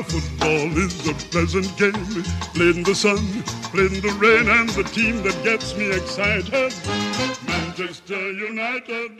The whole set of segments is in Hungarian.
Now football is a pleasant game, played in the sun, played in the rain, and the team that gets me excited, Manchester United.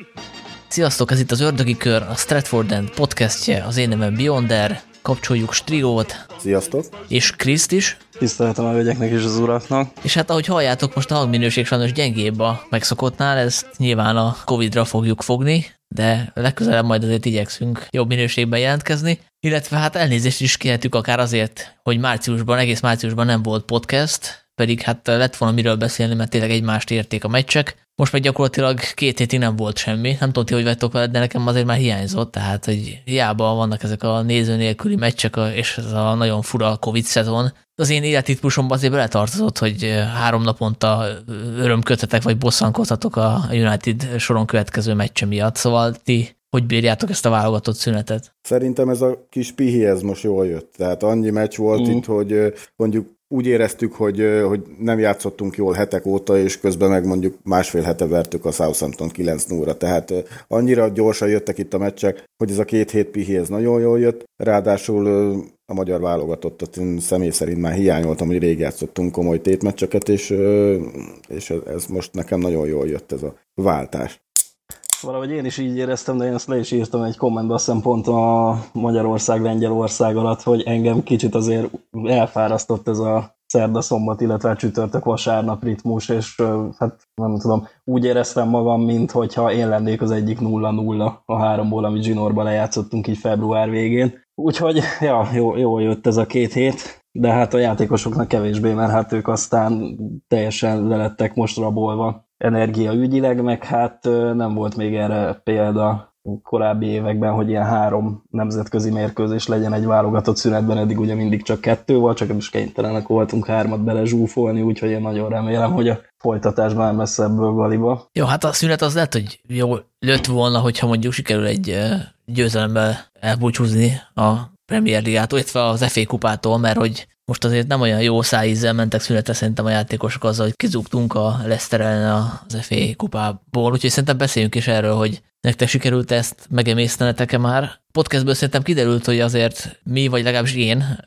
Sziasztok, ez itt az Ördögi Kör, a Stratford End podcastje, az én nevem Beyonder, kapcsoljuk Striót. Sziasztok! És Kriszt is. Tiszteletem a hölgyeknek és az uraknak. És hát ahogy halljátok, most a hangminőség sajnos gyengébb a megszokottnál, ezt nyilván a Covid-ra fogjuk fogni, de legközelebb majd azért igyekszünk jobb minőségben jelentkezni, illetve hát elnézést is kérhetük akár azért, hogy márciusban, egész márciusban nem volt podcast, pedig hát lett volna miről beszélni, mert tényleg egymást érték a meccsek. Most meg gyakorlatilag két hétig nem volt semmi. Nem tudom ti, hogy vagytok veled, de nekem azért már hiányzott, tehát hogy hiába vannak ezek a néző nélküli meccsek és ez a nagyon fura Covid szezon. Az én életitpusomban azért beletartozott, hogy három naponta örömkötetek vagy bosszankodhatok a United soron következő meccse miatt. Szóval ti hogy bírjátok ezt a válogatott szünetet? Szerintem ez a kis pihi, ez most jól jött. Tehát annyi meccs volt mm. itt, hogy mondjuk úgy éreztük, hogy, hogy nem játszottunk jól hetek óta, és közben meg mondjuk másfél hete vertük a Southampton 9 0 Tehát annyira gyorsan jöttek itt a meccsek, hogy ez a két hét pihi, ez nagyon jól jött. Ráadásul a magyar válogatottat én személy szerint már hiányoltam, hogy rég játszottunk komoly tétmeccseket, és, és ez most nekem nagyon jól jött ez a váltás. Valahogy én is így éreztem, de én ezt le is írtam egy kommentbe, azt pont a Magyarország-Lengyelország alatt, hogy engem kicsit azért elfárasztott ez a szerda, szombat, illetve csütörtök, vasárnap ritmus, és hát nem tudom, úgy éreztem magam, mint hogyha én lennék az egyik 0-0 a háromból, amit Zsinorba lejátszottunk így február végén. Úgyhogy, ja, jó, jó jött ez a két hét, de hát a játékosoknak kevésbé, mert hát ők aztán teljesen lelettek most rabolva energiaügyileg, meg hát nem volt még erre példa korábbi években, hogy ilyen három nemzetközi mérkőzés legyen egy válogatott szünetben, eddig ugye mindig csak kettő volt, csak is kénytelenek voltunk hármat bele zsúfolni, úgyhogy én nagyon remélem, hogy a folytatásban nem lesz ebből galiba. Jó, hát a szünet az lehet, hogy jó lőtt volna, hogyha mondjuk sikerül egy győzelemmel elbúcsúzni a Premier Ligától, illetve az FA kupától, mert hogy most azért nem olyan jó szájízzel mentek szünetre szerintem a játékosok azzal, hogy kizúgtunk a Leicester ellen az FA kupából, úgyhogy szerintem beszéljünk is erről, hogy nektek sikerült ezt megemésztenetek-e már. Podcastből szerintem kiderült, hogy azért mi, vagy legalábbis én,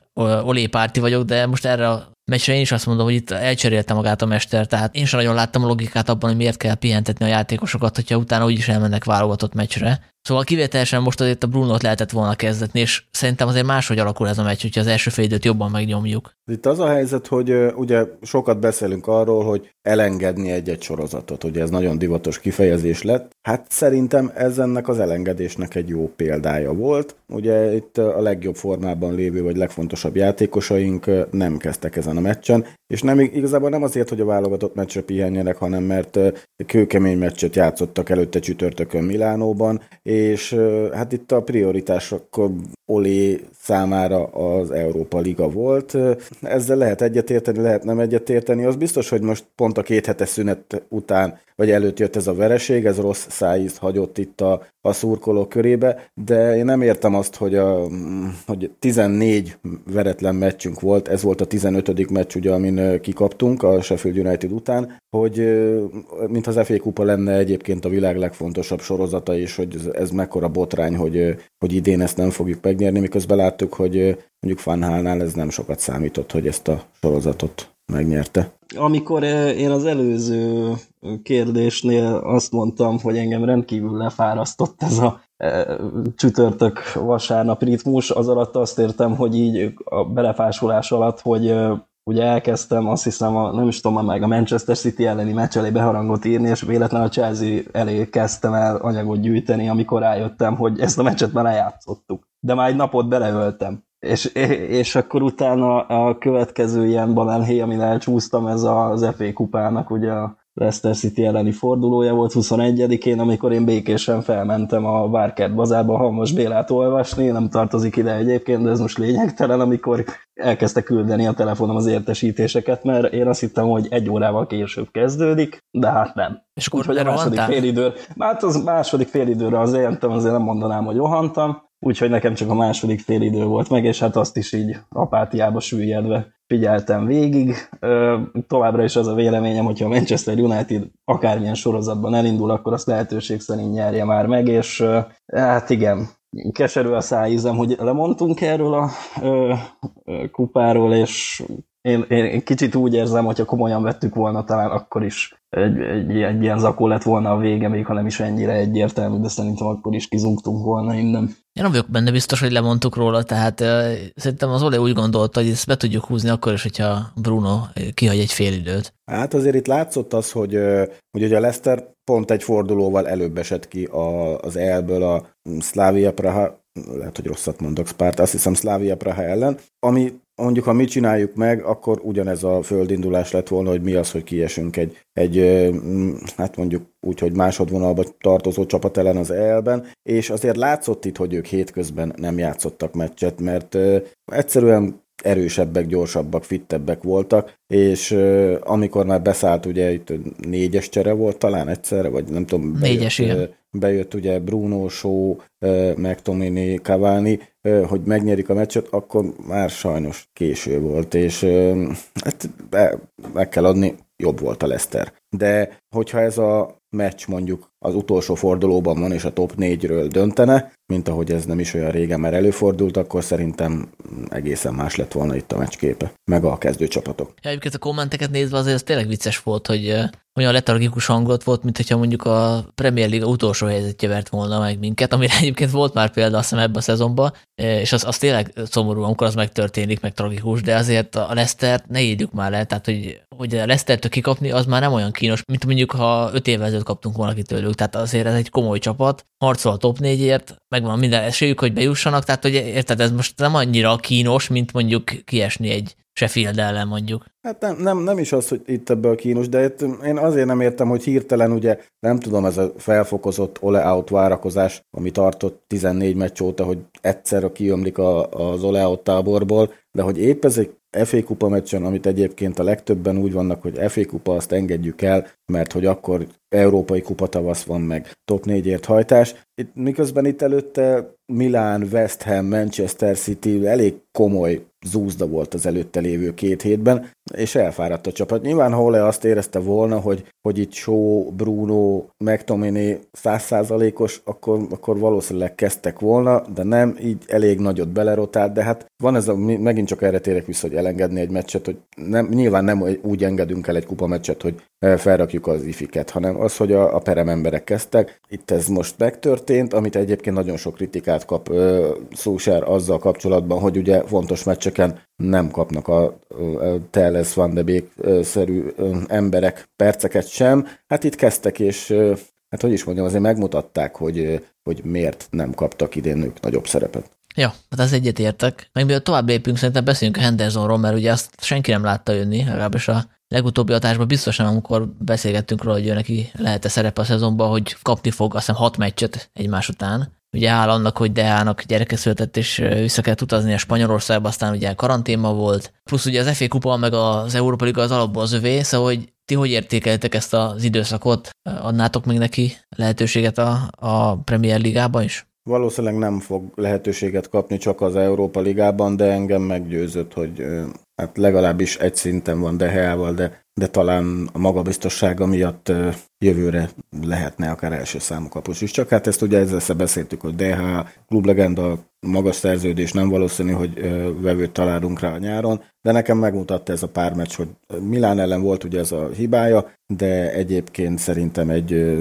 Olé párti vagyok, de most erre a meccsre én is azt mondom, hogy itt elcserélte magát a mester, tehát én sem nagyon láttam a logikát abban, hogy miért kell pihentetni a játékosokat, hogyha utána úgyis elmennek válogatott meccsre. Szóval kivételesen most azért a Brunot lehetett volna kezdetni, és szerintem azért máshogy alakul ez a meccs, hogyha az első félidőt jobban megnyomjuk. Itt az a helyzet, hogy ugye sokat beszélünk arról, hogy elengedni egy-egy sorozatot, ugye ez nagyon divatos kifejezés lett. Hát szerintem ez ennek az elengedésnek egy jó példája volt. Ugye itt a legjobb formában lévő, vagy legfontosabb játékosaink nem kezdtek ezen a meccsen, és nem igazából nem azért, hogy a válogatott meccsre pihenjenek, hanem mert kőkemény meccset játszottak előtte csütörtökön Milánóban, és hát itt a prioritások Olé számára az Európa Liga volt. Ezzel lehet egyetérteni, lehet nem egyetérteni. Az biztos, hogy most pont a két hetes szünet után, vagy előtt jött ez a vereség, ez rossz szájízt hagyott itt a, a szurkoló körébe, de én nem értem azt, hogy, a, hogy 14 veretlen meccsünk volt, ez volt a 15. meccs, ugye, amin kikaptunk a Sheffield United után, hogy mint az FA Kupa lenne egyébként a világ legfontosabb sorozata, és hogy ez mekkora botrány, hogy, hogy idén ezt nem fogjuk megnyerni, miközben láttuk, hogy mondjuk Fanhálnál ez nem sokat számított, hogy ezt a sorozatot megnyerte. Amikor én az előző kérdésnél azt mondtam, hogy engem rendkívül lefárasztott ez a csütörtök vasárnap ritmus, az alatt azt értem, hogy így a belefásulás alatt, hogy ugye elkezdtem, azt hiszem, a, nem is tudom, meg a Manchester City elleni meccs elé beharangot írni, és véletlenül a Chelsea elé kezdtem el anyagot gyűjteni, amikor rájöttem, hogy ezt a meccset már lejátszottuk. De már egy napot beleöltem. És, és akkor utána a következő ilyen banánhéj, amin elcsúsztam, ez az FA kupának ugye a Leicester City elleni fordulója volt 21-én, amikor én békésen felmentem a Várkert bazárba Halmos Bélát olvasni, nem tartozik ide egyébként, de ez most lényegtelen, amikor elkezdte küldeni a telefonom az értesítéseket, mert én azt hittem, hogy egy órával később kezdődik, de hát nem. És akkor hogy a második félidőr, hát az második félidőre az éltem, azért nem mondanám, hogy rohantam, úgyhogy nekem csak a második félidő volt meg, és hát azt is így apátiába süllyedve figyeltem végig. Továbbra is az a véleményem, hogyha a Manchester United akármilyen sorozatban elindul, akkor azt lehetőség szerint nyerje már meg, és hát igen, keserű a szájízem, hogy lemondtunk erről a kupáról, és én, én kicsit úgy érzem, hogyha komolyan vettük volna, talán akkor is egy, egy, egy ilyen zakó lett volna a vége, még ha nem is ennyire egyértelmű, de szerintem akkor is kizungtunk volna innen. Én nem vagyok benne biztos, hogy lemondtuk róla, tehát uh, szerintem az Ole úgy gondolta, hogy ezt be tudjuk húzni akkor is, hogyha Bruno kihagy egy fél időt. Hát azért itt látszott az, hogy, hogy ugye a Leicester pont egy fordulóval előbb esett ki a, az elből a Slavia Praha, lehet, hogy rosszat mondok, Spárt, azt hiszem Slavia Praha ellen, ami mondjuk, ha mi csináljuk meg, akkor ugyanez a földindulás lett volna, hogy mi az, hogy kiesünk egy, egy hát mondjuk úgy, hogy másodvonalba tartozó csapat ellen az elben, és azért látszott itt, hogy ők hétközben nem játszottak meccset, mert egyszerűen erősebbek, gyorsabbak, fittebbek voltak, és amikor már beszállt, ugye itt négyes csere volt talán egyszerre, vagy nem tudom, négyes, bejött, igen. bejött ugye Bruno, uh, McTominay, Cavani, hogy megnyerik a meccset, akkor már sajnos késő volt, és hát be, meg kell adni, jobb volt a Leicester. De hogyha ez a meccs mondjuk az utolsó fordulóban van, és a top 4-ről döntene, mint ahogy ez nem is olyan régen már előfordult, akkor szerintem egészen más lett volna itt a meccsképe, meg a kezdőcsapatok. Ja, egyébként a kommenteket nézve azért ez tényleg vicces volt, hogy olyan letargikus hangot volt, mint hogyha mondjuk a Premier League utolsó helyzetje vert volna meg minket, amire egyébként volt már példa azt hiszem ebben a szezonban, és az, az tényleg szomorú, amikor az megtörténik, meg tragikus, de azért a Leicester ne írjuk már le, tehát hogy, hogy a Leicester-től kikapni, az már nem olyan kínos, mint mondjuk ha öt évvel ezelőtt kaptunk volna ki tőlük, tehát azért ez egy komoly csapat, harcol a top négyért, megvan minden esélyük, hogy bejussanak, tehát hogy érted, ez most nem annyira kínos, mint mondjuk kiesni egy Sheffield ellen mondjuk. Hát nem, nem, nem is az, hogy itt ebből kínos, de itt én azért nem értem, hogy hirtelen ugye, nem tudom, ez a felfokozott ole-out várakozás, ami tartott 14 meccs óta, hogy egyszerre kiömlik a, az ole-out táborból, de hogy épp ez egy FA kupa meccsen, amit egyébként a legtöbben úgy vannak, hogy FA kupa azt engedjük el, mert hogy akkor európai kupa tavasz van meg top 4-ért hajtás. Itt, miközben itt előtte Milán, West Ham, Manchester City elég komoly zúzda volt az előtte lévő két hétben, és elfáradt a csapat. Nyilván Hole azt érezte volna, hogy, hogy itt Shaw, Bruno, McTominay százszázalékos, akkor, akkor valószínűleg kezdtek volna, de nem, így elég nagyot belerotált, de hát van ez a, megint csak erre térek vissza, hogy elengedni egy meccset, hogy nem, nyilván nem úgy engedünk el egy kupa meccset, hogy felrakjuk az ifiket, hanem az, hogy a, a perem emberek kezdtek. Itt ez most megtörtént, amit egyébként nagyon sok kritikát kap Szósár azzal kapcsolatban, hogy ugye fontos meccseken nem kapnak a, Teles Van de Beek-szerű emberek perceket sem. Hát itt kezdtek, és hát hogy is mondjam, azért megmutatták, hogy, hogy miért nem kaptak idén ők nagyobb szerepet. Ja, hát az egyet értek. Meg mielőtt tovább lépünk, szerintem beszéljünk a Hendersonról, mert ugye azt senki nem látta jönni, legalábbis a legutóbbi adásban biztosan, amikor beszélgettünk róla, hogy ő neki lehet-e szerepe a szezonban, hogy kapni fog azt hiszem hat meccset egymás után. Ugye áll annak, hogy Deának gyereke született, és vissza kellett utazni a Spanyolországba, aztán ugye karanténma volt. Plusz ugye az FA Kupa, meg az Európa Liga az alapból az övé, szóval hogy ti hogy értékeltek ezt az időszakot? Adnátok még neki lehetőséget a, a Premier Ligában is? Valószínűleg nem fog lehetőséget kapni csak az Európa Ligában, de engem meggyőzött, hogy hát legalábbis egy szinten van Deheával, de, de talán a magabiztossága miatt jövőre lehetne akár első számú kapus is. Csak hát ezt ugye ezzel beszéltük, hogy DH klublegenda magas szerződés nem valószínű, hogy vevőt találunk rá a nyáron, de nekem megmutatta ez a pár meccs, hogy Milán ellen volt ugye ez a hibája, de egyébként szerintem egy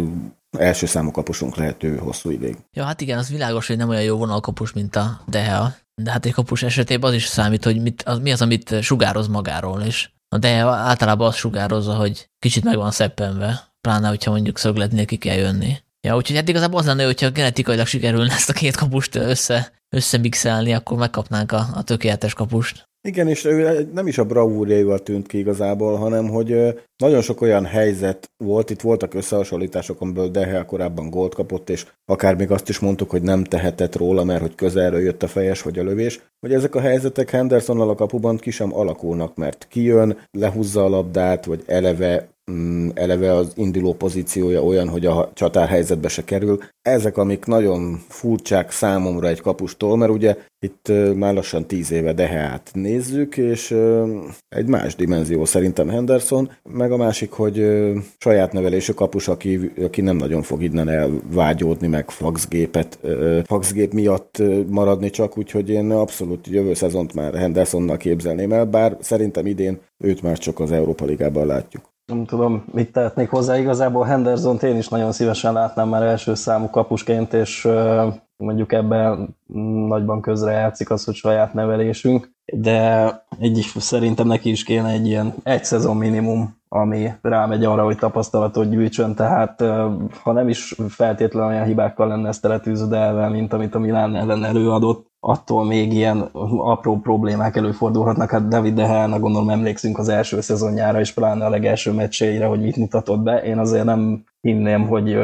első számú kapusunk lehető hosszú ideig. Ja, hát igen, az világos, hogy nem olyan jó vonalkapus, mint a Deha, de hát egy kapus esetében az is számít, hogy mit, az, mi az, amit sugároz magáról, és a Deha általában azt sugározza, hogy kicsit meg van szeppenve, pláne, hogyha mondjuk szögletnél ki kell jönni. Ja, úgyhogy hát igazából az lenne, hogyha genetikailag sikerülne ezt a két kapust össze, összemixelni, akkor megkapnánk a, a tökéletes kapust. Igen, és ő nem is a bravúrjaival tűnt ki igazából, hanem hogy nagyon sok olyan helyzet volt, itt voltak összehasonlítások, amiből Dehel korábban gólt kapott, és akár még azt is mondtuk, hogy nem tehetett róla, mert hogy közelről jött a fejes vagy a lövés, hogy ezek a helyzetek Hendersonnal a kapuban ki sem alakulnak, mert kijön, lehúzza a labdát, vagy eleve eleve az induló pozíciója olyan, hogy a csatárhelyzetbe se kerül. Ezek, amik nagyon furcsák számomra egy kapustól, mert ugye itt már lassan tíz éve Deheát nézzük, és egy más dimenzió szerintem Henderson, meg a másik, hogy saját nevelésű kapus, aki, aki nem nagyon fog innen elvágyódni, meg faxgépet, faxgép miatt maradni csak, úgyhogy én abszolút jövő szezont már Hendersonnal képzelném el, bár szerintem idén őt már csak az Európa Ligában látjuk. Nem tudom, mit tehetnék hozzá. Igazából henderson én is nagyon szívesen látnám már első számú kapusként, és mondjuk ebben nagyban közrejátszik az, hogy saját nevelésünk, de egy, szerintem neki is kéne egy ilyen egy szezon minimum, ami rámegy arra, hogy tapasztalatot gyűjtsön, tehát ha nem is feltétlenül olyan hibákkal lenne ezt teletűzdelve, mint amit a Milán ellen előadott, attól még ilyen apró problémák előfordulhatnak. Hát David De Gea, gondolom emlékszünk az első szezonjára, és pláne a legelső meccseire, hogy mit mutatott be. Én azért nem hinném, hogy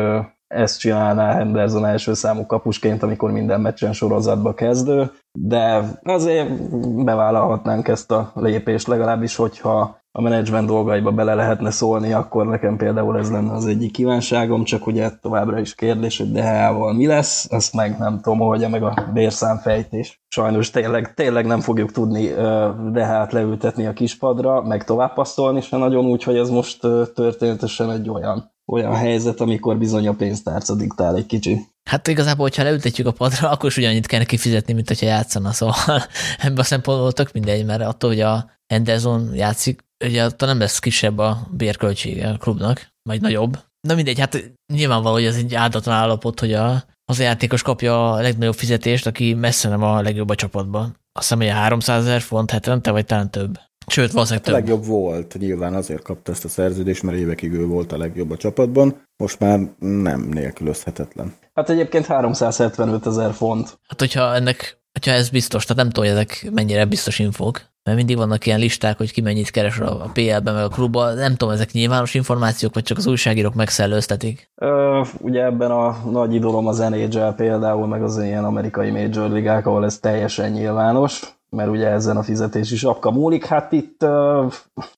ezt csinálná Henderson első számú kapusként, amikor minden meccsen sorozatba kezdő, de azért bevállalhatnánk ezt a lépést, legalábbis, hogyha a menedzsment dolgaiba bele lehetne szólni, akkor nekem például ez lenne az egyik kívánságom, csak ugye továbbra is kérdés, hogy Deheával mi lesz, ezt meg nem tudom, hogy meg a bérszámfejtés. Sajnos tényleg, tényleg nem fogjuk tudni Dehát leültetni a kispadra, meg tovább passzolni se nagyon úgy, hogy ez most történetesen egy olyan olyan helyzet, amikor bizony a pénztárca diktál egy kicsi. Hát igazából, hogyha leültetjük a padra, akkor is ugyanannyit kell neki fizetni, mint hogyha játszana, szóval ebben a szempontból tök mindegy, mert attól, hogy a Henderson játszik, ugye attól nem lesz kisebb a bérköltsége a klubnak, vagy nagyobb. Na mindegy, hát nyilvánvaló, hogy ez egy áldatlan állapot, hogy a, az a játékos kapja a legnagyobb fizetést, aki messze nem a legjobb a csapatban. Azt hiszem, hogy 300 ezer font hetente, vagy talán több. Sőt, valószínűleg több. A legjobb volt, nyilván azért kapta ezt a szerződést, mert évekig ő volt a legjobb a csapatban, most már nem nélkülözhetetlen. Hát egyébként 375 ezer font. Hát hogyha ennek, hogyha ez biztos, tehát nem tudom, hogy ezek mennyire biztos infók, mert mindig vannak ilyen listák, hogy ki mennyit keres a PL-ben, meg a klubban. Nem tudom, ezek nyilvános információk, vagy csak az újságírók megszellőztetik? Ö, ugye ebben a nagy idolom az NHL például, meg az ilyen amerikai major ligák, ahol ez teljesen nyilvános mert ugye ezen a fizetési sapka múlik. Hát itt,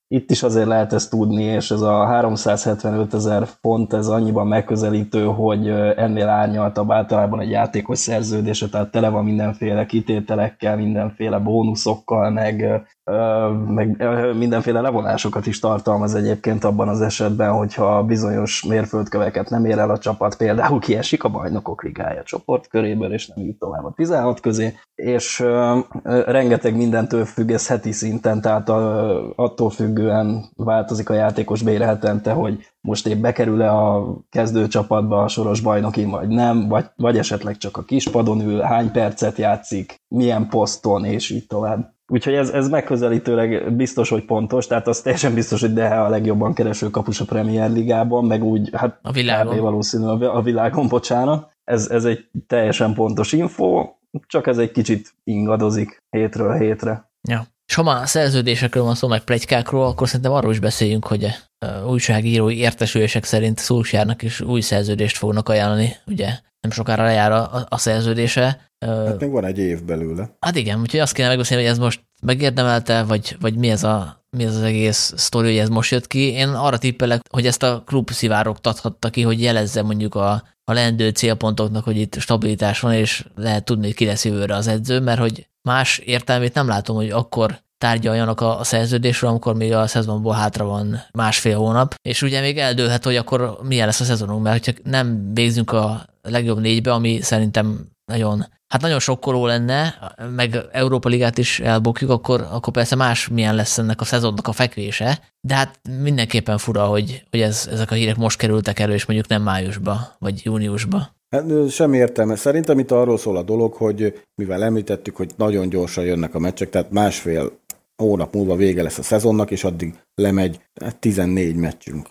itt is azért lehet ezt tudni, és ez a 375 ezer font, ez annyiban megközelítő, hogy ennél árnyaltabb általában egy játékos szerződése, tehát tele van mindenféle kitételekkel, mindenféle bónuszokkal, meg meg mindenféle levonásokat is tartalmaz egyébként abban az esetben, hogyha bizonyos mérföldköveket nem ér el a csapat, például kiesik a bajnokok ligája csoportköréből, és nem jut tovább a 16 közé, és rengeteg mindentől függ, ez heti szinten, tehát attól függően változik a játékos bére hetente, hogy most épp bekerül-e a kezdőcsapatba a soros bajnokin, vagy nem, vagy, vagy esetleg csak a kispadon ül, hány percet játszik, milyen poszton, és így tovább. Úgyhogy ez, ez megközelítőleg biztos, hogy pontos, tehát az teljesen biztos, hogy Dehe a legjobban kereső kapus a Premier Ligában, meg úgy, hát a világon. valószínű a világon, bocsánat. Ez, ez egy teljesen pontos info, csak ez egy kicsit ingadozik hétről hétre. Ja. És ha már szerződésekről van szó, meg plegykákról, akkor szerintem arról is beszéljünk, hogy újságírói értesülések szerint Szulsjárnak is új szerződést fognak ajánlani, ugye nem sokára lejár a, a szerződése, Hát még van egy év belőle. Hát igen, úgyhogy azt kéne megbeszélni, hogy ez most megérdemelte, vagy, vagy mi, ez a, mi ez az egész sztori, hogy ez most jött ki. Én arra tippelek, hogy ezt a klub szivárogtathatta ki, hogy jelezze mondjuk a, a leendő célpontoknak, hogy itt stabilitás van, és lehet tudni, hogy ki lesz jövőre az edző, mert hogy más értelmét nem látom, hogy akkor tárgyaljanak a, a szerződésről, amikor még a szezonból hátra van másfél hónap, és ugye még eldőlhet, hogy akkor milyen lesz a szezonunk, mert hogyha nem végzünk a legjobb négybe, ami szerintem nagyon hát nagyon sokkoló lenne, meg Európa Ligát is elbukjuk, akkor, akkor persze más milyen lesz ennek a szezonnak a fekvése, de hát mindenképpen fura, hogy, hogy ez, ezek a hírek most kerültek elő, és mondjuk nem májusba, vagy júniusba. Hát, semmi értelme. Szerintem itt arról szól a dolog, hogy mivel említettük, hogy nagyon gyorsan jönnek a meccsek, tehát másfél hónap múlva vége lesz a szezonnak, és addig lemegy, 14 hát meccsünk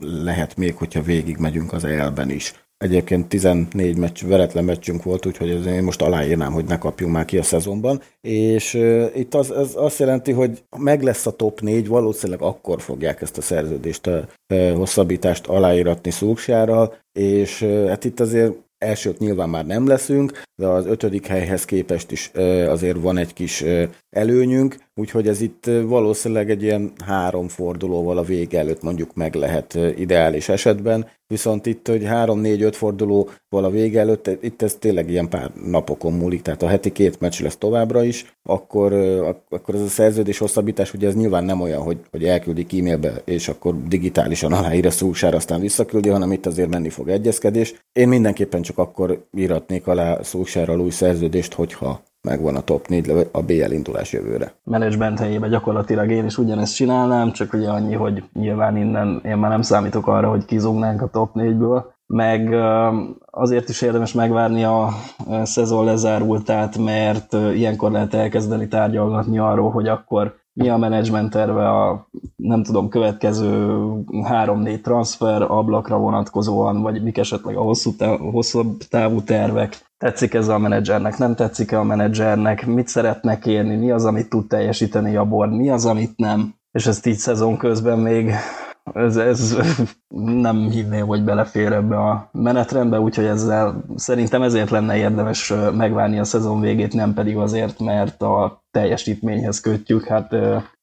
lehet még, hogyha végig megyünk az elben is. Egyébként 14 meccs, veretlen meccsünk volt, úgyhogy én most aláírnám, hogy ne kapjunk már ki a szezonban. És uh, itt az, az azt jelenti, hogy meg lesz a top 4, valószínűleg akkor fogják ezt a szerződést, a uh, hosszabbítást aláíratni Szulksjárral, és uh, hát itt azért elsők nyilván már nem leszünk, de az ötödik helyhez képest is azért van egy kis előnyünk, úgyhogy ez itt valószínűleg egy ilyen három fordulóval a vége előtt mondjuk meg lehet ideális esetben, viszont itt, hogy három-négy-öt fordulóval a vége előtt, itt ez tényleg ilyen pár napokon múlik, tehát a heti két meccs lesz továbbra is, akkor, akkor ez a szerződés hosszabbítás, ugye ez nyilván nem olyan, hogy, hogy elküldik e-mailbe, és akkor digitálisan aláír a szúsára, aztán visszaküldi, hanem itt azért menni fog egyezkedés. Én mindenképpen csak akkor íratnék alá szúsárral új szerződést, hogyha megvan a top 4 a BL indulás jövőre. Management helyében gyakorlatilag én is ugyanezt csinálnám, csak ugye annyi, hogy nyilván innen én már nem számítok arra, hogy kizúgnánk a top 4-ből, meg azért is érdemes megvárni a szezon lezárultát, mert ilyenkor lehet elkezdeni tárgyalgatni arról, hogy akkor mi a menedzsment terve a, nem tudom, következő három-négy transfer ablakra vonatkozóan, vagy mik esetleg a hosszú, hosszabb távú tervek. Tetszik ez a menedzsernek, nem tetszik-e a menedzsernek, mit szeretnek érni, mi az, amit tud teljesíteni a board, mi az, amit nem. És ezt így szezon közben még ez, ez nem hinném, hogy belefér ebbe a menetrendbe, úgyhogy ezzel szerintem ezért lenne érdemes megvárni a szezon végét, nem pedig azért, mert a teljesítményhez kötjük. Hát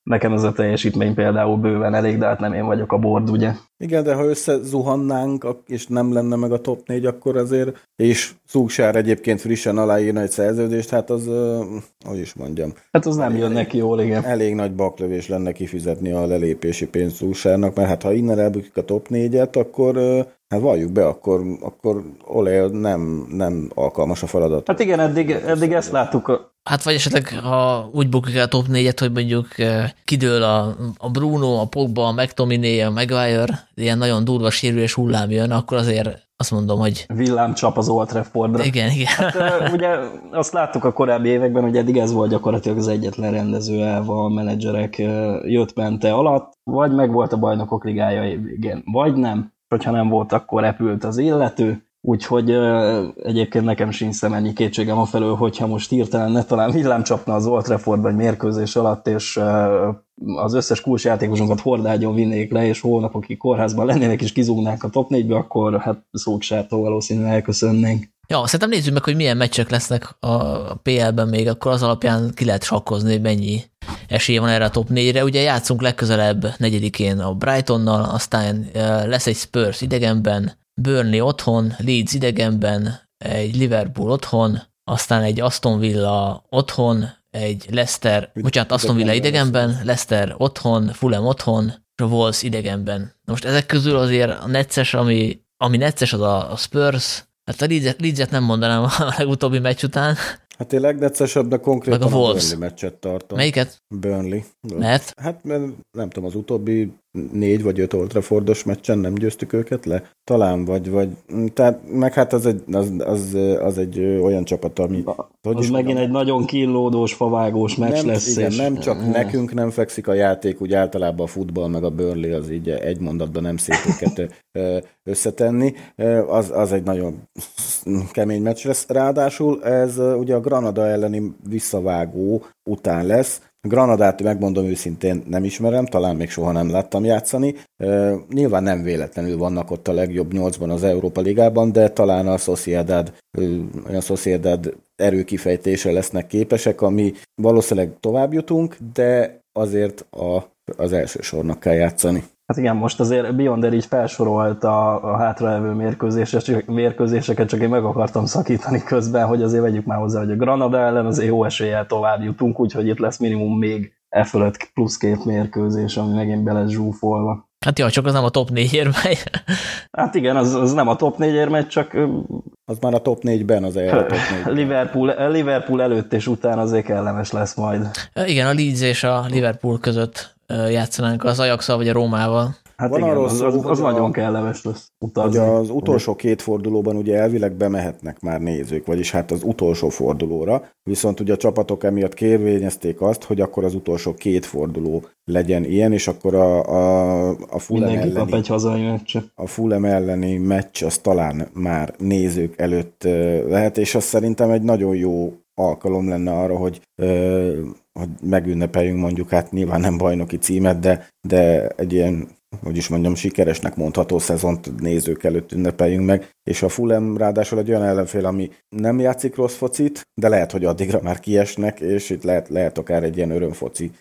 nekem ez a teljesítmény például bőven elég, de hát nem én vagyok a board, ugye? Igen, de ha összezuhannánk, és nem lenne meg a top 4, akkor azért, és Szúksár egyébként frissen aláírna egy szerződést, hát az, hogy is mondjam. Hát az nem jön neki jól, igen. Elég nagy baklövés lenne kifizetni a lelépési pénzt Szúksárnak, mert hát ha innen elbukjuk a top 4-et, akkor Hát valljuk be, akkor, akkor Ole nem, nem alkalmas a feladat. Hát igen, eddig, eddig ezt láttuk. Hát vagy esetleg, ha úgy bukjuk a top 4-et, hogy mondjuk eh, kidől a, a Bruno, a Pogba, a McTominay, a Maguire, ilyen nagyon durva sérülés hullám jön, akkor azért azt mondom, hogy... Villámcsap az Old Traffordra. Igen, igen. Hát, ugye azt láttuk a korábbi években, hogy eddig ez volt gyakorlatilag az egyetlen rendező elva a menedzserek jött-mente alatt, vagy meg volt a bajnokok ligája igen, vagy nem hogyha nem volt, akkor repült az illető, úgyhogy egyébként nekem sincs szemennyi kétségem afelől, hogyha most hirtelen ne talán villám csapna az Old Trafford vagy mérkőzés alatt, és az összes kulcsjátékosunkat hordágyon vinnék le, és hónapokig kórházban lennének, és kizúgnánk a top 4-be, akkor hát szóksártól valószínűleg elköszönnénk. Ja, szerintem nézzük meg, hogy milyen meccsek lesznek a PL-ben még, akkor az alapján ki lehet sakkozni, hogy mennyi esélye van erre a top 4-re. Ugye játszunk legközelebb negyedikén a Brightonnal, aztán lesz egy Spurs idegenben, Burnley otthon, Leeds idegenben, egy Liverpool otthon, aztán egy Aston Villa otthon, egy Leicester, bocsánat, Aston Villa idegenben, Leicester otthon, Fulham otthon, és a Wolves idegenben. Most ezek közül azért a necces, ami, ami necces, az a Spurs, Hát a Leeds-et nem mondanám a legutóbbi meccs után. Hát én legneccesebb, de konkrétan Meg a, Wolves. a Burnley meccset tartom. Melyiket? Burnley. Mert? Hát mert nem tudom, az utóbbi négy vagy öt Old Traffordos meccsen nem győztük őket le? Talán, vagy, vagy tehát meg hát az egy, az, az, az egy olyan csapat, ami... Hogy az megint egy nagyon kínlódós, favágós meccs nem, lesz. Igen, és... nem csak nekünk nem fekszik a játék, úgy általában a futball meg a Burnley az így egy mondatban nem szép őket összetenni. Az, az egy nagyon kemény meccs lesz. Ráadásul ez ugye a Granada elleni visszavágó után lesz, Granadát megmondom őszintén nem ismerem, talán még soha nem láttam játszani. Nyilván nem véletlenül vannak ott a legjobb nyolcban az Európa Ligában, de talán a Sociedad, olyan Sociedad erőkifejtése lesznek képesek, ami valószínűleg tovább jutunk, de azért a, az első sornak kell játszani. Hát igen, most azért Beyonder így felsorolt a, a hátraelvő mérkőzéseket, csak én meg akartam szakítani közben, hogy azért vegyük már hozzá, hogy a Granada ellen azért jó eséllyel tovább jutunk, úgyhogy itt lesz minimum még e fölött plusz két mérkőzés, ami megint be lesz zsúfolva. Hát jó, csak az nem a top 4 megy. Hát igen, az, az nem a top 4 megy, csak... Az már a top 4-ben az el top 4 Liverpool, Liverpool előtt és után azért kellemes lesz majd. Igen, a Leeds és a Liverpool között játszanánk az ajax vagy a Rómával. Hát Van igen, arról az, az, az, nagyon kellemes lesz utazni. Hogy az utolsó két fordulóban ugye elvileg bemehetnek már nézők, vagyis hát az utolsó fordulóra, viszont ugye a csapatok emiatt kérvényezték azt, hogy akkor az utolsó két forduló legyen ilyen, és akkor a, a, a Fulham elleni, egy hazai. A Fulham elleni meccs az talán már nézők előtt lehet, és az szerintem egy nagyon jó alkalom lenne arra, hogy hogy megünnepeljünk mondjuk, hát nyilván nem bajnoki címet, de, de egy ilyen hogy is mondjam, sikeresnek mondható szezont nézők előtt ünnepeljünk meg, és a Fulham ráadásul egy olyan ellenfél, ami nem játszik rossz focit, de lehet, hogy addigra már kiesnek, és itt lehet, lehet akár egy ilyen örömfoci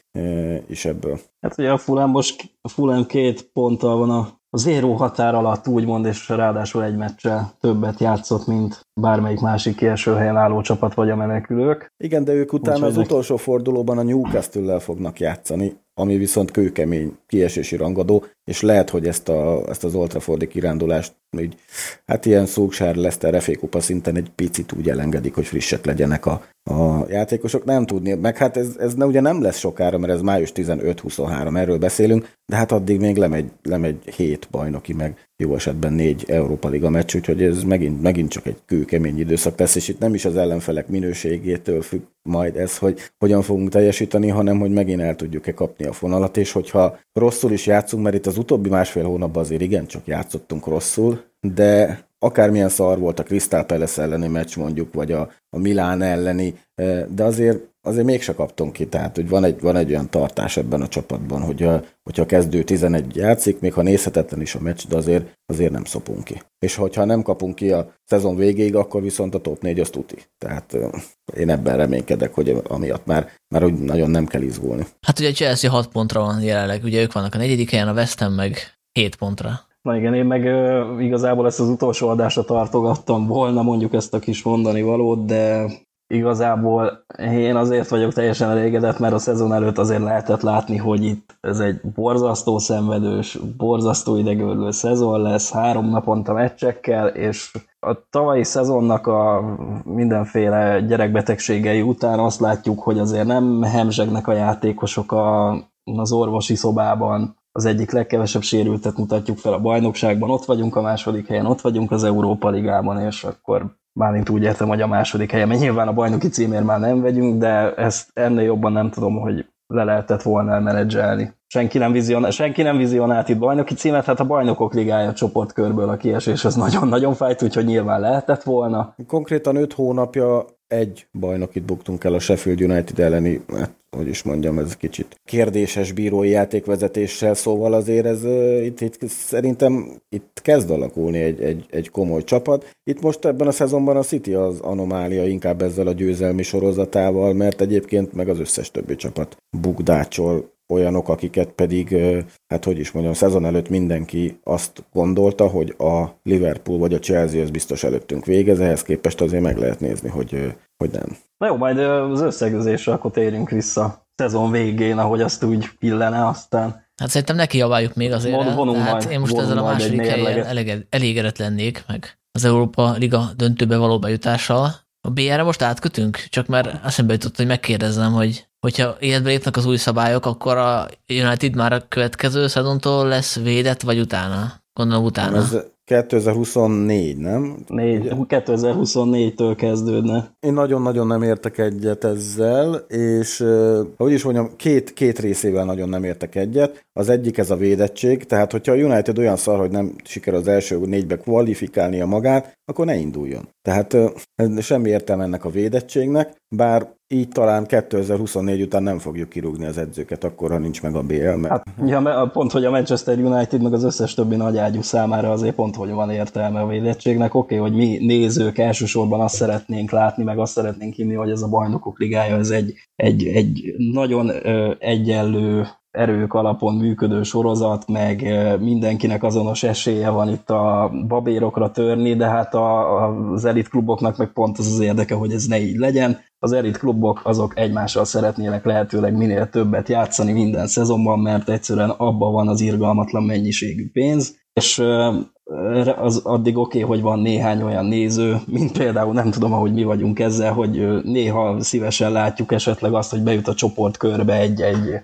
is ebből. Hát ugye a Fulham most a Fulham két ponttal van a az éró határ alatt úgymond, és ráadásul egy meccsel többet játszott, mint bármelyik másik kieső helyen álló csapat vagy a menekülők. Igen, de ők utána Úgy, az utolsó fordulóban a Newcastle-lel fognak játszani, ami viszont kőkemény kiesési rangadó, és lehet, hogy ezt, a, ezt az Oltrafordi kirándulást így, hát ilyen Szóksár Leszter FA Kupa szinten egy picit úgy elengedik, hogy frissek legyenek a, a játékosok. Nem tudni, meg hát ez, ez ne, ugye nem lesz sokára, mert ez május 15-23, erről beszélünk, de hát addig még lemegy, lemegy hét bajnoki, meg jó esetben négy Európa Liga meccs, úgyhogy ez megint, megint csak egy kőkemény időszak lesz, és itt nem is az ellenfelek minőségétől függ majd ez, hogy hogyan fogunk teljesíteni, hanem hogy megint el tudjuk-e kapni a fonalat, és hogyha rosszul is játszunk, mert itt az utóbbi másfél hónapban azért igen, csak játszottunk rosszul, de akármilyen szar volt a Crystal Palace elleni meccs mondjuk, vagy a, a Milán elleni, de azért azért mégse kaptunk ki, tehát hogy van egy, van egy olyan tartás ebben a csapatban, hogy a, hogyha a kezdő 11 játszik, még ha nézhetetlen is a meccs, de azért, azért nem szopunk ki. És hogyha nem kapunk ki a szezon végéig, akkor viszont a top 4 az tuti. Tehát én ebben reménykedek, hogy amiatt már, már úgy nagyon nem kell izgulni. Hát ugye a Chelsea 6 pontra van jelenleg, ugye ők vannak a negyedik helyen, a West Ham meg 7 pontra. Na igen, én meg uh, igazából ezt az utolsó adásra tartogattam volna mondjuk ezt a kis mondani valót, de igazából én azért vagyok teljesen elégedett, mert a szezon előtt azért lehetett látni, hogy itt ez egy borzasztó szenvedős, borzasztó idegörlő szezon lesz, három naponta meccsekkel, és a tavalyi szezonnak a mindenféle gyerekbetegségei után azt látjuk, hogy azért nem hemzsegnek a játékosok a, az orvosi szobában, az egyik legkevesebb sérültet mutatjuk fel a bajnokságban, ott vagyunk a második helyen, ott vagyunk az Európa Ligában, és akkor Mármint úgy értem, hogy a második helye, mert nyilván a bajnoki címért már nem vegyünk, de ezt ennél jobban nem tudom, hogy le lehetett volna elmenedzselni. Senki nem, vizion, senki nem vizionált itt bajnoki címet, hát a bajnokok ligája csoportkörből a kiesés az nagyon-nagyon fájt, úgyhogy nyilván lehetett volna. Konkrétan öt hónapja egy bajnokit buktunk el a Sheffield United elleni, hát hogy is mondjam, ez kicsit kérdéses bírói játékvezetéssel, szóval azért ez itt, itt szerintem itt kezd alakulni egy, egy, egy komoly csapat. Itt most ebben a szezonban a City az anomália inkább ezzel a győzelmi sorozatával, mert egyébként meg az összes többi csapat bukdácsol olyanok, akiket pedig, hát hogy is mondjam, szezon előtt mindenki azt gondolta, hogy a Liverpool vagy a Chelsea az biztos előttünk végez, ehhez képest azért meg lehet nézni, hogy, hogy nem. Na jó, majd az összegzésre akkor térjünk vissza szezon végén, ahogy azt úgy pillene, aztán Hát szerintem neki javáljuk még azért. Von, hát majd, én most ezzel a második helyen elégedett lennék, meg az Európa Liga döntőbe való bejutással. A BR-re most átkötünk? Csak már eszembe jutott, hogy megkérdezem, hogy hogyha életbe lépnek az új szabályok, akkor a United már a következő szezontól lesz védett, vagy utána? Gondolom utána. Ez 2024, nem? 2024-től kezdődne. Én nagyon-nagyon nem értek egyet ezzel, és hogy is mondjam, két, két részével nagyon nem értek egyet. Az egyik ez a védettség, tehát hogyha a United olyan szar, hogy nem sikerül az első négybe kvalifikálnia magát, akkor ne induljon. Tehát semmi értelme ennek a védettségnek, bár így talán 2024 után nem fogjuk kirúgni az edzőket, akkor, ha nincs meg a BL. Mert... Hát, ja, pont, hogy a Manchester United meg az összes többi nagy ágyú számára azért pont, hogy van értelme a védettségnek. Oké, okay, hogy mi nézők elsősorban azt szeretnénk látni, meg azt szeretnénk hinni, hogy ez a bajnokok ligája, ez egy, egy, egy nagyon ö, egyenlő erők alapon működő sorozat, meg mindenkinek azonos esélye van itt a babérokra törni, de hát a, az elit kluboknak meg pont az az érdeke, hogy ez ne így legyen. Az elit klubok azok egymással szeretnének lehetőleg minél többet játszani minden szezonban, mert egyszerűen abban van az irgalmatlan mennyiségű pénz, és az addig oké, okay, hogy van néhány olyan néző, mint például nem tudom, ahogy mi vagyunk ezzel, hogy néha szívesen látjuk esetleg azt, hogy bejut a csoportkörbe egy-egy,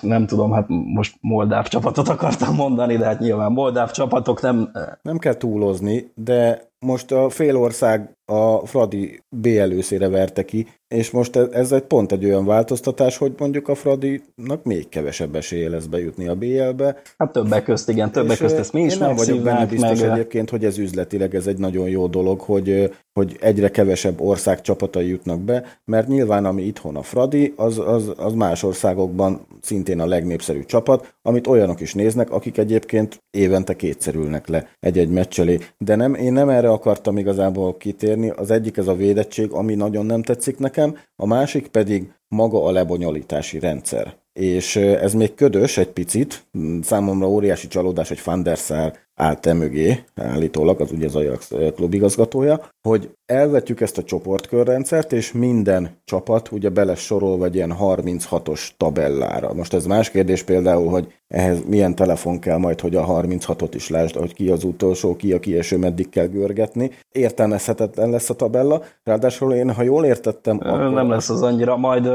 nem tudom, hát most moldáv csapatot akartam mondani, de hát nyilván moldáv csapatok nem... Nem kell túlozni, de most a fél ország a Fradi B előszére verte ki, és most ez, ez egy pont egy olyan változtatás, hogy mondjuk a Fradinak még kevesebb esélye lesz bejutni a BL-be. Hát többek közt, igen, többek és közt ezt mi is Én nem vagyok benne biztos meg... egyébként, hogy ez üzletileg ez egy nagyon jó dolog, hogy, hogy egyre kevesebb ország csapatai jutnak be, mert nyilván ami itthon a Fradi, az, az, az más országokban szintén a legnépszerűbb csapat, amit olyanok is néznek, akik egyébként évente kétszerülnek le egy-egy meccselé. De nem, én nem erre akartam igazából kitérni. Az egyik ez a védettség, ami nagyon nem tetszik nekem, a másik pedig maga a lebonyolítási rendszer. És ez még ködös egy picit, számomra óriási csalódás, hogy Van der Sar állt e mögé, állítólag, az ugye az Ajax klubigazgatója, hogy elvetjük ezt a csoportkörrendszert, és minden csapat ugye bele sorol vagy ilyen 36-os tabellára. Most ez más kérdés például, hogy ehhez milyen telefon kell majd, hogy a 36-ot is lásd, hogy ki az utolsó, ki a kieső, meddig kell görgetni. Értelmezhetetlen lesz a tabella, ráadásul én, ha jól értettem... Akkor... Nem lesz az annyira, majd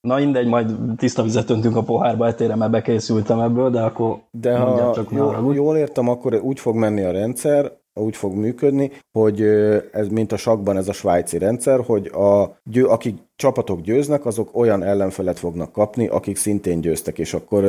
Na mindegy, majd tiszta vizet öntünk a pohárba, etére mert bekészültem ebből, de akkor de ha csak jól, jól értem, akkor úgy fog menni a rendszer, úgy fog működni, hogy ez mint a sakban ez a svájci rendszer, hogy a, győ, akik csapatok győznek, azok olyan ellenfelet fognak kapni, akik szintén győztek, és akkor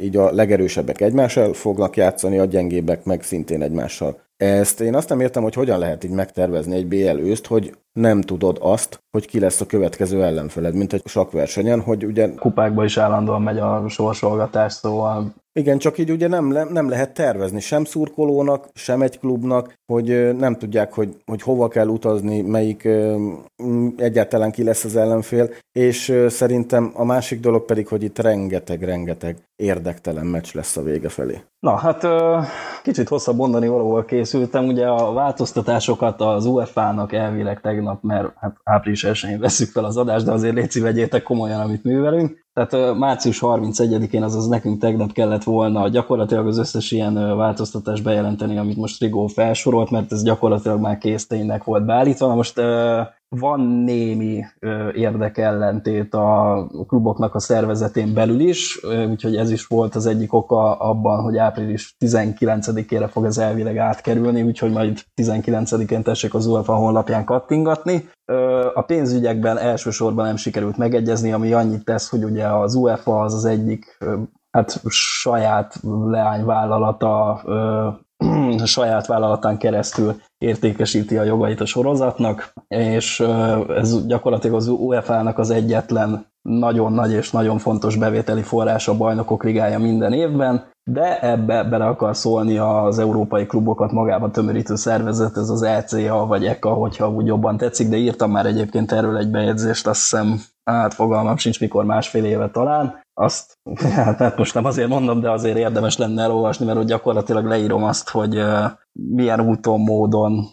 így a legerősebbek egymással fognak játszani, a gyengébbek meg szintén egymással. Ezt én azt nem értem, hogy hogyan lehet így megtervezni egy BL őszt, hogy nem tudod azt, hogy ki lesz a következő ellenfeled, mint egy sakversenyen, hogy ugye... Kupákba is állandóan megy a sorsolgatás, szóval igen, csak így ugye nem, nem lehet tervezni sem szurkolónak, sem egy klubnak, hogy nem tudják, hogy, hogy hova kell utazni, melyik egyáltalán ki lesz az ellenfél, és szerintem a másik dolog pedig, hogy itt rengeteg-rengeteg érdektelen meccs lesz a vége felé. Na, hát kicsit hosszabb mondani valahol készültem. Ugye a változtatásokat az UEFA-nak elvileg tegnap, mert hát április 1 veszük fel az adást, de azért légy vegyétek komolyan, amit művelünk. Tehát március 31-én, azaz nekünk tegnap kellett volna gyakorlatilag az összes ilyen változtatást bejelenteni, amit most Rigó felsorolt, mert ez gyakorlatilag már kész volt beállítva. Na most van némi érdekellentét a kluboknak a szervezetén belül is, úgyhogy ez is volt az egyik oka abban, hogy április 19-ére fog ez elvileg átkerülni, úgyhogy majd 19-én tessék az UEFA honlapján kattingatni. A pénzügyekben elsősorban nem sikerült megegyezni, ami annyit tesz, hogy ugye az UEFA az az egyik hát saját leányvállalata saját vállalatán keresztül értékesíti a jogait a sorozatnak, és ez gyakorlatilag az UEFA-nak az egyetlen nagyon nagy és nagyon fontos bevételi forrás a bajnokok ligája minden évben, de ebbe bele akar szólni az európai klubokat magába tömörítő szervezet, ez az ECA vagy ECA, hogyha úgy jobban tetszik, de írtam már egyébként erről egy bejegyzést, azt hiszem, hát fogalmam sincs, mikor másfél éve talán, azt, hát, hát most nem azért mondom, de azért érdemes lenne elolvasni, mert gyakorlatilag leírom azt, hogy milyen úton, módon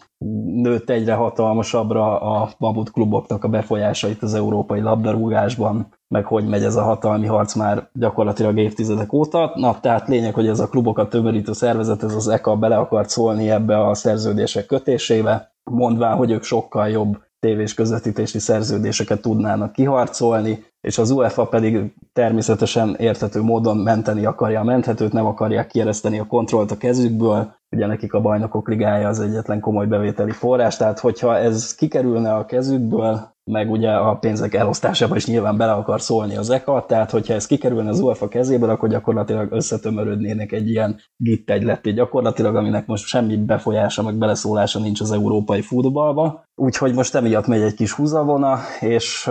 nőtt egyre hatalmasabbra a babut kluboknak a befolyása itt az európai labdarúgásban, meg hogy megy ez a hatalmi harc már gyakorlatilag évtizedek óta. Na, tehát lényeg, hogy ez a klubokat tömörítő szervezet, ez az ECA bele akart szólni ebbe a szerződések kötésébe, mondván, hogy ők sokkal jobb tévés közvetítési szerződéseket tudnának kiharcolni, és az UEFA pedig természetesen érthető módon menteni akarja a menthetőt, nem akarják kiereszteni a kontrollt a kezükből, ugye nekik a bajnokok ligája az egyetlen komoly bevételi forrás, tehát hogyha ez kikerülne a kezükből, meg ugye a pénzek elosztásába is nyilván bele akar szólni az ECA, tehát hogyha ez kikerülne az UEFA kezéből, akkor gyakorlatilag összetömörödnének egy ilyen git egyletté gyakorlatilag, aminek most semmi befolyása, meg beleszólása nincs az európai futballba. Úgyhogy most emiatt megy egy kis húzavona, és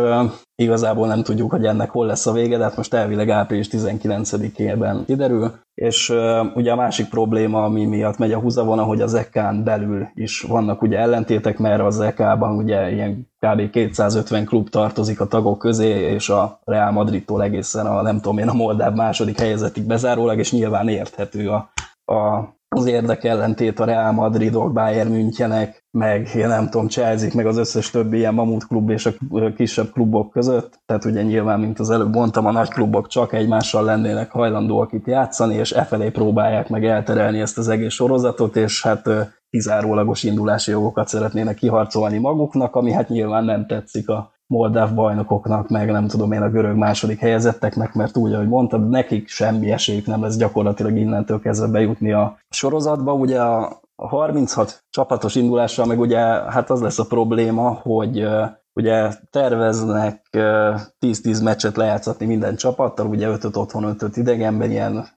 igazából nem tudjuk, hogy ennek hol lesz a vége, de hát most elvileg április 19-ében kiderül, és uh, ugye a másik probléma, ami miatt megy a húzavona, hogy az EK-n belül is vannak ugye ellentétek, mert az EK-ban ugye ilyen kb. 250 klub tartozik a tagok közé, és a Real Madridtól egészen a nem tudom én a Moldáv második helyezetig bezárólag, és nyilván érthető a, a az érdekellentét a Real Madridok, Bayern Münchenek, meg én nem tudom, Chelsea, meg az összes többi ilyen mamut klub és a kisebb klubok között. Tehát ugye nyilván, mint az előbb mondtam, a nagy klubok csak egymással lennének hajlandóak itt játszani, és e felé próbálják meg elterelni ezt az egész sorozatot, és hát kizárólagos indulási jogokat szeretnének kiharcolni maguknak, ami hát nyilván nem tetszik a moldáv bajnokoknak, meg nem tudom én a görög második helyezetteknek, mert úgy, ahogy mondtad, nekik semmi esélyük nem lesz gyakorlatilag innentől kezdve bejutni a sorozatba. Ugye a a 36 csapatos indulással meg ugye hát az lesz a probléma, hogy ugye terveznek 10-10 meccset lejátszatni minden csapattal, ugye 5 otthon, 5 idegenben, ilyen,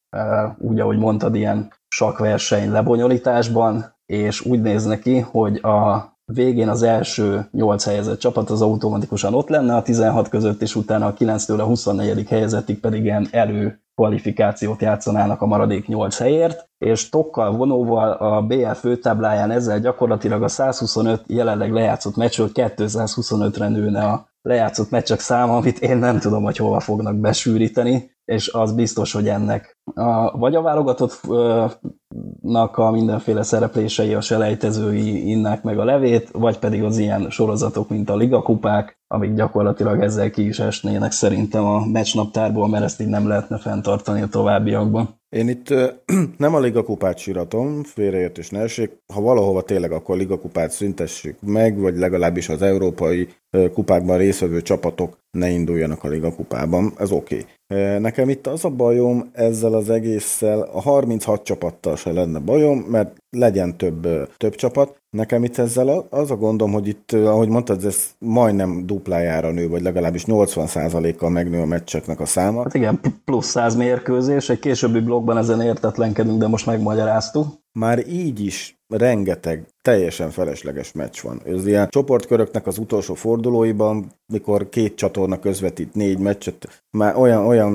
úgy ahogy mondtad, ilyen sakverseny lebonyolításban, és úgy néz neki, hogy a végén az első 8 helyezett csapat az automatikusan ott lenne a 16 között, és utána a 9-től a 24. helyezettig pedig ilyen elő kvalifikációt játszanának a maradék 8 helyért, és tokkal vonóval a BL főtábláján ezzel gyakorlatilag a 125 jelenleg lejátszott meccsről 225-re nőne a lejátszott meccsek száma, amit én nem tudom, hogy hova fognak besűríteni, és az biztos, hogy ennek a, vagy a válogatottnak a mindenféle szereplései, a selejtezői innek meg a levét, vagy pedig az ilyen sorozatok, mint a ligakupák, amik gyakorlatilag ezzel ki is esnének szerintem a meccsnaptárból, mert ezt így nem lehetne fenntartani a továbbiakban. Én itt nem a ligakupát síratom, félreértés ne esik. Ha valahova tényleg, akkor ligakupát szüntessük meg, vagy legalábbis az európai kupákban részvevő csapatok ne induljanak a ligakupában. Ez oké. Okay. Nekem itt az a bajom ezzel az egésszel, a 36 csapattal se lenne bajom, mert legyen több, több csapat. Nekem itt ezzel az a gondom, hogy itt, ahogy mondtad, ez majdnem duplájára nő, vagy legalábbis 80%-kal megnő a meccseknek a száma. Hát igen, plusz 100 mérkőzés, egy későbbi blogban ezen értetlenkedünk, de most megmagyaráztuk. Már így is rengeteg teljesen felesleges meccs van. Ez ilyen csoportköröknek az utolsó fordulóiban, mikor két csatorna közvetít négy meccset, már olyan, olyan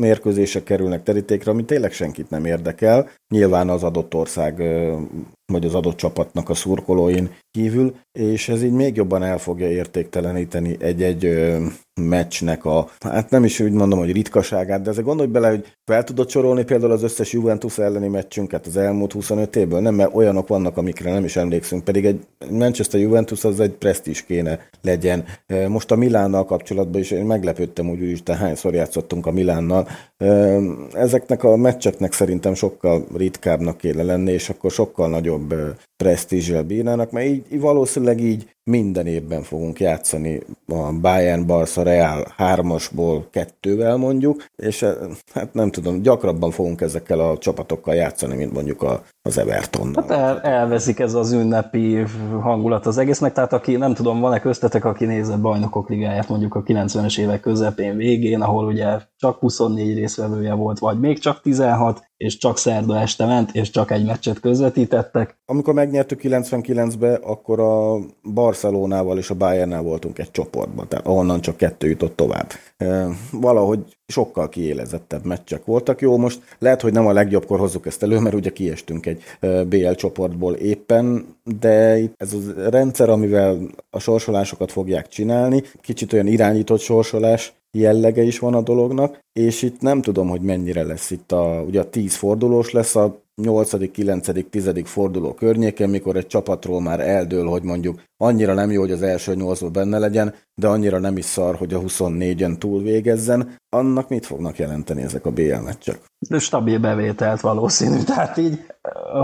mérkőzések kerülnek terítékre, ami tényleg senkit nem érdekel. Nyilván az adott ország vagy az adott csapatnak a szurkolóin kívül, és ez így még jobban el fogja értékteleníteni egy-egy meccsnek a, hát nem is úgy mondom, hogy ritkaságát, de ezzel gondolj bele, hogy fel tudod sorolni például az összes Juventus elleni meccsünket az elmúlt 25 évből, nem, mert olyanok vannak, amikre nem is emlékszünk, pedig egy Manchester Juventus az egy presztis kéne legyen. Most a Milánnal kapcsolatban is én meglepődtem úgy, hogy te hányszor játszottunk a Milánnal. Ezeknek a meccseknek szerintem sokkal ritkábbnak kéne lenni, és akkor sokkal nagyobb presztízsel bírnának, mert így, valószínűleg így minden évben fogunk játszani a Bayern, Barca, Real hármasból kettővel mondjuk, és hát nem tudom, gyakrabban fogunk ezekkel a csapatokkal játszani, mint mondjuk a, az Evertonnal. Hát el, elveszik ez az ünnepi hangulat az egésznek, tehát aki, nem tudom, van-e köztetek, aki nézett bajnokok ligáját mondjuk a 90-es évek közepén végén, ahol ugye csak 24 részvevője volt, vagy még csak 16, és csak szerda este ment, és csak egy meccset közvetítettek. Amikor megnyertük 99-be, akkor a Barcelonával és a Bayernnel voltunk egy csoportban, tehát ahonnan csak kettő jutott tovább. Valahogy sokkal kiélezettebb meccsek voltak. Jó, most lehet, hogy nem a legjobbkor hozzuk ezt elő, mert ugye kiestünk egy BL csoportból éppen, de ez a rendszer, amivel a sorsolásokat fogják csinálni, kicsit olyan irányított sorsolás, jellege is van a dolognak, és itt nem tudom, hogy mennyire lesz itt a, ugye a 10 fordulós lesz a 8., 9., 10. forduló környéken, mikor egy csapatról már eldől, hogy mondjuk annyira nem jó, hogy az első 8 benne legyen, de annyira nem is szar, hogy a 24-en túl végezzen, annak mit fognak jelenteni ezek a BL meccsek? De stabil bevételt valószínű, tehát így,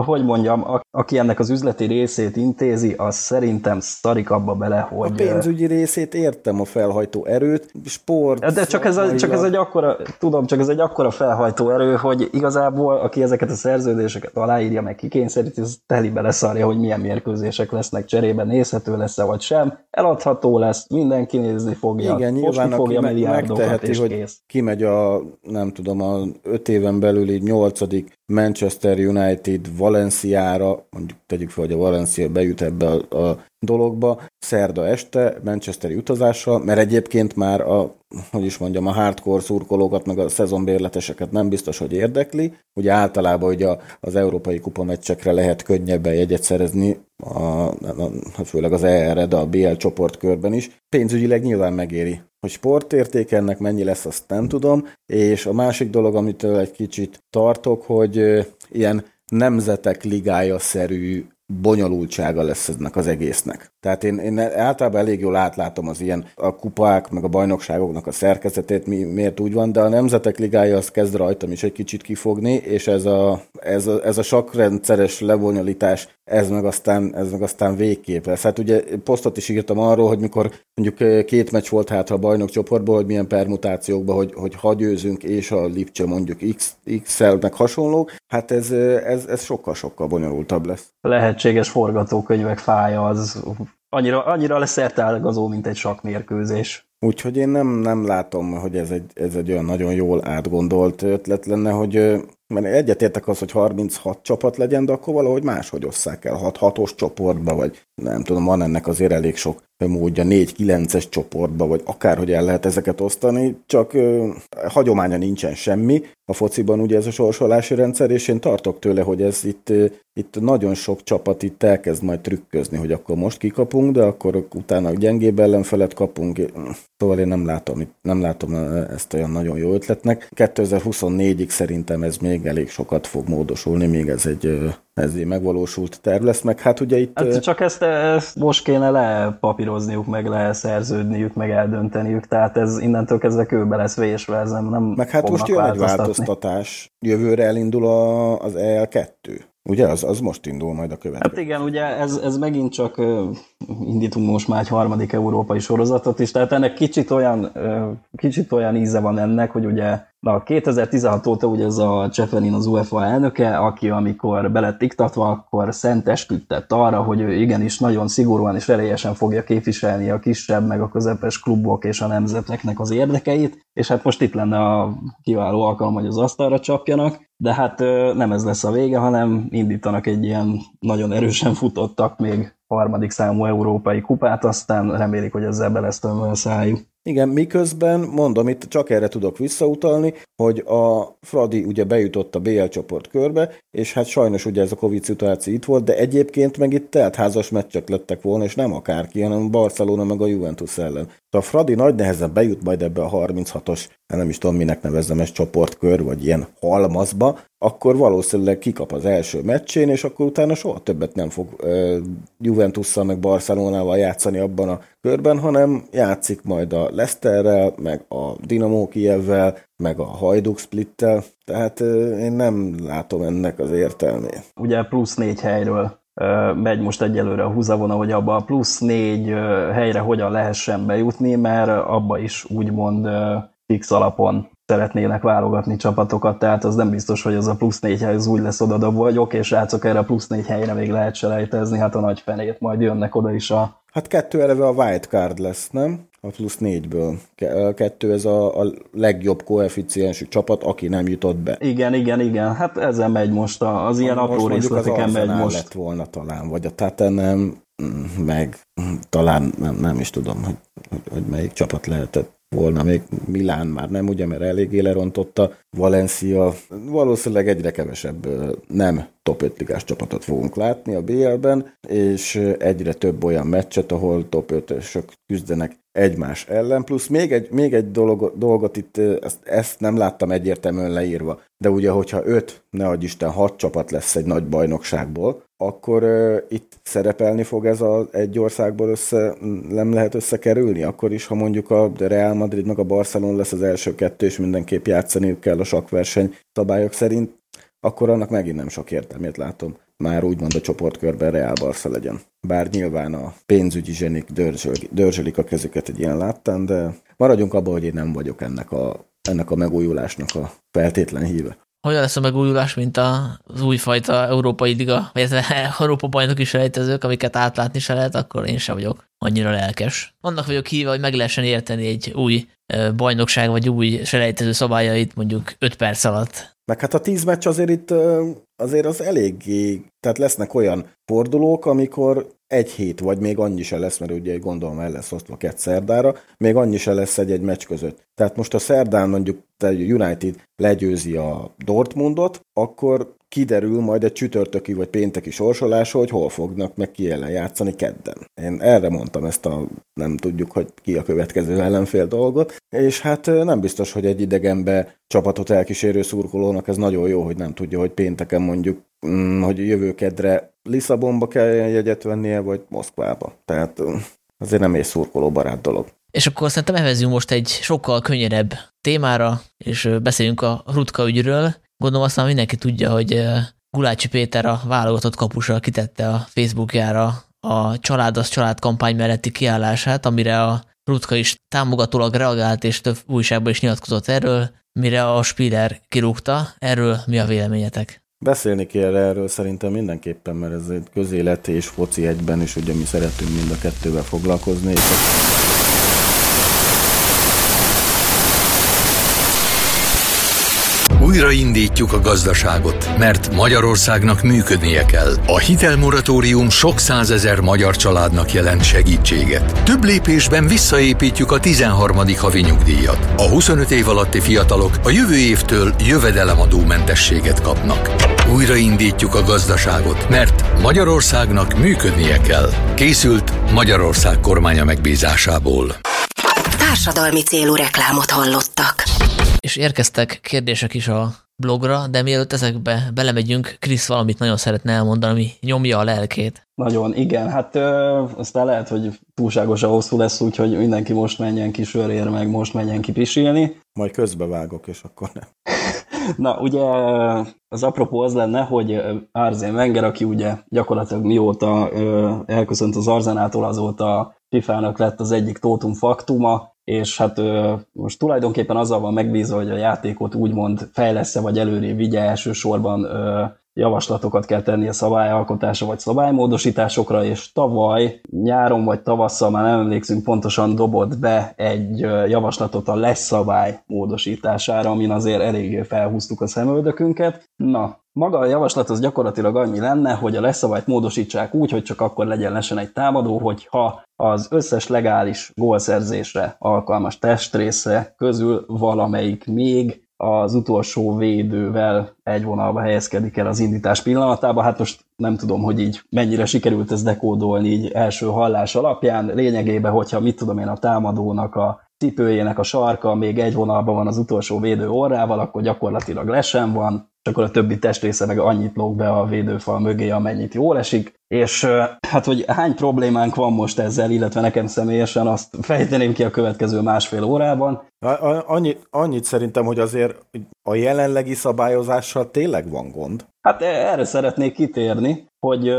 hogy mondjam, aki ennek az üzleti részét intézi, az szerintem szarik abba bele, hogy... A pénzügyi részét értem, a felhajtó erőt, sport... De csak ez, a, csak ez egy akkora, tudom, csak ez egy akkora felhajtó erő, hogy igazából, aki ezeket a szerződéseket aláírja, meg kikényszeríti, az telibe leszarja, hogy milyen mérkőzések lesznek cserébe, nézhető lesz-e vagy sem, eladható lesz, mindenki nézni fogja, Igen, nyilván, fogja aki megteheti, hogy kész. kimegy a, nem tudom, a öt éven belül így nyolcadik Manchester United Valenciára, mondjuk tegyük fel, hogy a Valencia bejut ebbe a, a dologba, szerda este Manchesteri utazással, mert egyébként már a, hogy is mondjam, a hardcore szurkolókat, meg a szezonbérleteseket nem biztos, hogy érdekli. Ugye általában ugye az európai kupa meccsekre lehet könnyebben jegyet szerezni, a, a, főleg az ER, de a BL csoportkörben is. Pénzügyileg nyilván megéri. Hogy sportérték ennek mennyi lesz, azt nem tudom. És a másik dolog, amitől egy kicsit tartok, hogy ilyen nemzetek ligája-szerű bonyolultsága lesz ennek az egésznek. Tehát én, én általában elég jól átlátom az ilyen a kupák, meg a bajnokságoknak a szerkezetét, mi, miért úgy van, de a Nemzetek Ligája az kezd rajtam is egy kicsit kifogni, és ez a, ez a, ez a sakrendszeres lebonyolítás, ez meg aztán, ez meg aztán végképp lesz. Hát ugye posztot is írtam arról, hogy mikor mondjuk két meccs volt hátra a bajnok csoportból, hogy milyen permutációkban, hogy, hogy hagyőzünk, és a Lipcse mondjuk X, XL meg hasonló, hát ez, ez, ez sokkal-sokkal bonyolultabb lesz. Lehetséges forgatókönyvek fája az annyira, annyira lesz szertágazó, mint egy sakmérkőzés. Úgyhogy én nem, nem látom, hogy ez egy, ez egy olyan nagyon jól átgondolt ötlet lenne, hogy mert egyetértek az, hogy 36 csapat legyen, de akkor valahogy máshogy osszák el, 6-6-os csoportba, vagy nem tudom, van ennek azért elég sok módja, 4-9-es csoportba, vagy akárhogy el lehet ezeket osztani, csak ö, hagyománya nincsen semmi. A fociban ugye ez a sorsolási rendszer, és én tartok tőle, hogy ez itt, itt nagyon sok csapat itt elkezd majd trükközni, hogy akkor most kikapunk, de akkor utána gyengébb ellenfelet kapunk. Szóval én nem látom, nem látom ezt olyan nagyon jó ötletnek. 2024-ig szerintem ez még elég sokat fog módosulni, még ez egy ez egy megvalósult terv lesz, meg hát ugye itt... Hát csak ezt, ezt most kéne lepapírozniuk, meg leszerződniük, meg eldönteniük, tehát ez innentől kezdve kőbe lesz vésve, ez nem, nem Meg hát most jön egy változtatás, jövőre elindul a, az EL2. Ugye, az, az most indul majd a következő. Hát igen, ugye ez, ez megint csak indítunk most már egy harmadik európai sorozatot is, tehát ennek kicsit olyan, kicsit olyan íze van ennek, hogy ugye Na, 2016 óta ugye ez a Cseferin az UEFA elnöke, aki amikor belett iktatva, akkor szent esküdtett arra, hogy ő igenis nagyon szigorúan és erélyesen fogja képviselni a kisebb, meg a közepes klubok és a nemzeteknek az érdekeit, és hát most itt lenne a kiváló alkalom, hogy az asztalra csapjanak, de hát nem ez lesz a vége, hanem indítanak egy ilyen nagyon erősen futottak még harmadik számú európai kupát, aztán remélik, hogy ezzel lesz a szájuk. Igen, miközben, mondom, itt csak erre tudok visszautalni, hogy a Fradi ugye bejutott a BL csoport körbe, és hát sajnos ugye ez a Covid szituáció itt volt, de egyébként meg itt teltházas meccsek lettek volna, és nem akárki, hanem Barcelona meg a Juventus ellen. A Fradi nagy nehezen bejut majd ebbe a 36-os, nem is tudom minek nevezzem ez csoportkör, vagy ilyen halmazba, akkor valószínűleg kikap az első meccsén, és akkor utána soha többet nem fog uh, Juventusszal meg Barcelonával játszani abban a körben, hanem játszik majd a Leicesterrel, meg a Dinamo Kievvel, meg a Hajduk Splittel, tehát uh, én nem látom ennek az értelmét. Ugye plusz négy helyről megy most egyelőre a húzavona, hogy abba a plusz négy helyre hogyan lehessen bejutni, mert abba is úgymond fix alapon szeretnének válogatni csapatokat, tehát az nem biztos, hogy az a plusz négy hely az úgy lesz oda vagyok, és srácok erre a plusz négy helyre még lehet selejtezni, hát a nagy fenét, majd jönnek oda is a... Hát kettő eleve a card lesz, nem? A plusz négyből. Kettő ez a, a legjobb koeficiensű csapat, aki nem jutott be. Igen, igen, igen. Hát ezzel megy most a, az ilyen apró részleteken megy most. lett volna talán, vagy a Tatenem, meg talán nem, nem is tudom, hogy, hogy, hogy melyik csapat lehetett volna, még Milán már nem, ugye, mert eléggé lerontotta, Valencia, valószínűleg egyre kevesebb nem top 5 ligás csapatot fogunk látni a BL-ben, és egyre több olyan meccset, ahol top 5-ösök küzdenek egymás ellen, plusz még egy, még egy dolog, dolgot itt, ezt, ezt nem láttam egyértelműen leírva, de ugye, hogyha öt, ne adj Isten, hat csapat lesz egy nagy bajnokságból, akkor uh, itt szerepelni fog ez a egy országból össze, nem lehet összekerülni, akkor is, ha mondjuk a Real Madrid meg a Barcelona lesz az első kettő, és mindenképp játszani kell a sakverseny szabályok szerint, akkor annak megint nem sok értelmét látom. Már úgymond a csoportkörben Real Barca legyen. Bár nyilván a pénzügyi zsenik dörzsölik, dörzsölik a kezüket egy ilyen láttán, de maradjunk abban, hogy én nem vagyok ennek a, ennek a megújulásnak a feltétlen híve hogyan lesz a megújulás, mint az újfajta Európai Liga, vagy Európa bajnoki selejtezők, amiket átlátni se lehet, akkor én sem vagyok annyira lelkes. Annak vagyok hívva, hogy meg lehessen érteni egy új bajnokság, vagy új selejtező szabályait mondjuk 5 perc alatt. Meg hát a 10 meccs azért itt azért az eléggé, tehát lesznek olyan fordulók, amikor egy hét, vagy még annyi se lesz, mert ugye gondolom el lesz osztva két szerdára, még annyi se lesz egy-egy meccs között. Tehát most a szerdán mondjuk a United legyőzi a Dortmundot, akkor kiderül majd egy csütörtöki vagy pénteki sorsolásról, hogy hol fognak meg ki ellen játszani kedden. Én erre mondtam ezt a nem tudjuk, hogy ki a következő ellenfél dolgot, és hát nem biztos, hogy egy idegenbe csapatot elkísérő szurkolónak ez nagyon jó, hogy nem tudja, hogy pénteken mondjuk, mm, hogy jövő kedre Lisszabonba kell jegyet vennie, vagy Moszkvába. Tehát azért nem egy szurkoló barát dolog. És akkor szerintem evezünk most egy sokkal könnyedebb témára, és beszéljünk a Rutka ügyről. Gondolom aztán mindenki tudja, hogy Gulácsi Péter a válogatott kapusa kitette a Facebookjára a Család az család kampány melletti kiállását, amire a Rutka is támogatólag reagált, és több újságban is nyilatkozott erről, mire a Spiller kirúgta. Erről mi a véleményetek? Beszélni kell erről szerintem mindenképpen, mert ez egy közélet és foci egyben, és ugye mi szeretünk mind a kettővel foglalkozni, és Újraindítjuk a gazdaságot, mert Magyarországnak működnie kell. A hitelmoratórium sok százezer magyar családnak jelent segítséget. Több lépésben visszaépítjük a 13. havi nyugdíjat. A 25 év alatti fiatalok a jövő évtől jövedelemadómentességet kapnak. Újraindítjuk a gazdaságot, mert Magyarországnak működnie kell. Készült Magyarország kormánya megbízásából. Társadalmi célú reklámot hallottak és érkeztek kérdések is a blogra, de mielőtt ezekbe belemegyünk, Krisz valamit nagyon szeretne elmondani, ami nyomja a lelkét. Nagyon, igen. Hát ö, aztán lehet, hogy túlságosan hosszú lesz, úgyhogy mindenki most menjen ki sörért, meg most menjen ki pisilni. Majd közbevágok, és akkor nem. Na, ugye az apropó az lenne, hogy Arzén Wenger, aki ugye gyakorlatilag mióta elköszönt az Arzenától, azóta FIFA-nak lett az egyik tótum faktuma, és hát most tulajdonképpen azzal van megbízva, hogy a játékot úgymond fejlesz vagy előré vigye elsősorban javaslatokat kell tenni a szabályalkotásra vagy szabálymódosításokra, és tavaly nyáron vagy tavasszal, már nem emlékszünk pontosan, dobott be egy javaslatot a lesz módosítására, amin azért eléggé felhúztuk a szemöldökünket. Na, maga a javaslat az gyakorlatilag annyi lenne, hogy a leszabályt módosítsák úgy, hogy csak akkor legyen lesen egy támadó, hogyha az összes legális gólszerzésre alkalmas testrésze közül valamelyik még az utolsó védővel egy vonalba helyezkedik el az indítás pillanatában. Hát most nem tudom, hogy így mennyire sikerült ez dekódolni így első hallás alapján. Lényegében, hogyha mit tudom én a támadónak a cipőjének a sarka még egy vonalban van az utolsó védő orrával, akkor gyakorlatilag lesen van, és akkor a többi testrésze meg annyit lóg be a védőfal mögé, amennyit jól esik. És hát, hogy hány problémánk van most ezzel, illetve nekem személyesen, azt fejteném ki a következő másfél órában. Annyit, annyit szerintem, hogy azért a jelenlegi szabályozással tényleg van gond. Hát e, erre szeretnék kitérni, hogy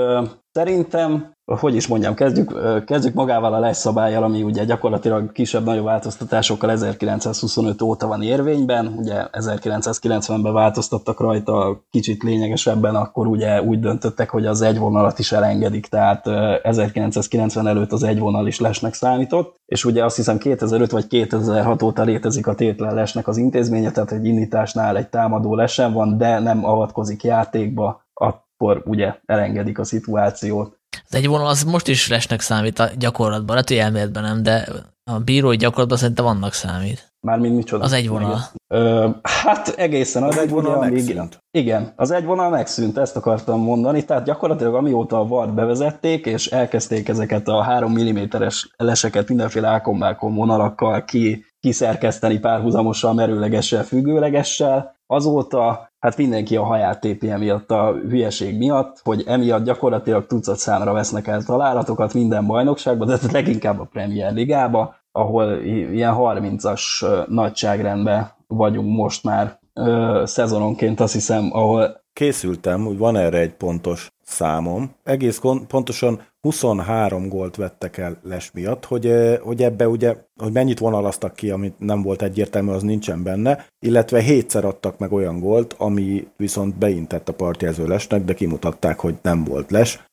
szerintem hogy is mondjam, kezdjük, kezdjük magával a lesz szabályjal, ami ugye gyakorlatilag kisebb-nagyobb változtatásokkal 1925 óta van érvényben, ugye 1990-ben változtattak rajta kicsit lényegesebben, akkor ugye úgy döntöttek, hogy az egy vonalat is elengedik, tehát 1990 előtt az egy vonal is lesnek számított, és ugye azt hiszem 2005 vagy 2006 óta létezik a tétlen lesnek az intézménye, tehát egy indításnál egy támadó lesen van, de nem avatkozik játékba, akkor ugye elengedik a szituációt. Az egy vonal az most is lesnek számít a gyakorlatban, lehet, hogy elméletben nem, de a bírói gyakorlatban szerintem vannak számít. Mármint micsoda? Az egy vonal. Ö, hát egészen az, az egy vonal megszűnt. Igen, az egy vonal megszűnt, ezt akartam mondani, tehát gyakorlatilag amióta a VAR bevezették, és elkezdték ezeket a 3 mm-es leseket mindenféle ákombákon vonalakkal ki, kiszerkeszteni párhuzamosan, merőlegessel, függőlegessel, azóta hát mindenki a haját tépi emiatt a hülyeség miatt, hogy emiatt gyakorlatilag tucat számra vesznek el találatokat minden bajnokságban, de leginkább a Premier Ligába, ahol ilyen 30-as nagyságrendben vagyunk most már ö, szezononként, azt hiszem, ahol... Készültem, hogy van erre egy pontos számom. Egész pontosan 23 gólt vettek el Les miatt, hogy, hogy ebbe ugye, hogy mennyit vonalaztak ki, amit nem volt egyértelmű, az nincsen benne, illetve hétszer adtak meg olyan gólt, ami viszont beintett a partjelző Lesnek, de kimutatták, hogy nem volt Les.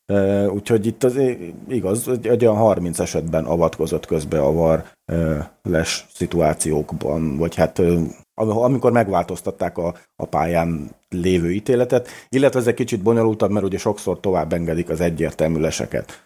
Úgyhogy itt az igaz, egy olyan 30 esetben avatkozott közbe a VAR Les szituációkban, vagy hát amikor megváltoztatták a, a pályán lévő ítéletet, illetve ez egy kicsit bonyolultabb, mert ugye sokszor tovább engedik az egyértelmű leseket,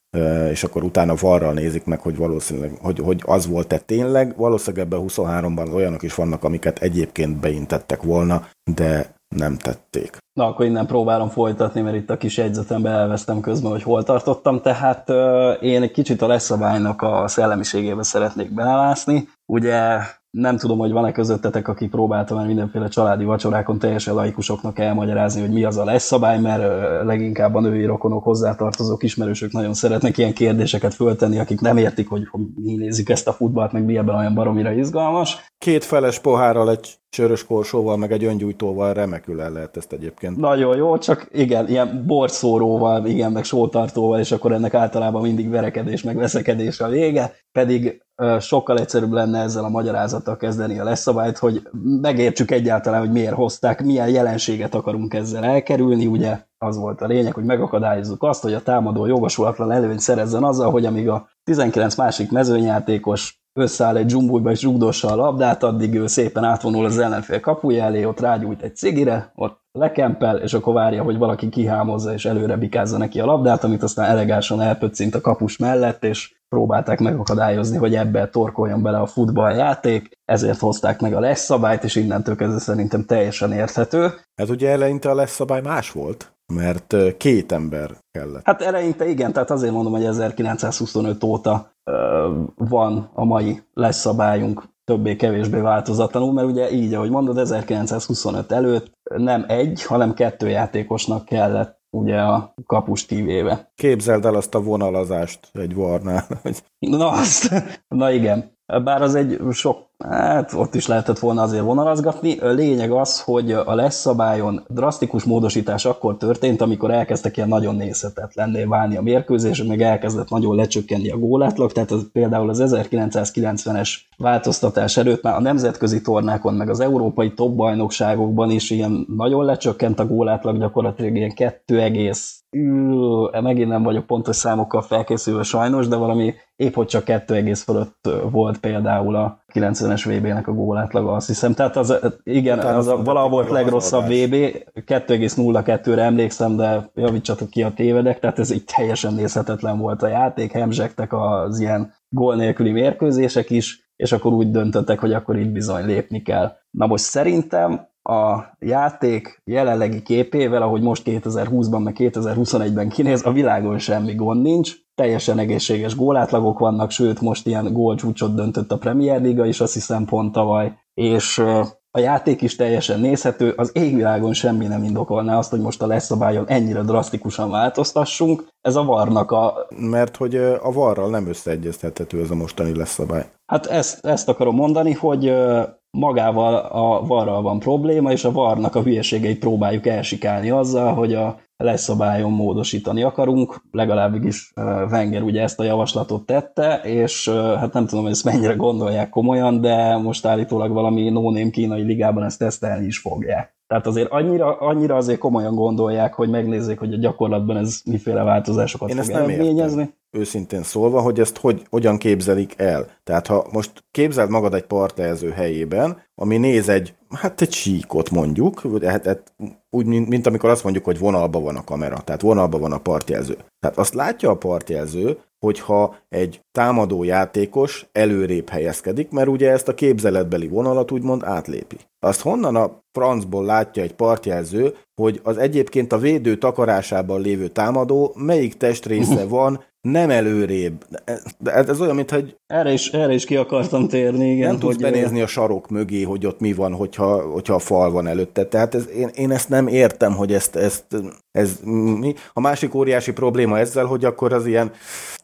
és akkor utána varral nézik meg, hogy valószínűleg, hogy, hogy az volt-e tényleg. Valószínűleg ebben 23-ban olyanok is vannak, amiket egyébként beintettek volna, de nem tették. Na, akkor innen próbálom folytatni, mert itt a kis jegyzetembe elvesztem közben, hogy hol tartottam. Tehát euh, én egy kicsit a leszabálynak a szellemiségébe szeretnék belelászni. Ugye nem tudom, hogy van-e közöttetek, aki próbálta már mindenféle családi vacsorákon teljesen laikusoknak elmagyarázni, hogy mi az a lesz szabály, mert leginkább a női rokonok hozzátartozók ismerősök nagyon szeretnek ilyen kérdéseket föltenni, akik nem értik, hogy mi nézik ezt a futballt, meg mi ebben olyan baromira izgalmas. Két feles pohárral, egy sörös korsóval, meg egy öngyújtóval remekül el lehet ezt egyébként. Nagyon jó, csak igen, ilyen borszóróval, igen, meg sótartóval, és akkor ennek általában mindig verekedés, meg veszekedés a vége, pedig sokkal egyszerűbb lenne ezzel a magyarázattal kezdeni a leszabályt, hogy megértsük egyáltalán, hogy miért hozták, milyen jelenséget akarunk ezzel elkerülni, ugye az volt a lényeg, hogy megakadályozzuk azt, hogy a támadó jogosulatlan előnyt szerezzen azzal, hogy amíg a 19 másik mezőnyjátékos összeáll egy dzsumbújba és zsugdossa a labdát, addig ő szépen átvonul az ellenfél kapuja elé, ott rágyújt egy cigire, ott lekempel, és akkor várja, hogy valaki kihámozza és előre bikázza neki a labdát, amit aztán elegánsan elpöccint a kapus mellett, és próbálták megakadályozni, hogy ebbe torkoljon bele a futballjáték, ezért hozták meg a lesz szabályt, és innentől kezdve szerintem teljesen érthető. Hát ugye eleinte a lesz szabály más volt, mert két ember kellett. Hát eleinte igen, tehát azért mondom, hogy 1925 óta van a mai lesz szabályunk többé-kevésbé változatlanul, mert ugye így, ahogy mondod, 1925 előtt nem egy, hanem kettő játékosnak kellett ugye a kapust kivéve. Képzeld el azt a vonalazást egy varnál. Hogy... Na azt, na igen. Bár az egy sok Hát ott is lehetett volna azért vonalazgatni. A lényeg az, hogy a lesz szabályon drasztikus módosítás akkor történt, amikor elkezdtek ilyen nagyon nézhetetlenné válni a mérkőzés, meg elkezdett nagyon lecsökkenni a gólátlag, tehát az, például az 1990-es változtatás előtt már a nemzetközi tornákon, meg az európai top bajnokságokban is ilyen nagyon lecsökkent a gólátlag, gyakorlatilag ilyen 2, megint nem vagyok pontos számokkal felkészülve sajnos, de valami épp hogy csak 2, fölött volt például a 90-es VB-nek a gólátlaga, azt hiszem. Tehát az, igen, az a, valahol volt legrosszabb VB, 2,02-re emlékszem, de javítsatok ki a tévedek, tehát ez így teljesen nézhetetlen volt a játék, hemzsegtek az ilyen gól nélküli mérkőzések is, és akkor úgy döntöttek, hogy akkor így bizony lépni kell. Na most szerintem a játék jelenlegi képével, ahogy most 2020-ban, meg 2021-ben kinéz, a világon semmi gond nincs, teljesen egészséges gólátlagok vannak, sőt most ilyen gólcsúcsot döntött a Premier Liga is, azt hiszem pont tavaly, és a játék is teljesen nézhető, az égvilágon semmi nem indokolná azt, hogy most a leszabályon ennyire drasztikusan változtassunk. Ez a varnak a... Mert hogy a varral nem összeegyeztethető ez a mostani leszabály. Hát ezt, ezt akarom mondani, hogy magával a varral van probléma, és a varnak a hülyeségeit próbáljuk elsikálni azzal, hogy a leszabályon módosítani akarunk, legalábbis Wenger ugye ezt a javaslatot tette, és hát nem tudom, hogy ezt mennyire gondolják komolyan, de most állítólag valami no kínai ligában ezt tesztelni is fogják. Tehát azért annyira, annyira azért komolyan gondolják, hogy megnézzék, hogy a gyakorlatban ez miféle változásokat Én fog ezt nem eredményezni. Értem őszintén szólva, hogy ezt hogy, hogyan képzelik el. Tehát ha most képzeld magad egy partelző helyében, ami néz egy, hát egy síkot mondjuk, hát, hát, úgy, mint, mint amikor azt mondjuk, hogy vonalba van a kamera, tehát vonalba van a partjelző. Tehát azt látja a partjelző, hogyha egy támadó játékos előrébb helyezkedik, mert ugye ezt a képzeletbeli vonalat úgymond átlépi. Azt honnan a francból látja egy partjelző, hogy az egyébként a védő takarásában lévő támadó melyik testrésze van nem előrébb. De ez olyan, mintha egy... Erre is, erre is ki akartam térni, igen. Nem tudsz hogy benézni a sarok mögé, hogy ott mi van, hogyha, hogyha a fal van előtte. Tehát ez, én, én ezt nem értem, hogy ezt, ezt ez mi. A másik óriási probléma ezzel, hogy akkor az ilyen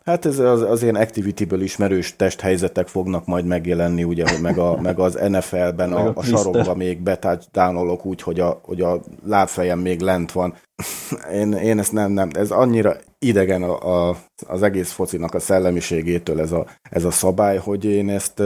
Hát ez az, az ilyen activity-ből ismerős testhelyzetek fognak majd megjelenni, ugye, meg, a, meg az NFL-ben a, a, sarokba még betouchdownolok úgy, hogy a, hogy a lábfejem még lent van. Én, én ezt nem, nem. Ez annyira idegen a, a, az egész focinak a szellemiségétől ez a, ez a szabály, hogy én ezt,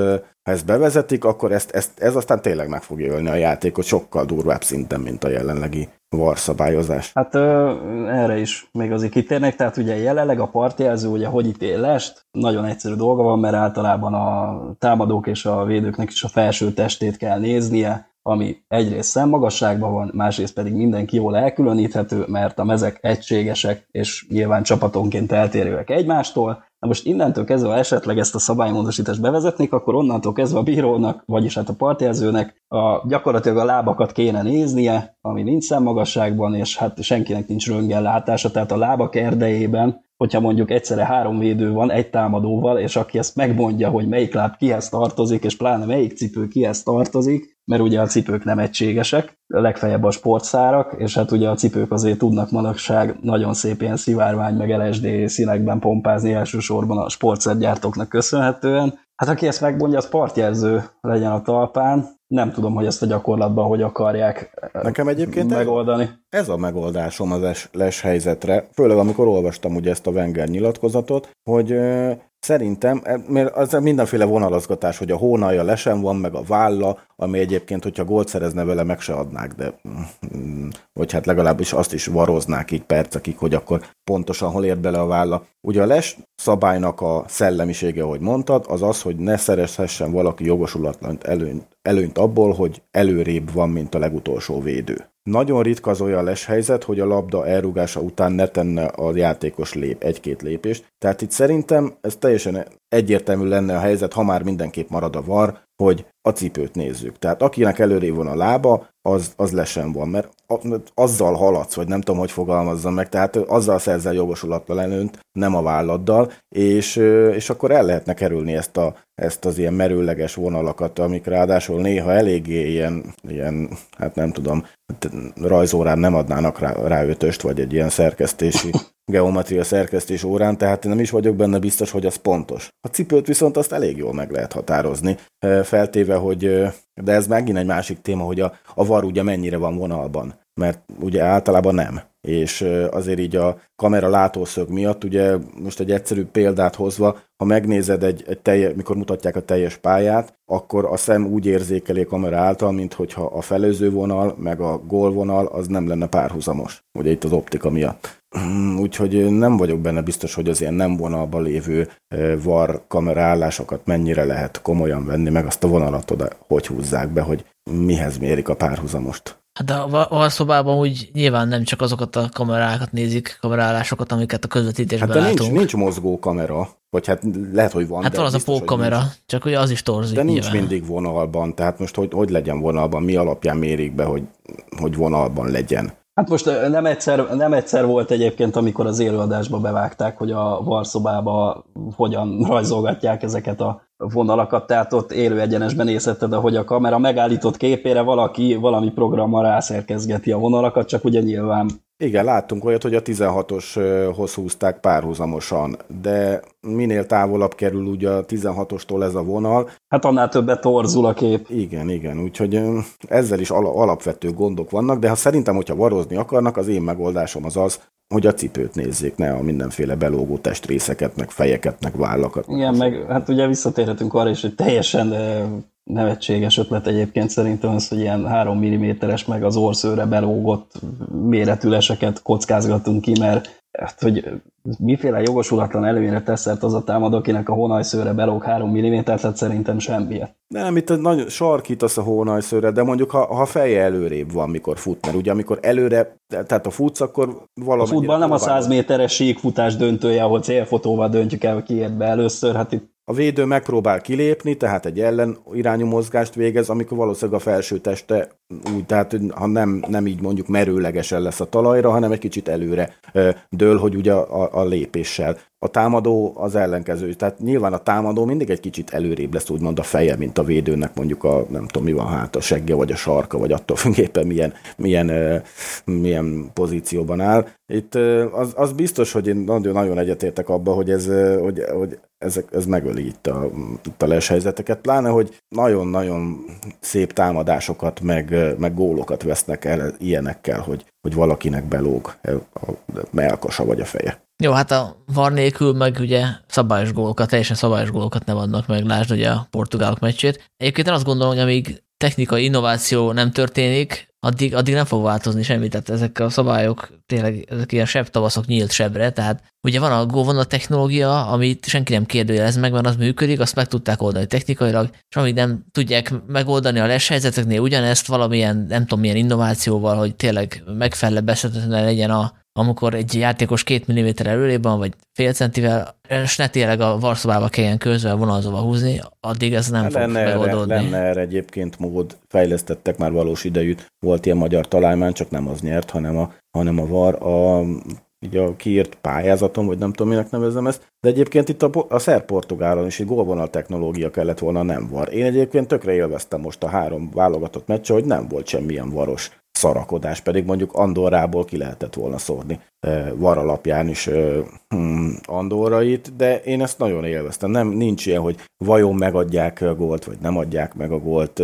ha ezt bevezetik, akkor ezt, ezt, ez aztán tényleg meg fogja ölni a játékot sokkal durvább szinten, mint a jelenlegi varszabályozás. Hát ö, erre is még azért kitérnek, tehát ugye jelenleg a partjelző ugye hogy ítél lest, nagyon egyszerű dolga van, mert általában a támadók és a védőknek is a felső testét kell néznie, ami egyrészt szemmagasságban van, másrészt pedig mindenki jól elkülöníthető, mert a mezek egységesek, és nyilván csapatonként eltérőek egymástól. Na most innentől kezdve, ha esetleg ezt a szabálymódosítást bevezetnék, akkor onnantól kezdve a bírónak, vagyis hát a partjelzőnek a, gyakorlatilag a lábakat kéne néznie, ami nincs szemmagasságban, és hát senkinek nincs röntgen látása, tehát a lábak erdejében hogyha mondjuk egyszerre három védő van egy támadóval, és aki ezt megmondja, hogy melyik láb kihez tartozik, és pláne melyik cipő kihez tartozik, mert ugye a cipők nem egységesek, legfeljebb a sportszárak, és hát ugye a cipők azért tudnak manapság nagyon szép ilyen szivárvány, meg LSD színekben pompázni elsősorban a sportszergyártóknak köszönhetően. Hát aki ezt megmondja, az partjelző legyen a talpán. Nem tudom, hogy ezt a gyakorlatban hogy akarják Nekem egyébként megoldani. Ez a megoldásom az les helyzetre, főleg amikor olvastam ugye ezt a Wenger nyilatkozatot, hogy Szerintem, e, mert az mindenféle vonalazgatás, hogy a hónalja lesen van, meg a válla, ami egyébként, hogyha gólt szerezne vele, meg se adnák, de mm, vagy hát legalábbis azt is varoznák így percekig, hogy akkor pontosan hol ér bele a válla. Ugye a les szabálynak a szellemisége, ahogy mondtad, az az, hogy ne szerezhessen valaki jogosulatlan előnyt, előnyt abból, hogy előrébb van, mint a legutolsó védő. Nagyon ritka az olyan helyzet, hogy a labda elrúgása után ne tenne a játékos lép egy-két lépést. Tehát itt szerintem ez teljesen egyértelmű lenne a helyzet, ha már mindenképp marad a var, hogy a cipőt nézzük. Tehát akinek előrébb van a lába, az, az lesen van, mert azzal haladsz, vagy nem tudom, hogy fogalmazzam meg, tehát azzal szerzel jogosulatlan előnt, nem a válladdal, és, és akkor el lehetne kerülni ezt, a, ezt az ilyen merőleges vonalakat, amik ráadásul néha eléggé ilyen, ilyen hát nem tudom, rajzórán nem adnának rá, rá ötöst, vagy egy ilyen szerkesztési geometria szerkesztés órán, tehát nem is vagyok benne biztos, hogy az pontos. A cipőt viszont azt elég jól meg lehet határozni, feltéve, hogy, de ez megint egy másik téma, hogy a, a var ugye mennyire van vonalban, mert ugye általában nem és azért így a kamera látószög miatt, ugye most egy egyszerű példát hozva, ha megnézed egy, egy telje, mikor mutatják a teljes pályát, akkor a szem úgy érzékeli a kamera által, mint hogyha a felőző vonal, meg a gólvonal az nem lenne párhuzamos, ugye itt az optika miatt. Úgyhogy nem vagyok benne biztos, hogy az ilyen nem vonalban lévő var kamerállásokat mennyire lehet komolyan venni, meg azt a vonalat oda hogy húzzák be, hogy mihez mérik a párhuzamost. Hát a alszobában úgy nyilván nem csak azokat a kamerákat nézik, kamerálásokat, amiket a közvetítésben hát de látunk. Nincs, nincs mozgó kamera, vagy hát lehet, hogy van. Hát van az a pókkamera, csak ugye az is torzik. De nincs nyilván. mindig vonalban, tehát most hogy, hogy legyen vonalban, mi alapján mérik be, hogy, hogy vonalban legyen. Hát most nem egyszer, nem egyszer volt egyébként, amikor az élőadásba bevágták, hogy a varszobába hogyan rajzolgatják ezeket a vonalakat, tehát ott élő egyenesben nézheted, hogy a kamera megállított képére valaki valami programmal rászerkezgeti a vonalakat, csak ugye nyilván igen, láttunk olyat, hogy a 16-oshoz húzták párhuzamosan, de minél távolabb kerül ugye a 16-ostól ez a vonal. Hát annál többet torzul a kép. Igen, igen, úgyhogy ezzel is alapvető gondok vannak, de ha szerintem, hogyha varozni akarnak, az én megoldásom az az, hogy a cipőt nézzék, ne a mindenféle belógó testrészeket, meg fejeket, meg vállakat. Igen, meg hát ugye visszatérhetünk arra is, hogy teljesen nevetséges ötlet egyébként szerintem az, hogy ilyen 3 mm-es meg az orszőre belógott méretüleseket kockázgatunk ki, mert hát, hogy miféle jogosulatlan előnyre teszert az a támad, akinek a hónajszőre belóg 3 mm, tehát szerintem semmiért. Nem, itt nagyon sarkítasz a hónajszőre, de mondjuk ha, ha feje előrébb van, mikor fut, mert ugye amikor előre, tehát a futsz, akkor valami. A futball nem a 100 méteres síkfutás döntője, ahol célfotóval döntjük el, ki ért be először, hát itt a védő megpróbál kilépni, tehát egy ellen irányú mozgást végez, amikor valószínűleg a felső teste úgy, tehát ha nem, nem így mondjuk merőlegesen lesz a talajra, hanem egy kicsit előre dől, hogy ugye a, a lépéssel. A támadó az ellenkező, tehát nyilván a támadó mindig egy kicsit előrébb lesz úgymond a feje, mint a védőnek mondjuk a nem tudom mi van hát a segge vagy a sarka, vagy attól függéppen milyen, milyen, milyen pozícióban áll. Itt az, az biztos, hogy én nagyon, nagyon egyetértek abba, hogy ez, hogy, hogy ezek, ez megöli itt a, itt a leshelyzeteket, pláne, hogy nagyon-nagyon szép támadásokat, meg, meg gólokat vesznek el ilyenekkel, hogy, hogy valakinek belóg a melkasa vagy a feje. Jó, hát a VAR nélkül meg ugye szabályos gólokat, teljesen szabályos gólokat nem adnak meg, lásd ugye a portugálok meccsét. Egyébként én azt gondolom, hogy amíg technikai innováció nem történik, addig, addig nem fog változni semmi, tehát ezek a szabályok tényleg ezek ilyen sebb tavaszok nyílt sebre, tehát ugye van a GoVon technológia, amit senki nem kérdőjelez meg, mert az működik, azt meg tudták oldani technikailag, és amíg nem tudják megoldani a leshelyzeteknél ugyanezt valamilyen, nem tudom milyen innovációval, hogy tényleg megfelelő legyen a, amikor egy játékos két milliméter előrébb van, vagy fél centivel, és ne tényleg a varszobába kelljen közvel vonalzóba húzni, addig ez nem fog lenne megoldódni. Erre, lenne erre egyébként mód, fejlesztettek már valós idejűt, volt ilyen magyar találmány, csak nem az nyert, hanem a, hanem a VAR. A így a kiírt pályázaton, vagy nem tudom, minek nevezem ezt, de egyébként itt a, a szer-portugálon is egy gólvonal technológia kellett volna, nem var. Én egyébként tökre élveztem most a három válogatott meccse, hogy nem volt semmilyen varos szarakodás, pedig mondjuk Andorrából ki lehetett volna szórni var alapján is hmm, Andorrait, de én ezt nagyon élveztem. Nem, nincs ilyen, hogy vajon megadják a gólt, vagy nem adják meg a gólt.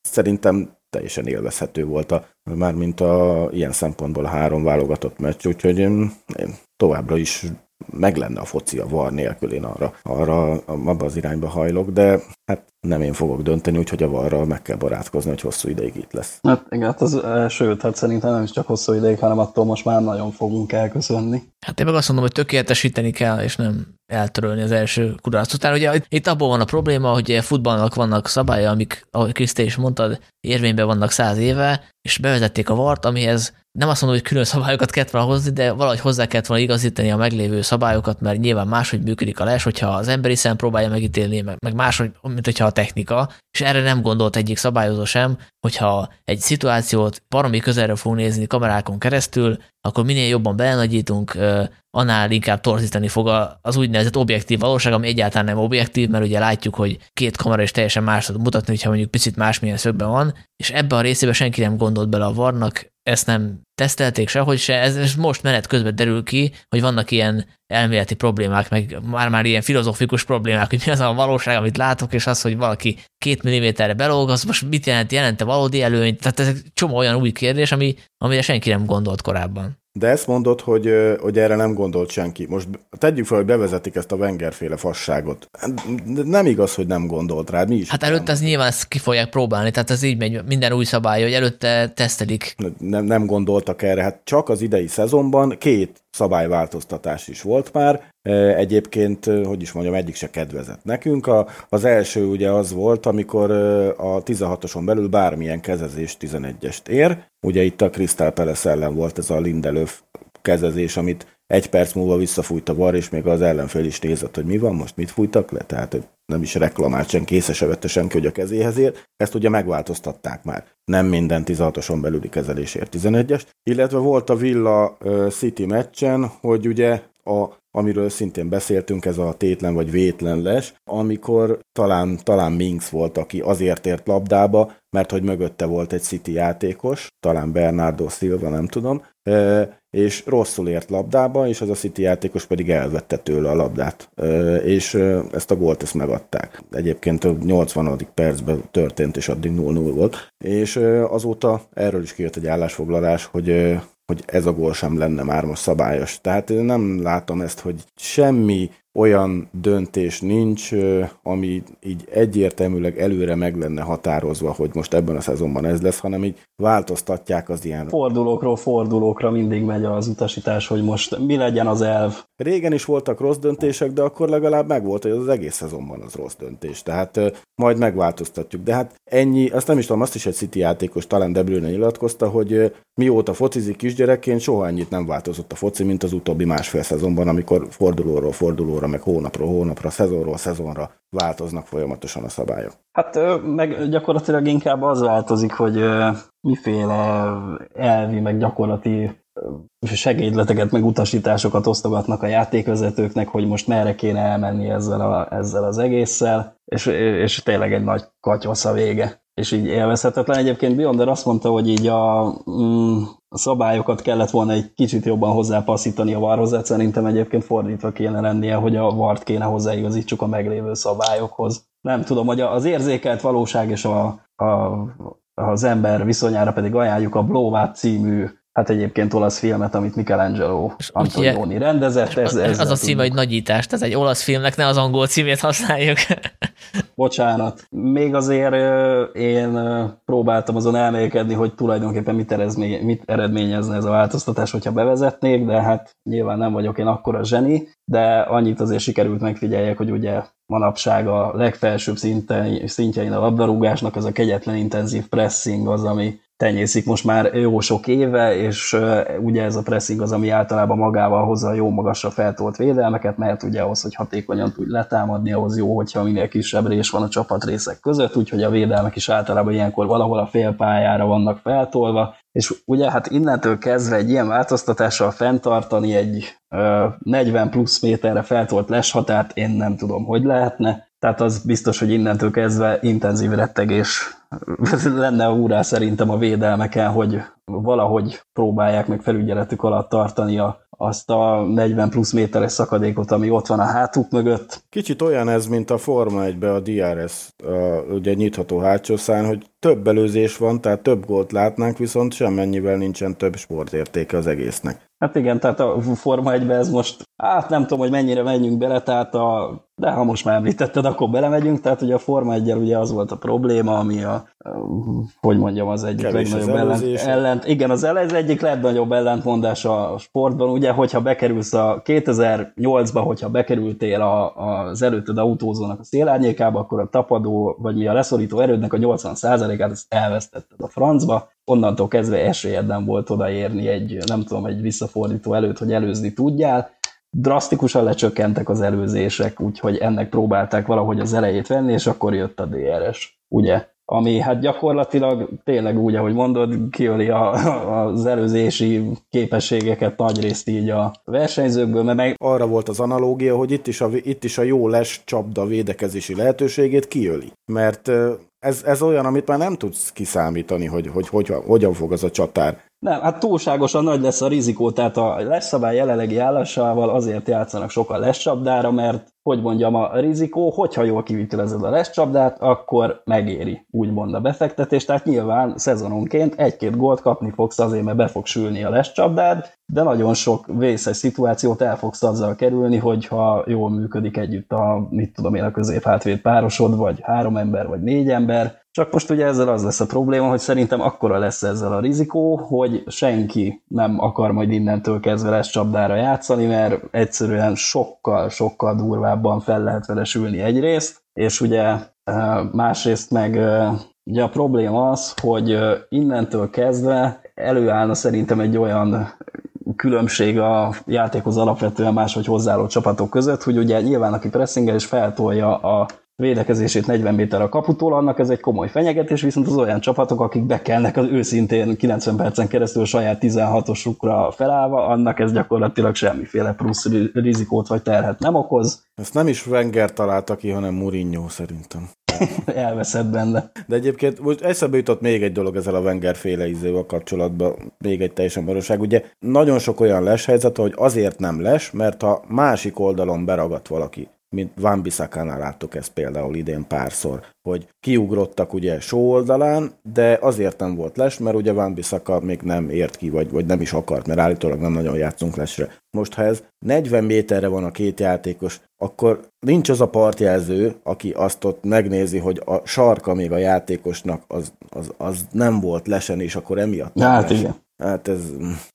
Szerintem teljesen élvezhető volt a, mármint a, ilyen szempontból a három válogatott meccs, úgyhogy én, én továbbra is meg lenne a foci a var nélkül, én arra, arra abba az irányba hajlok, de hát nem én fogok dönteni, úgyhogy a varral meg kell barátkozni, hogy hosszú ideig itt lesz. Hát igen, hát az, sőt, hát szerintem nem is csak hosszú ideig, hanem attól most már nagyon fogunk elköszönni. Hát én meg azt mondom, hogy tökéletesíteni kell, és nem eltörölni az első kudarc után. Ugye itt abból van a probléma, hogy a futballnak vannak szabályai, amik, ahogy Kriszté is mondtad, érvényben vannak száz éve, és bevezették a vart, amihez nem azt mondom, hogy külön szabályokat kellett volna hozni, de valahogy hozzá kellett volna igazítani a meglévő szabályokat, mert nyilván máshogy működik a les, hogyha az emberi szem próbálja megítélni, meg, meg máshogy, mint hogyha a technika, és erre nem gondolt egyik szabályozó sem, hogyha egy szituációt baromi közelről fog nézni kamerákon keresztül, akkor minél jobban belenagyítunk, annál inkább torzítani fog az úgynevezett objektív valóság, ami egyáltalán nem objektív, mert ugye látjuk, hogy két kamera is teljesen más tud mutatni, hogyha mondjuk picit másmilyen szögben van, és ebbe a részébe senki nem gondolt bele a varnak, ezt nem tesztelték sehogy se, ez, most menet közben derül ki, hogy vannak ilyen elméleti problémák, meg már-már ilyen filozófikus problémák, hogy mi az a valóság, amit látok, és az, hogy valaki két milliméterre belóg, az most mit jelent, jelente valódi előnyt, tehát ez egy csomó olyan új kérdés, ami, amire senki nem gondolt korábban. De ezt mondod, hogy, hogy erre nem gondolt senki. Most tegyük fel, hogy bevezetik ezt a Wenger-féle fasságot. Nem igaz, hogy nem gondolt rá. Mi is hát előtte ez nyilván ezt ki fogják próbálni, tehát ez így megy minden új szabály, hogy előtte tesztelik. Nem, nem gondoltak erre. Hát csak az idei szezonban két szabályváltoztatás is volt már. Egyébként, hogy is mondjam, egyik se kedvezett nekünk. A, az első ugye az volt, amikor a 16-oson belül bármilyen kezezés 11-est ér. Ugye itt a Crystal Palace ellen volt ez a Lindelöf kezezés, amit egy perc múlva visszafújt a var, és még az ellenfél is nézett, hogy mi van, most mit fújtak le, tehát nem is reklamált sen, készese vette senki, hogy a kezéhez ér. Ezt ugye megváltoztatták már. Nem minden 16-oson belüli kezelésért 11-est. Illetve volt a Villa City meccsen, hogy ugye a, amiről szintén beszéltünk, ez a tétlen vagy vétlen les, amikor talán, talán Minx volt, aki azért ért labdába, mert hogy mögötte volt egy City játékos, talán Bernardo Silva, nem tudom, és rosszul ért labdába, és az a City játékos pedig elvette tőle a labdát, és ezt a gólt ezt megadták. Egyébként a 80. percben történt, és addig 0-0 volt, és azóta erről is kijött egy állásfoglalás, hogy hogy ez a gól sem lenne már most szabályos. Tehát én nem látom ezt, hogy semmi olyan döntés nincs, ami így egyértelműleg előre meg lenne határozva, hogy most ebben a szezonban ez lesz, hanem így változtatják az ilyen... Fordulókról fordulókra mindig megy az utasítás, hogy most mi legyen az elv. Régen is voltak rossz döntések, de akkor legalább megvolt, hogy az egész szezonban az rossz döntés. Tehát majd megváltoztatjuk. De hát ennyi, azt nem is tudom, azt is egy City játékos, talán De Bruyne nyilatkozta, hogy mióta focizik kisgyerekként, soha ennyit nem változott a foci, mint az utóbbi másfél szezonban, amikor fordulóról fordulóra meg hónapról hónapra, szezonról szezonra változnak folyamatosan a szabályok. Hát meg gyakorlatilag inkább az változik, hogy miféle elvi, meg gyakorlati segédleteket, meg utasításokat osztogatnak a játékvezetőknek, hogy most merre kéne elmenni ezzel, a, ezzel az egésszel, és, és tényleg egy nagy katyosz a vége és így élvezhetetlen. Egyébként Beyonder azt mondta, hogy így a, mm, a szabályokat kellett volna egy kicsit jobban hozzápasszítani a varhoz, hát szerintem egyébként fordítva kéne lennie, hogy a vart kéne hozzáigazítsuk a meglévő szabályokhoz. Nem tudom, hogy az érzékelt valóság és a, a, az ember viszonyára pedig ajánljuk a Blowat című hát egyébként olasz filmet, amit Michelangelo Antonioni rendezett. Ez, ez az a cím, hogy nagyítás, ez egy olasz filmnek, ne az angol címét használjuk. Bocsánat. Még azért én próbáltam azon elmélkedni, hogy tulajdonképpen mit, eredmény, mit eredményezne ez a változtatás, hogyha bevezetnék, de hát nyilván nem vagyok én akkora zseni, de annyit azért sikerült megfigyeljek, hogy ugye manapság a legfelsőbb szinten, szintjein a labdarúgásnak ez a kegyetlen intenzív pressing az, ami tenyészik most már jó sok éve, és ugye ez a pressing az, ami általában magával hozza a jó magasra feltolt védelmeket, mert ugye ahhoz, hogy hatékonyan tudj letámadni, ahhoz jó, hogyha minél kisebb rés van a csapatrészek között, úgyhogy a védelmek is általában ilyenkor valahol a félpályára vannak feltolva, És ugye hát innentől kezdve egy ilyen változtatással fenntartani egy ö, 40 plusz méterre feltolt leshatárt, én nem tudom, hogy lehetne. Tehát az biztos, hogy innentől kezdve intenzív rettegés lenne úrá szerintem a védelmeken, hogy valahogy próbálják meg felügyeletük alatt tartani a, azt a 40 plusz méteres szakadékot, ami ott van a hátuk mögött. Kicsit olyan ez, mint a Forma 1-be a DRS, a, ugye nyitható hátsó szán, hogy több előzés van, tehát több gólt látnánk, viszont semmennyivel nincsen több sportértéke az egésznek. Hát igen, tehát a Forma 1 ez most, hát nem tudom, hogy mennyire menjünk bele, tehát a, de ha most már említetted, akkor belemegyünk, tehát ugye a Forma 1 ugye az volt a probléma, ami a, hogy mondjam, az egyik Kevés legnagyobb az ellent, ellent, igen, az, az egyik legnagyobb ellentmondás a sportban, ugye, hogyha bekerülsz a 2008-ba, hogyha bekerültél a, az előtted autózónak a szélárnyékába, akkor a tapadó, vagy mi a leszorító erődnek a 80%-át ezt elvesztetted a francba, onnantól kezdve esélyed nem volt odaérni egy, nem tudom, egy visszafordító előtt, hogy előzni tudjál. Drasztikusan lecsökkentek az előzések, úgyhogy ennek próbálták valahogy az elejét venni, és akkor jött a DRS, ugye? Ami hát gyakorlatilag tényleg úgy, ahogy mondod, kiöli a, az előzési képességeket nagyrészt így a versenyzőkből, mert meg... Arra volt az analógia, hogy itt is a, itt is a jó les csapda védekezési lehetőségét kiöli. Mert ez, ez olyan, amit már nem tudsz kiszámítani, hogy, hogy, hogy, hogy hogyan fog az a csatár nem, hát túlságosan nagy lesz a rizikó, tehát a leszabály jelenlegi állásával azért játszanak sokan lescsapdára, mert hogy mondjam, a rizikó, hogyha jól kivitelezed a lescsapdát, akkor megéri, úgymond a befektetés, tehát nyilván szezononként egy-két gólt kapni fogsz azért, mert be fog sülni a lescsapdád, de nagyon sok vészes szituációt el fogsz azzal kerülni, hogyha jól működik együtt a, mit tudom én, a középhátvéd párosod, vagy három ember, vagy négy ember, csak most ugye ezzel az lesz a probléma, hogy szerintem akkora lesz ezzel a rizikó, hogy senki nem akar majd innentől kezdve lesz csapdára játszani, mert egyszerűen sokkal, sokkal durvábban fel lehet vele sülni egyrészt, és ugye eh, másrészt meg eh, ugye a probléma az, hogy eh, innentől kezdve előállna szerintem egy olyan különbség a játékhoz alapvetően máshogy hozzáálló csapatok között, hogy ugye nyilván aki pressingel és feltolja a védekezését 40 méter a kaputól, annak ez egy komoly fenyegetés, viszont az olyan csapatok, akik bekelnek az őszintén 90 percen keresztül saját 16-osukra felállva, annak ez gyakorlatilag semmiféle plusz rizikót vagy terhet nem okoz. Ezt nem is Wenger találta ki, hanem Mourinho szerintem. Elveszett benne. De egyébként most eszembe jutott még egy dolog ezzel a Wenger féle izével kapcsolatban, még egy teljesen valóság. Ugye nagyon sok olyan les helyzet, hogy azért nem les, mert a másik oldalon beragadt valaki mint Van Bissakánál láttuk ezt például idén párszor, hogy kiugrottak ugye só oldalán, de azért nem volt les, mert ugye Van Bissaka még nem ért ki, vagy, vagy nem is akart, mert állítólag nem nagyon játszunk lesre. Most, ha ez 40 méterre van a két játékos, akkor nincs az a partjelző, aki azt ott megnézi, hogy a sarka még a játékosnak az, az, az nem volt lesen, és akkor emiatt Hát igen. Hát ez,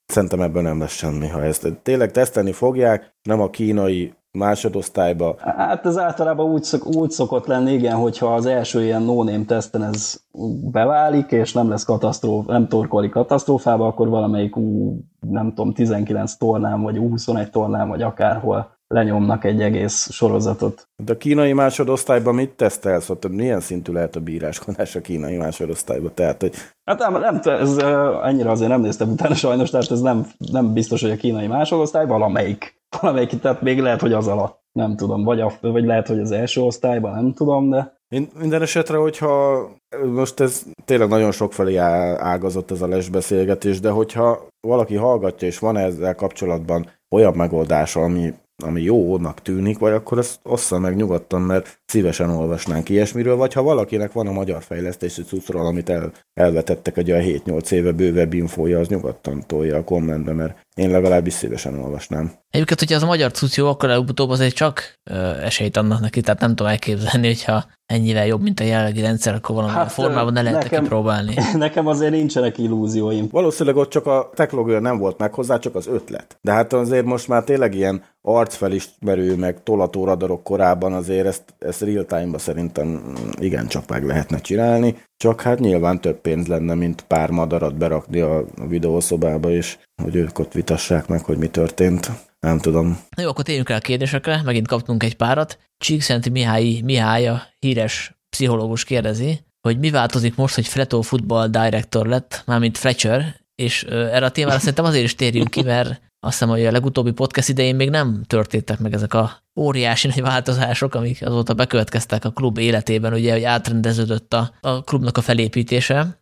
szerintem ebben nem lesz semmi, ha ezt tényleg tesztelni fogják, nem a kínai másodosztályba. Hát ez általában úgy, szok, úgy szokott lenni, igen, hogyha az első ilyen no-name teszten ez beválik, és nem lesz katasztróf, nem torkolik katasztrófába, akkor valamelyik ú, nem tudom, 19 tornám, vagy 21 tornám, vagy akárhol lenyomnak egy egész sorozatot. De a kínai másodosztályban mit tesztelsz? Ott milyen szintű lehet a bíráskodás a kínai másodosztályban? Tehát, hogy... Hát nem, nem ez, ennyire azért nem néztem utána sajnos, tehát ez nem, nem biztos, hogy a kínai másodosztály, valamelyik valamelyik, tehát még lehet, hogy az alatt, nem tudom, vagy, a, vagy lehet, hogy az első osztályban, nem tudom, de... Minden esetre, hogyha most ez tényleg nagyon sokfelé ágazott ez a lesbeszélgetés, de hogyha valaki hallgatja, és van ezzel kapcsolatban olyan megoldása, ami ami jónak tűnik, vagy akkor ezt ossza meg nyugodtan, mert szívesen olvasnánk ilyesmiről, vagy ha valakinek van a magyar fejlesztési cuccról, amit el, elvetettek egy olyan 7-8 éve bővebb infója, az nyugodtan tolja a kommentbe, mert én legalábbis szívesen olvasnám. Egyébként, hogyha az a magyar cucc jó, akkor előbb-utóbb azért csak ö, esélyt adnak neki, tehát nem tudom elképzelni, hogyha ennyivel jobb, mint a jelenlegi rendszer, akkor valami hát, formában ne lehet nekem, kipróbálni. Nekem azért nincsenek illúzióim. Valószínűleg ott csak a technológia nem volt meg hozzá, csak az ötlet. De hát azért most már tényleg ilyen arcfelismerő, meg tolató radarok korában azért ezt, ezt real-time-ba szerintem igencsak meg lehetne csinálni. Csak hát nyilván több pénz lenne, mint pár madarat berakni a videószobába, és hogy ők ott vitassák meg, hogy mi történt. Nem tudom. Jó, akkor térjünk el a kérdésekre, megint kaptunk egy párat. Csíkszenti Mihály, Mihály, a híres pszichológus kérdezi, hogy mi változik most, hogy Fleto Football Director lett, mármint Fletcher, és erre a témára szerintem azért is térjünk ki, mert azt hiszem, hogy a legutóbbi podcast idején még nem történtek meg ezek a óriási nagy változások, amik azóta bekövetkeztek a klub életében, ugye, hogy átrendeződött a, a klubnak a felépítése.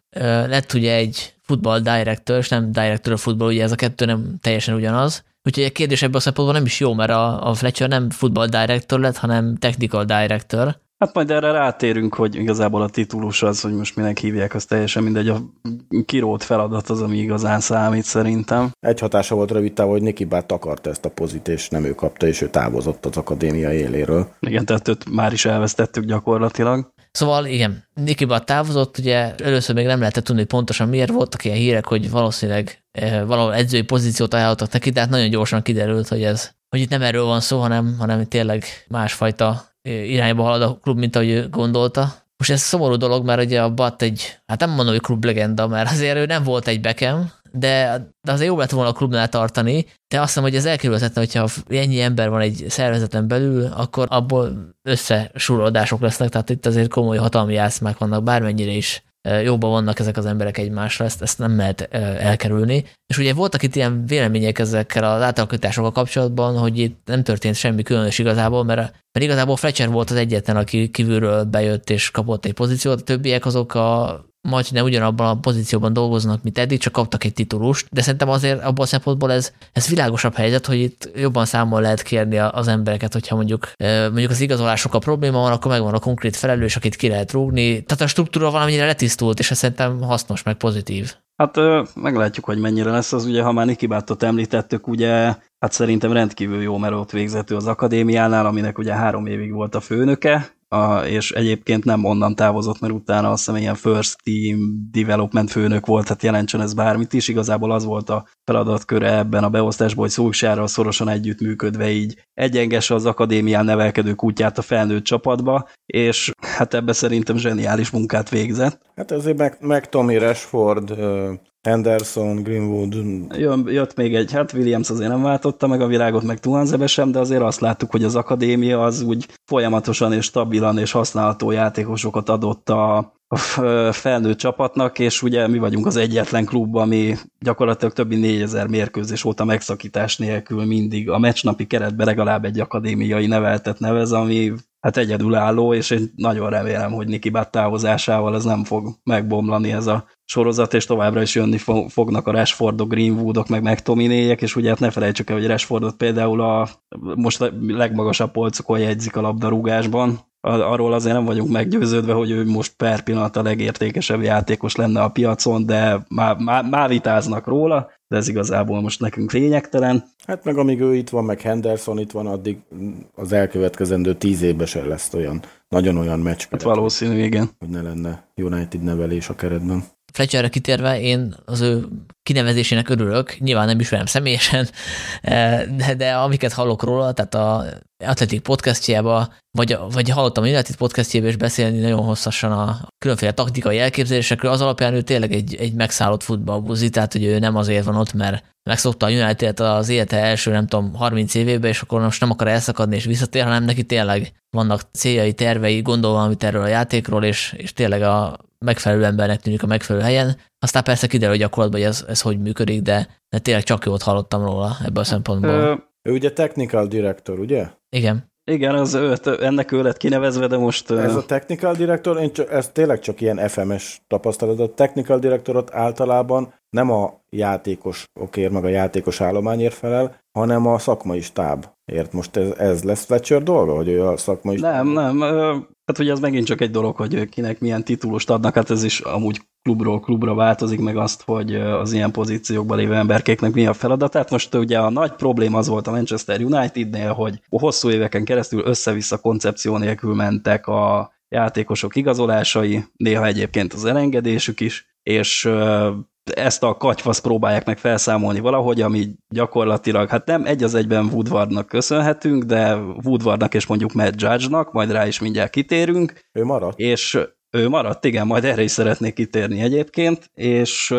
Lett ugye egy football director, és nem director of football, ugye ez a kettő nem teljesen ugyanaz. Úgyhogy a kérdés ebben a szempontból nem is jó, mert a, a Fletcher nem football director lett, hanem technical director, Hát majd erre rátérünk, hogy igazából a titulus az, hogy most minek hívják, az teljesen mindegy. A kirót feladat az, ami igazán számít szerintem. Egy hatása volt rövid távol, hogy Nicky Bát akarta ezt a pozit, és nem ő kapta, és ő távozott az akadémia éléről. Igen, tehát őt már is elvesztettük gyakorlatilag. Szóval igen, Nicky Bát távozott, ugye először még nem lehetett tudni, hogy pontosan miért voltak ilyen hírek, hogy valószínűleg eh, valahol edzői pozíciót ajánlottak neki, de hát nagyon gyorsan kiderült, hogy ez hogy itt nem erről van szó, hanem, hanem tényleg másfajta irányba halad a klub, mint ahogy ő gondolta. Most ez szomorú dolog, mert ugye a Bat egy, hát nem mondom, hogy klub legenda, mert azért ő nem volt egy bekem, de, de azért jó lett volna a klubnál tartani, de azt hiszem, hogy ez elkerülhetetlen, hogyha ennyi ember van egy szervezeten belül, akkor abból összesurodások lesznek, tehát itt azért komoly hatalmi játszmák vannak, bármennyire is jobban vannak ezek az emberek egymásra, ezt, ezt nem lehet elkerülni. És ugye voltak itt ilyen vélemények ezekkel az átalakításokkal kapcsolatban, hogy itt nem történt semmi különös igazából, mert, mert igazából Fletcher volt az egyetlen, aki kívülről bejött és kapott egy pozíciót, a többiek azok a majdnem ugyanabban a pozícióban dolgoznak, mint eddig, csak kaptak egy titulust, de szerintem azért abban a szempontból ez, ez világosabb helyzet, hogy itt jobban számol lehet kérni az embereket, hogyha mondjuk, mondjuk az igazolások a probléma van, akkor megvan a konkrét felelős, akit ki lehet rúgni. Tehát a struktúra valamennyire letisztult, és ez szerintem hasznos, meg pozitív. Hát meglátjuk, hogy mennyire lesz az, ugye, ha már Nikibátot említettük, ugye, hát szerintem rendkívül jó, mert ott végzető az akadémiánál, aminek ugye három évig volt a főnöke, a, és egyébként nem onnan távozott, mert utána azt hiszem ilyen first team development főnök volt, tehát jelentsen ez bármit is. Igazából az volt a feladatköre ebben a beosztásban, hogy Szulksárral szorosan együttműködve így egyengesse az akadémián nevelkedő kutyát a felnőtt csapatba, és hát ebbe szerintem zseniális munkát végzett. Hát azért meg, meg Tommy Rashford, Henderson, Greenwood. Jön, jött még egy, hát Williams azért nem váltotta meg a világot, meg Tuanzebe sem, de azért azt láttuk, hogy az akadémia az úgy folyamatosan és stabilan és használható játékosokat adott a, a felnőtt csapatnak, és ugye mi vagyunk az egyetlen klub, ami gyakorlatilag többi 4000 mérkőzés óta megszakítás nélkül mindig a meccsnapi keretben legalább egy akadémiai neveltet nevez, ami hát egyedülálló, és én nagyon remélem, hogy Niki Bát távozásával ez nem fog megbomlani ez a sorozat, és továbbra is jönni fognak a Rashfordok, Greenwoodok, meg McTominayek, és ugye hát ne felejtsük el, hogy Rashfordot például a most legmagasabb polcokon jegyzik a labdarúgásban, arról azért nem vagyunk meggyőződve, hogy ő most per pillanat a legértékesebb játékos lenne a piacon, de már, már, már vitáznak róla, de ez igazából most nekünk lényegtelen. Hát meg amíg ő itt van, meg Henderson itt van, addig az elkövetkezendő tíz évben se lesz olyan, nagyon olyan meccs. Hát valószínű, igen. Hogy ne lenne United nevelés a keretben. Fletcherre kitérve én az ő kinevezésének örülök, nyilván nem ismerem személyesen, de, de amiket hallok róla, tehát a Atletik podcastjába, vagy, vagy hallottam a United podcastjába is beszélni nagyon hosszasan a különféle taktikai elképzelésekről, az alapján ő tényleg egy, egy megszállott futballbuzi, tehát hogy ő nem azért van ott, mert megszokta a United az élete első, nem tudom, 30 évében, és akkor most nem akar elszakadni és visszatér, hanem neki tényleg vannak céljai, tervei, gondol valamit erről a játékról, és, és tényleg a megfelelő embernek tűnik a megfelelő helyen. Aztán persze kiderül gyakorlatban, hogy ez, ez hogy működik, de, de tényleg csak jót hallottam róla ebből a szempontból. Ö, ő ugye technical director, ugye? Igen. Igen, az ő, ennek ő lett kinevezve, de most... Ez a technical director, én csak, ez tényleg csak ilyen FMS tapasztalat. A technical directorot általában nem a játékos okért, meg a játékos állományért felel, hanem a szakmai stábért. Most ez, ez lesz Fletcher dolga, hogy ő a szakmai Nem, nem. Hát ugye az megint csak egy dolog, hogy kinek milyen titulust adnak, hát ez is amúgy klubról klubra változik, meg azt, hogy az ilyen pozíciókban lévő emberkéknek mi a feladatát. Most ugye a nagy probléma az volt a Manchester Unitednél, hogy hosszú éveken keresztül össze-vissza koncepció nélkül mentek a játékosok igazolásai, néha egyébként az elengedésük is, és ezt a katyfasz próbálják meg felszámolni valahogy, ami gyakorlatilag, hát nem egy az egyben Woodwardnak köszönhetünk, de Woodwardnak és mondjuk Matt Judge-nak, majd rá is mindjárt kitérünk. Ő maradt. És ő maradt, igen, majd erre is szeretnék kitérni egyébként, és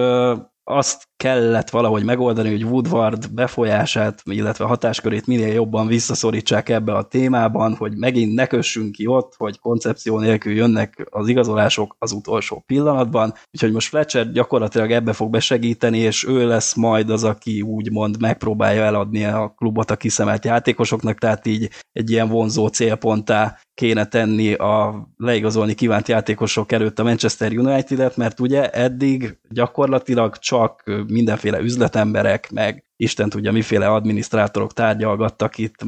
azt kellett valahogy megoldani, hogy Woodward befolyását, illetve hatáskörét minél jobban visszaszorítsák ebbe a témában, hogy megint ne kössünk ki ott, hogy koncepció nélkül jönnek az igazolások az utolsó pillanatban, úgyhogy most Fletcher gyakorlatilag ebbe fog besegíteni, és ő lesz majd az, aki úgymond megpróbálja eladni a klubot a kiszemelt játékosoknak, tehát így egy ilyen vonzó célponttá kéne tenni a leigazolni kívánt játékosok előtt a Manchester United-et, mert ugye eddig gyakorlatilag csak mindenféle üzletemberek, meg Isten tudja, miféle adminisztrátorok tárgyalgattak itt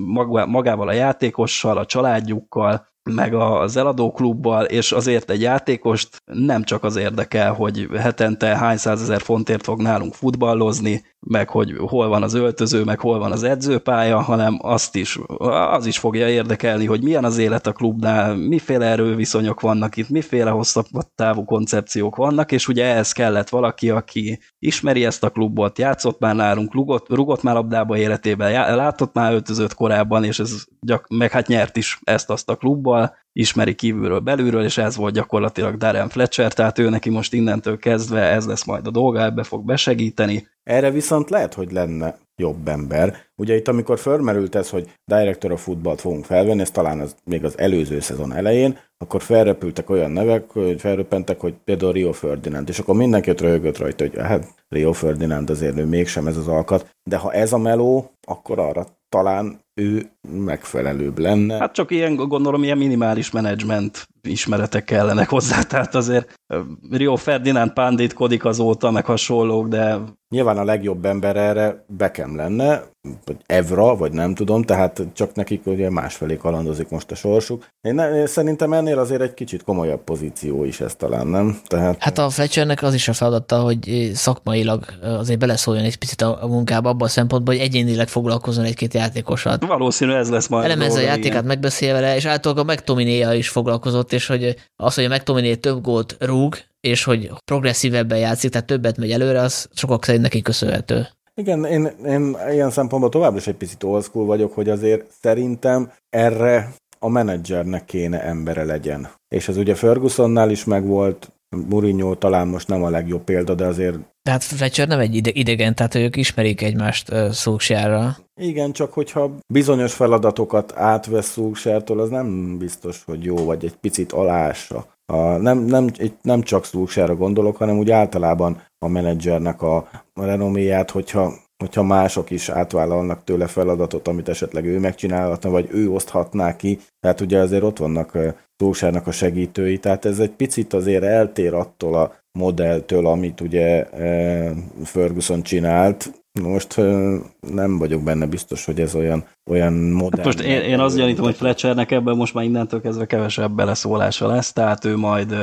magával a játékossal, a családjukkal, meg az eladóklubbal, és azért egy játékost nem csak az érdekel, hogy hetente hány százezer fontért fog nálunk futballozni, meg hogy hol van az öltöző, meg hol van az edzőpálya, hanem azt is, az is fogja érdekelni, hogy milyen az élet a klubnál, miféle erőviszonyok vannak itt, miféle hosszabb távú koncepciók vannak, és ugye ehhez kellett valaki, aki ismeri ezt a klubot, játszott már nálunk, rugott, rugott már labdába életében, látott már öltözőt korábban, és ez gyak, meg hát nyert is ezt-azt a klubbal, ismeri kívülről, belülről, és ez volt gyakorlatilag Darren Fletcher, tehát ő neki most innentől kezdve ez lesz majd a dolga, ebbe fog besegíteni. Erre viszont lehet, hogy lenne jobb ember. Ugye itt, amikor felmerült ez, hogy Director of Football fogunk felvenni, ez talán az, még az előző szezon elején, akkor felrepültek olyan nevek, hogy felröppentek, hogy például Rio Ferdinand, és akkor mindenki ott röhögött rajta, hogy hát Rio Ferdinand azért ő mégsem ez az alkat, de ha ez a meló, akkor arra talán ő megfelelőbb lenne. Hát csak ilyen, gondolom, ilyen minimális menedzsment ismeretek kellenek hozzá, tehát azért Rio Ferdinand panditkodik azóta, meg hasonlók, de... Nyilván a legjobb ember erre Bekem lenne, Evra, vagy nem tudom, tehát csak nekik ugye másfelé kalandozik most a sorsuk. Én, ne, én szerintem ennél azért egy kicsit komolyabb pozíció is ez talán, nem? Tehát... Hát a Fletchernek az is a feladata, hogy szakmailag azért beleszóljon egy picit a munkába, abban a szempontból, hogy egyénileg foglalkozzon egy-két játékosat. Valószínű ez lesz majd. Elemezze a játékát, igen. megbeszélve vele, és általában a McTominay is foglalkozott, és hogy az, hogy a McTominay több gólt rúg, és hogy progresszívebben játszik, tehát többet megy előre, az sokak szerint neki köszönhető. Igen, én, én ilyen szempontból továbbra is egy picit old school vagyok, hogy azért szerintem erre a menedzsernek kéne embere legyen. És ez ugye Fergusonnál is megvolt, Mourinho talán most nem a legjobb példa, de azért... Tehát Fletcher nem egy idegen, tehát ők ismerik egymást szóksjára. Igen, csak hogyha bizonyos feladatokat átvesz szóksártól, az nem biztos, hogy jó, vagy egy picit alása. A, nem, nem, nem csak Szulsára gondolok, hanem úgy általában a menedzsernek a, a renoméját, hogyha, hogyha mások is átvállalnak tőle feladatot, amit esetleg ő megcsinálhatna, vagy ő oszthatná ki. Tehát ugye azért ott vannak Szulsárnak a segítői, tehát ez egy picit azért eltér attól a modelltől, amit ugye Ferguson csinált, most nem vagyok benne biztos, hogy ez olyan, olyan modern. Hát most én, én azt gyanítom, hogy Fletchernek ebben most már innentől kezdve kevesebb beleszólása lesz, tehát ő majd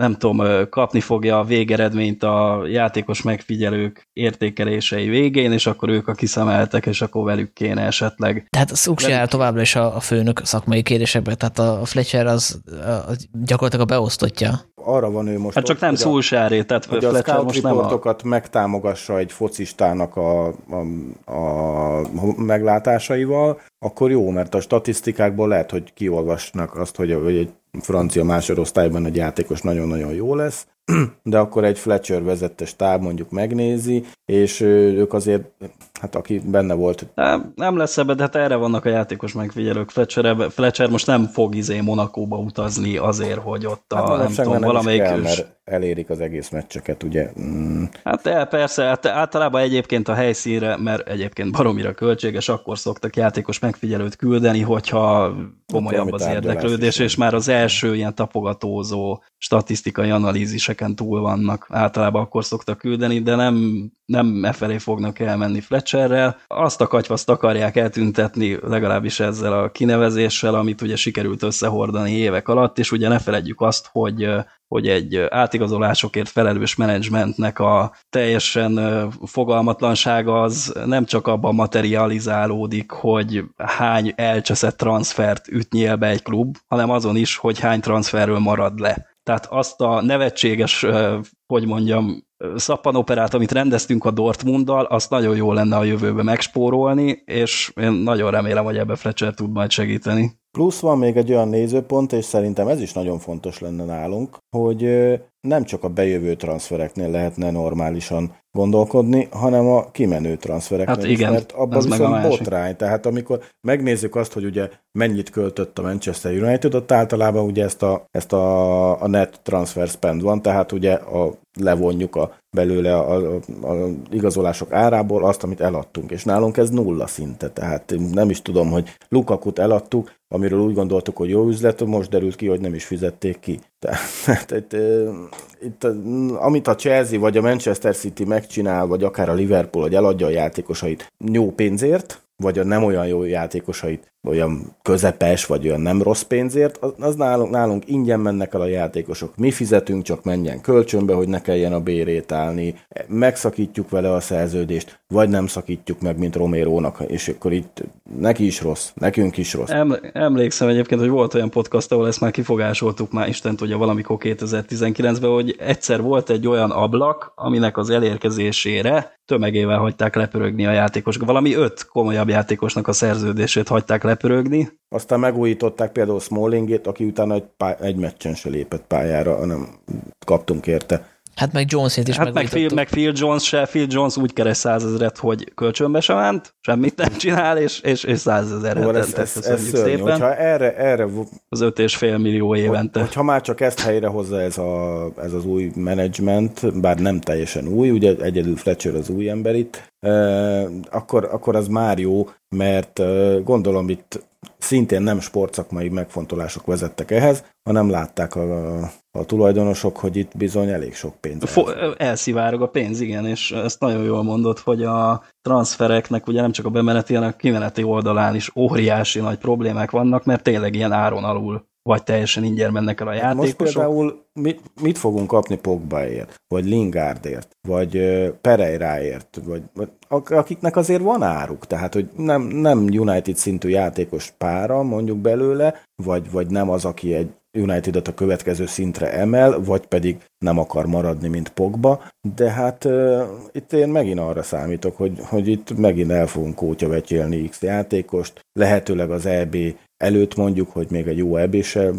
nem tudom, kapni fogja a végeredményt a játékos megfigyelők értékelései végén, és akkor ők a kiszemeltek, és akkor velük kéne esetleg. Tehát Szuksi áll továbbra is a, a főnök szakmai kérdésekben, tehát a Fletcher az, az gyakorlatilag a beosztottja. Arra van ő most. Hát csak ott, nem Szulsáré, tehát hogy Fletcher a most nem a... megtámogassa egy focistának a, a, a meglátásaival, akkor jó, mert a statisztikákból lehet, hogy kiolvasnak azt, hogy egy francia másodosztályban egy játékos nagyon-nagyon jó lesz, de akkor egy Fletcher vezette stáb mondjuk megnézi, és ők azért, hát aki benne volt. Nem, nem lesz ebbe, de hát erre vannak a játékos megfigyelők. Fletcher, Fletcher most nem fog izé Monakóba utazni azért, hogy ott a, hát nem tudom, valamelyik... Kell, mert elérik az egész meccseket, ugye. Mm. Hát de, persze, hát általában egyébként a helyszínre, mert egyébként baromira költséges, akkor szoktak játékos megfigyelőt küldeni, hogyha komolyabb az érdeklődés, és már az első ilyen tapogatózó statisztikai analíziseken túl vannak. Általában akkor szoktak küldeni, de nem, nem e felé fognak elmenni Fletcherrel. Azt a katyvaszt akarják eltüntetni legalábbis ezzel a kinevezéssel, amit ugye sikerült összehordani évek alatt, és ugye ne feledjük azt, hogy hogy egy átigazolásokért felelős menedzsmentnek a teljesen fogalmatlansága az nem csak abban materializálódik, hogy hány elcseszett transfert ütnyél be egy klub, hanem azon is, hogy hány transferről marad le. Tehát azt a nevetséges, hogy mondjam, szappanoperát, amit rendeztünk a Dortmunddal, azt nagyon jó lenne a jövőbe megspórolni, és én nagyon remélem, hogy ebbe Fletcher tud majd segíteni. Plusz van még egy olyan nézőpont, és szerintem ez is nagyon fontos lenne nálunk, hogy nem csak a bejövő transfereknél lehetne normálisan gondolkodni, hanem a kimenő transfereknél hát igen, is, mert abban viszont botrány. Tehát amikor megnézzük azt, hogy ugye mennyit költött a Manchester United, ott általában ugye ezt a, ezt a, a net transfer spend van, tehát ugye a, levonjuk a, belőle a, a, a igazolások árából azt, amit eladtunk, és nálunk ez nulla szinte, tehát nem is tudom, hogy Lukakut eladtuk, amiről úgy gondoltuk, hogy jó üzlet, most derült ki, hogy nem is fizették ki. Tehát itt, itt, amit a Chelsea vagy a Manchester City megcsinál, vagy akár a Liverpool, hogy eladja a játékosait jó pénzért, vagy a nem olyan jó játékosait olyan közepes, vagy olyan nem rossz pénzért, az, nálunk, nálunk ingyen mennek el a játékosok. Mi fizetünk, csak menjen kölcsönbe, hogy ne kelljen a bérét állni, megszakítjuk vele a szerződést, vagy nem szakítjuk meg, mint Romérónak, és akkor itt neki is rossz, nekünk is rossz. emlékszem egyébként, hogy volt olyan podcast, ahol ezt már kifogásoltuk már Isten tudja valamikor 2019-ben, hogy egyszer volt egy olyan ablak, aminek az elérkezésére tömegével hagyták lepörögni a játékos. Valami öt komolyabb játékosnak a szerződését hagyták lepörögni. Aztán megújították például Smallingét, aki utána egy, pály- egy meccsen se lépett pályára, hanem kaptunk érte. Hát meg Jones-ét is hát meg Phil, meg Phil Jones se, Phil Jones úgy keres százezret, hogy kölcsönbe sem ment, semmit nem csinál, és, és, és százezerre szóval ez, ez, ez szörnyű. szépen. Hogyha erre, erre, az öt és fél millió évente. Hogy, hogyha már csak ezt helyre hozza ez, a, ez az új menedzsment, bár nem teljesen új, ugye egyedül Fletcher az új ember itt, eh, akkor, akkor az már jó, mert eh, gondolom itt szintén nem sportszakmai megfontolások vezettek ehhez, hanem látták a, a tulajdonosok, hogy itt bizony elég sok pénz. Fo elszivárog a pénz, igen, és ezt nagyon jól mondott, hogy a transfereknek ugye nem csak a bemeneti, hanem a kimeneti oldalán is óriási nagy problémák vannak, mert tényleg ilyen áron alul vagy teljesen ingyen mennek el a játékosok. Most például mit, mit fogunk kapni Pogbaért, vagy Lingardért, vagy Pereiráért, vagy, vagy akiknek azért van áruk, tehát hogy nem, nem United szintű játékos pára mondjuk belőle, vagy, vagy nem az, aki egy United-et a következő szintre emel, vagy pedig nem akar maradni, mint Pogba, de hát uh, itt én megint arra számítok, hogy, hogy itt megint el fogunk kótyavetyélni X játékost, lehetőleg az EB előtt mondjuk, hogy még egy jó EB se,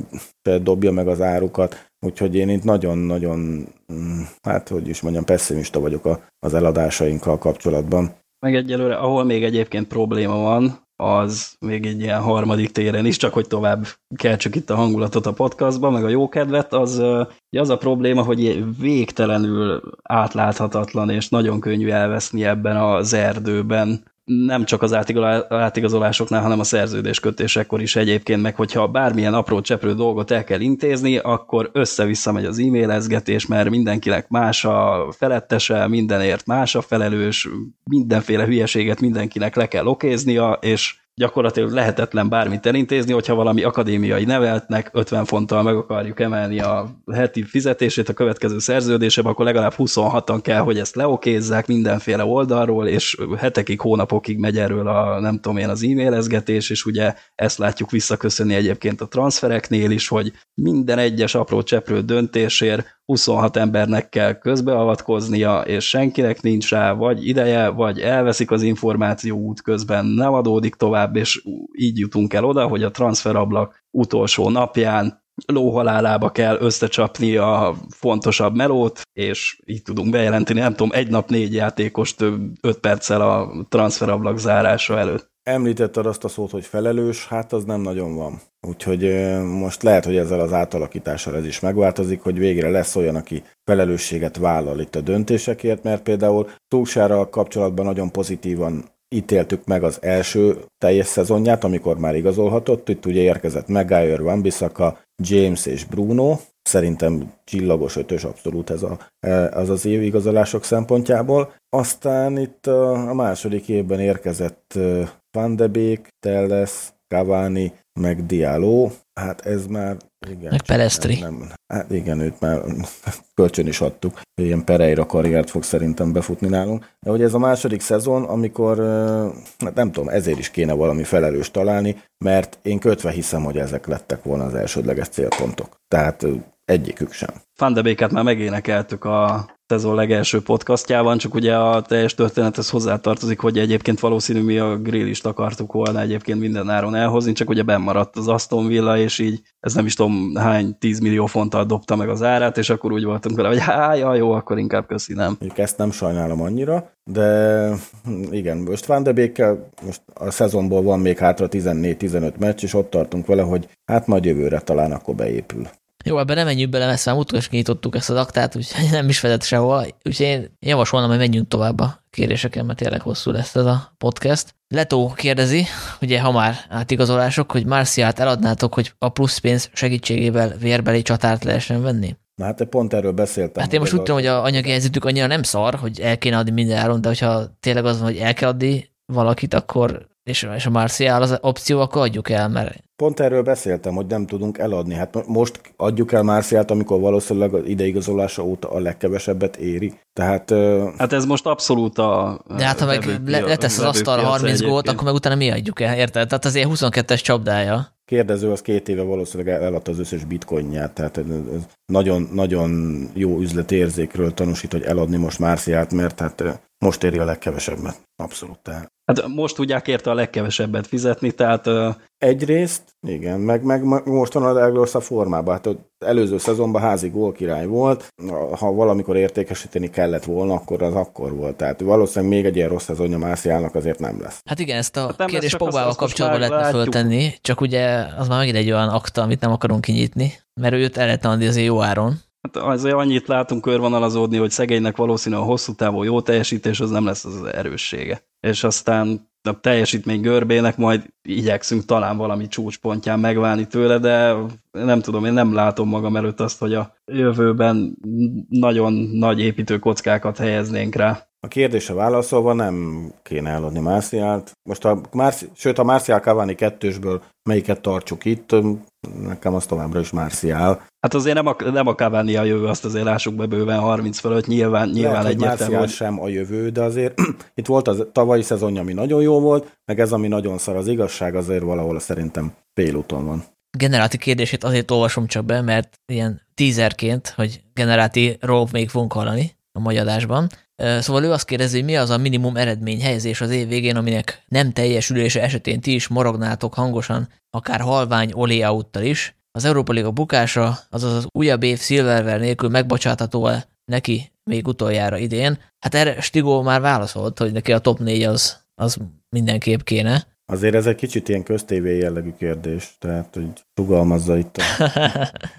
se dobja meg az árukat, úgyhogy én itt nagyon-nagyon, mm, hát hogy is mondjam, pessimista vagyok a, az eladásainkkal kapcsolatban. Meg egyelőre, ahol még egyébként probléma van, az még egy ilyen harmadik téren is, csak hogy tovább keltsük itt a hangulatot a podcastba, meg a jókedvet, az, az a probléma, hogy végtelenül átláthatatlan és nagyon könnyű elveszni ebben az erdőben nem csak az átigazolásoknál, hanem a szerződéskötésekkor is egyébként, meg hogyha bármilyen apró cseprő dolgot el kell intézni, akkor össze-vissza megy az e-mailezgetés, mert mindenkinek más a felettese, mindenért más a felelős, mindenféle hülyeséget mindenkinek le kell okéznia, és gyakorlatilag lehetetlen bármit elintézni, hogyha valami akadémiai neveltnek 50 fonttal meg akarjuk emelni a heti fizetését a következő szerződésebe, akkor legalább 26-an kell, hogy ezt leokézzák mindenféle oldalról, és hetekig, hónapokig megy erről a, nem tudom én, az e-mailezgetés, és ugye ezt látjuk visszaköszönni egyébként a transfereknél is, hogy minden egyes apró cseprő döntésért 26 embernek kell közbeavatkoznia, és senkinek nincs rá vagy ideje, vagy elveszik az információ út közben, nem adódik tovább, és így jutunk el oda, hogy a transferablak utolsó napján lóhalálába kell összecsapni a fontosabb melót, és így tudunk bejelenteni, nem tudom, egy nap négy játékost öt perccel a transferablak zárása előtt. Említetted azt a szót, hogy felelős, hát az nem nagyon van. Úgyhogy most lehet, hogy ezzel az átalakítással ez is megváltozik, hogy végre lesz olyan, aki felelősséget vállal itt a döntésekért, mert például Túlsára kapcsolatban nagyon pozitívan ítéltük meg az első teljes szezonját, amikor már igazolhatott. Itt ugye érkezett Maguire, Van Bissaka, James és Bruno. Szerintem csillagos ötös abszolút ez a, az az év igazolások szempontjából. Aztán itt a második évben érkezett Van de Beek, Telles, Cavani, meg Diallo, hát ez már igen. Meg Pelestri. Nem, hát igen, őt már kölcsön is adtuk. Ilyen Pereira karriert fog szerintem befutni nálunk. De hogy ez a második szezon, amikor, hát nem tudom, ezért is kéne valami felelős találni, mert én kötve hiszem, hogy ezek lettek volna az elsődleges célpontok. Tehát egyikük sem. Van de Beek-et már megénekeltük a szezon legelső podcastjában, csak ugye a teljes történethez hozzátartozik, hogy egyébként valószínű mi a grill is akartuk volna egyébként minden áron elhozni, csak ugye maradt az Aston Villa, és így ez nem is tudom hány 10 millió fonttal dobta meg az árát, és akkor úgy voltunk vele, hogy hát jó, akkor inkább köszi, nem. Ezt nem sajnálom annyira, de igen, most Van de Beekkel, most a szezonból van még hátra 14-15 meccs, és ott tartunk vele, hogy hát majd jövőre talán akkor beépül. Jó, ebben nem menjünk bele, mert már utolsó kinyitottuk ezt az aktát, úgyhogy nem is vezet sehova. Úgyhogy én javasolnám, hogy menjünk tovább a kéréseken, mert tényleg hosszú lesz ez a podcast. Leto kérdezi, ugye ha már átigazolások, hogy Marciát eladnátok, hogy a plusz pénz segítségével vérbeli csatárt lehessen venni? Na hát pont erről beszéltem. Hát én most úgy tudom, hogy a anyagi helyzetük annyira nem szar, hogy el kéne adni minden áron, de hogyha tényleg az van, hogy el kell adni valakit, akkor és, és a Marcial az opció, akkor adjuk el, mert... Pont erről beszéltem, hogy nem tudunk eladni. Hát most adjuk el Marcialt, amikor valószínűleg az ideigazolása óta a legkevesebbet éri. Tehát... Hát ez most abszolút a... De hát ha meg le, letesz az asztalra 30 gólt, akkor meg utána mi adjuk el, érted? Tehát azért 22-es csapdája. Kérdező az két éve valószínűleg eladta az összes bitcoinját, tehát ez nagyon, nagyon jó üzletérzékről tanúsít, hogy eladni most Marcialt, mert hát most éri a legkevesebbet. Abszolút. Tehát. Hát most tudják érte a legkevesebbet fizetni, tehát... Egyrészt, igen, meg, meg most van a legrosszabb formában. Hát előző szezonban házi gólkirály volt, ha valamikor értékesíteni kellett volna, akkor az akkor volt. Tehát valószínűleg még egy ilyen rossz szezonja Márciának azért nem lesz. Hát igen, ezt a hát kérdést Pogbával kapcsolatban lehetne látjuk. föltenni, csak ugye az már megint egy olyan akta, amit nem akarunk kinyitni, mert őt el lehetne adni azért jó áron. Hát azért annyit látunk körvonalazódni, hogy szegénynek valószínűleg a hosszú távú jó teljesítés az nem lesz az erőssége. És aztán a teljesítmény görbének majd igyekszünk talán valami csúcspontján megválni tőle, de nem tudom, én nem látom magam előtt azt, hogy a jövőben nagyon nagy építőkockákat helyeznénk rá. A kérdése válaszolva nem kéne eladni Márciált. Most a Márci, sőt a Márciál Cavani kettősből melyiket tartsuk itt, nekem az továbbra is Márciál. Hát azért nem a, nem a Cavani a jövő, azt azért lássuk be bőven 30 fölött, nyilván, nyilván Lehet, egyértelmű. Hogy... sem a jövő, de azért itt volt a tavalyi szezonja, ami nagyon jó volt, meg ez, ami nagyon szar, az igazság azért valahol szerintem félúton van. Generáti kérdését azért olvasom csak be, mert ilyen tízerként, hogy generáti-ról még fogunk hallani a magyadásban. Szóval ő azt kérdezi, hogy mi az a minimum eredmény helyezés az év végén, aminek nem teljesülése esetén ti is morognátok hangosan, akár halvány oléauttal is. Az Európa Liga bukása, azaz az újabb év Silverware nélkül megbocsátható -e neki még utoljára idén. Hát erre Stigó már válaszolt, hogy neki a top 4 az, az mindenképp kéne. Azért ez egy kicsit ilyen köztévé jellegű kérdés, tehát hogy sugalmazza itt, a,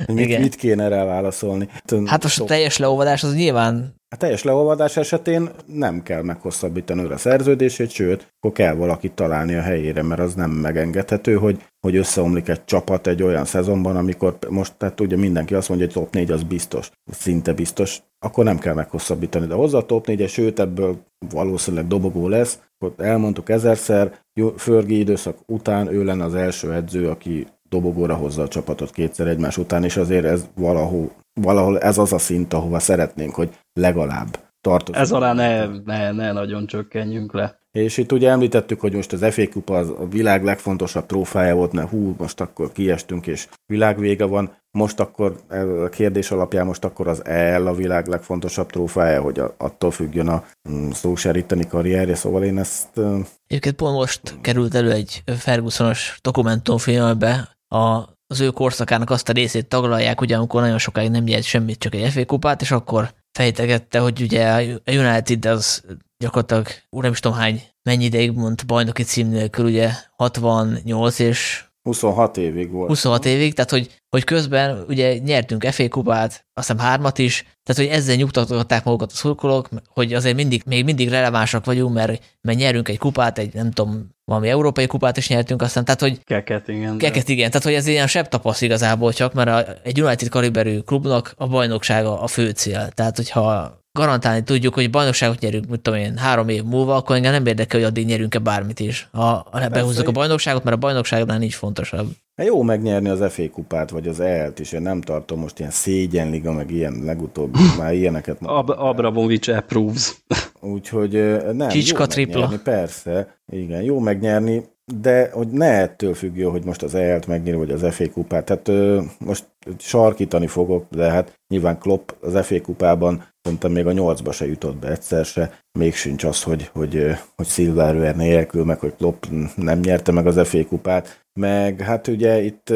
mit, mit kéne rá válaszolni. Hát most a teljes leolvadás az nyilván... A teljes leolvadás esetén nem kell meghosszabbítani a szerződését, sőt, akkor kell valakit találni a helyére, mert az nem megengedhető, hogy, hogy összeomlik egy csapat egy olyan szezonban, amikor most tehát ugye mindenki azt mondja, hogy top 4 az biztos, szinte biztos, akkor nem kell meghosszabbítani. De hozzá a top 4 sőt ebből valószínűleg dobogó lesz, ott elmondtuk ezerszer, Förgi időszak után ő lenne az első edző, aki dobogóra hozza a csapatot kétszer egymás után, és azért ez valahol, valahol ez az a szint, ahova szeretnénk, hogy legalább tartozik. Ez alá ne, ne, ne nagyon csökkenjünk le. És itt ugye említettük, hogy most az FA Kupa az a világ legfontosabb trófája volt, mert hú, most akkor kiestünk, és világvége van. Most akkor, a kérdés alapján most akkor az EL a világ legfontosabb trófája, hogy attól függjön a mm, szóseríteni karrierje, szóval én ezt... Egyébként pont most került elő egy Fergusonos dokumentumfilmbe, a, az ő korszakának azt a részét taglalják, ugye amikor nagyon sokáig nem nyert semmit, csak egy FA kupát, és akkor fejtegette, hogy ugye a United az gyakorlatilag, úr nem is tudom hány, mennyi ideig mond bajnoki cím nélkül, ugye 68 és 26 évig volt. 26 évig, tehát hogy, hogy közben ugye nyertünk FA kupát, azt hiszem hármat is, tehát hogy ezzel nyugtatották magukat a szurkolók, hogy azért mindig, még mindig relevánsak vagyunk, mert, mert nyerünk egy kupát, egy nem tudom, valami európai kupát is nyertünk, aztán tehát, hogy... Keket, igen. Keket, igen. Tehát, hogy ez ilyen sebb tapasz igazából csak, mert a, egy United kaliberű klubnak a bajnoksága a fő cél. Tehát, hogyha garantálni tudjuk, hogy bajnokságot nyerünk, mit tudom én, három év múlva, akkor engem nem érdekel, hogy addig nyerünk-e bármit is. Ha, ha behúzzuk a bajnokságot, mert a bajnokságnál nincs fontosabb. Hát jó megnyerni az FA kupát, vagy az EL-t is. Én nem tartom most ilyen szégyenliga, meg ilyen legutóbb, már ilyeneket. Ab Abramovics approves. Úgyhogy nem, Csicska jó tripla. megnyerni, persze. Igen, jó megnyerni, de hogy ne ettől függő, hogy most az EL-t megnyeri, vagy az FA kupát. Tehát ö, most sarkítani fogok, de hát nyilván Klopp az FA kupában szerintem még a nyolcba se jutott be egyszer se, még sincs az, hogy, hogy, hogy Silverware nélkül, meg hogy Klopp nem nyerte meg az FA kupát, meg hát ugye itt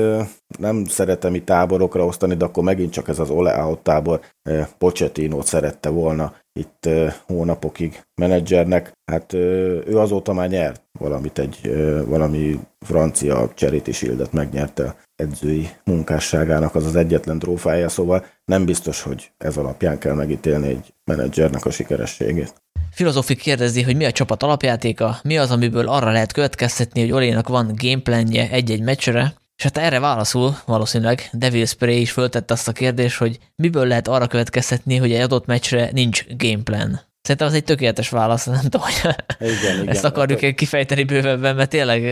nem szeretem itt táborokra osztani, de akkor megint csak ez az Ole Out tábor pochettino szerette volna itt hónapokig menedzsernek. Hát ő azóta már nyert valamit, egy valami francia Charity Shield-et megnyerte edzői munkásságának az az egyetlen trófája, szóval nem biztos, hogy ez alapján kell megítélni egy menedzsernek a sikerességét. Filozofik kérdezi, hogy mi a csapat alapjátéka, mi az, amiből arra lehet következtetni, hogy Olénak van gameplanje egy-egy meccsre, és hát erre válaszul valószínűleg Devil Spray is föltette azt a kérdést, hogy miből lehet arra következtetni, hogy egy adott meccsre nincs gameplan. Szerintem az egy tökéletes válasz, nem tudom, hogy igen, igen. ezt akarjuk hát, kifejteni bővebben, mert tényleg...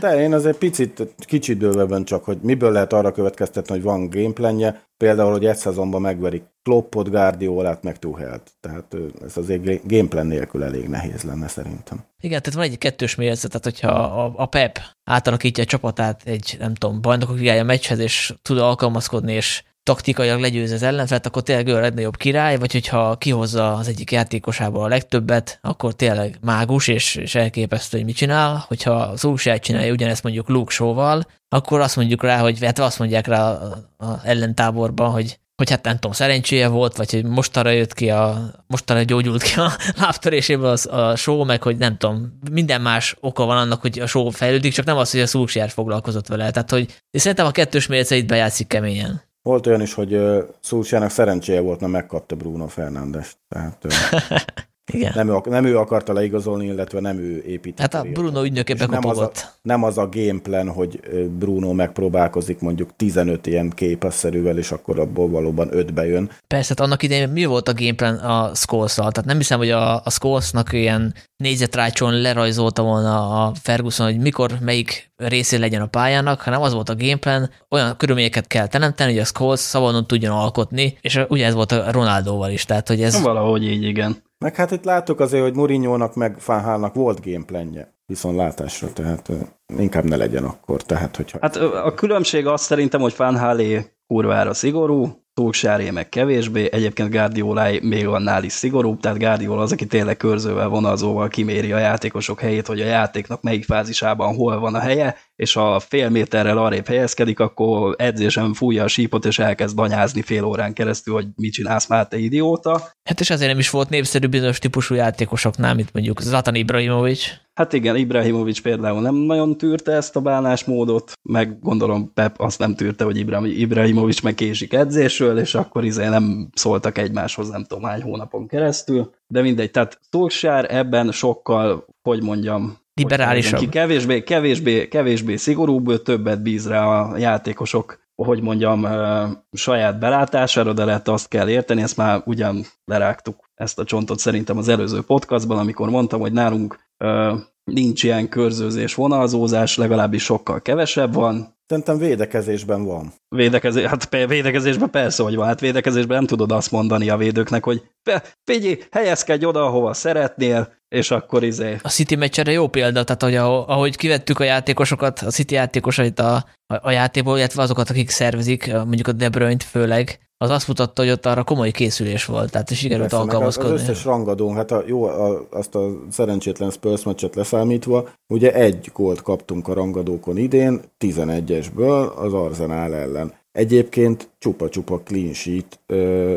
De én azért picit, kicsit bővebben csak, hogy miből lehet arra következtetni, hogy van gameplanje, például, hogy egy szezonban megverik Kloppot, Guardiolát, meg Tuhelt. Tehát ez azért gameplan nélkül elég nehéz lenne szerintem. Igen, tehát van egy kettős mérzet, tehát hogyha a, a Pep átalakítja a csapatát egy, nem tudom, bajnokok ligája meccshez, és tud alkalmazkodni, és taktikailag legyőz az ellenfelet, akkor tényleg ő a legnagyobb király, vagy hogyha kihozza az egyik játékosából a legtöbbet, akkor tényleg mágus, és, és elképesztő, hogy mit csinál. Hogyha az újság csinálja ugyanezt mondjuk Luke Show-val, akkor azt mondjuk rá, hogy hát azt mondják rá az ellentáborban, hogy hogy hát nem tudom, szerencséje volt, vagy hogy mostanra jött ki a, mostanra gyógyult ki a lábtöréséből az, a show, meg hogy nem tudom, minden más oka van annak, hogy a show fejlődik, csak nem az, hogy a Szulsjár foglalkozott vele. Tehát, hogy szerintem a kettős mérceit bejátszik keményen. Volt olyan is, hogy Szulcsának szerencséje volt, mert megkapta Bruno Fernandes. Tehát, Igen. Nem, ő, nem ő akarta leigazolni, illetve nem ő építette. Hát a Bruno ügynökébe nem az, a, nem az a gameplan, hogy Bruno megpróbálkozik mondjuk 15 ilyen képesszerűvel, és akkor abból valóban 5 bejön. Persze, hát annak idején mi volt a gameplan a scholes Tehát nem hiszem, hogy a, a Scholes-nak ilyen négyzetrácson lerajzolta volna a Ferguson, hogy mikor melyik részén legyen a pályának, hanem az volt a gameplan, olyan körülményeket kell teremteni, hogy a Scholes szabadon tudjon alkotni, és ugye ez volt a Ronaldóval is, tehát hogy ez... Valahogy így, igen. Meg hát itt láttuk azért, hogy Mourinho-nak meg Fánhálnak volt gameplenje viszont látásra, tehát inkább ne legyen akkor. Tehát, hogyha... Hát a különbség az szerintem, hogy Fánhálé kurvára szigorú, Solskjaeré meg kevésbé, egyébként Guardiola még annál is szigorúbb, tehát Guardiola az, aki tényleg körzővel, vonalzóval kiméri a játékosok helyét, hogy a játéknak melyik fázisában hol van a helye, és ha fél méterrel arrébb helyezkedik, akkor edzésen fújja a sípot, és elkezd banyázni fél órán keresztül, hogy mit csinálsz már, te idióta. Hát és ezért nem is volt népszerű bizonyos típusú játékosoknál, mint mondjuk Zlatan Ibrahimovic. Hát igen, Ibrahimovic például nem nagyon tűrte ezt a bánásmódot, meg gondolom Pep azt nem tűrte, hogy Ibrahimovic meg késik edzésről, és akkor izé nem szóltak egymáshoz nem tudom hány hónapon keresztül, de mindegy, tehát Solskjaer ebben sokkal, hogy mondjam, liberálisabb. Ki kevésbé, kevésbé, kevésbé szigorúbb, többet bíz rá a játékosok, hogy mondjam, saját belátására, de lehet azt kell érteni, ezt már ugyan lerágtuk ezt a csontot szerintem az előző podcastban, amikor mondtam, hogy nálunk nincs ilyen körzőzés, vonalzózás, legalábbis sokkal kevesebb van, Szerintem védekezésben van. Védekezés, hát védekezésben persze, hogy van. Hát védekezésben nem tudod azt mondani a védőknek, hogy figyelj, helyezkedj oda, ahova szeretnél, és akkor izé. A City meccsere jó példa, tehát hogy ahogy kivettük a játékosokat, a City játékosait a, a, a játékból, illetve azokat, akik szervezik, mondjuk a De Bruyne-t főleg, az azt mutatta, hogy ott arra komoly készülés volt, tehát is sikerült Persze, alkalmazkodni. Az összes rangadón, hát a, jó, a, azt a szerencsétlen Spurs meccset leszámítva, ugye egy gólt kaptunk a rangadókon idén, 11-esből az Arzenál ellen. Egyébként csupa-csupa clean sheet,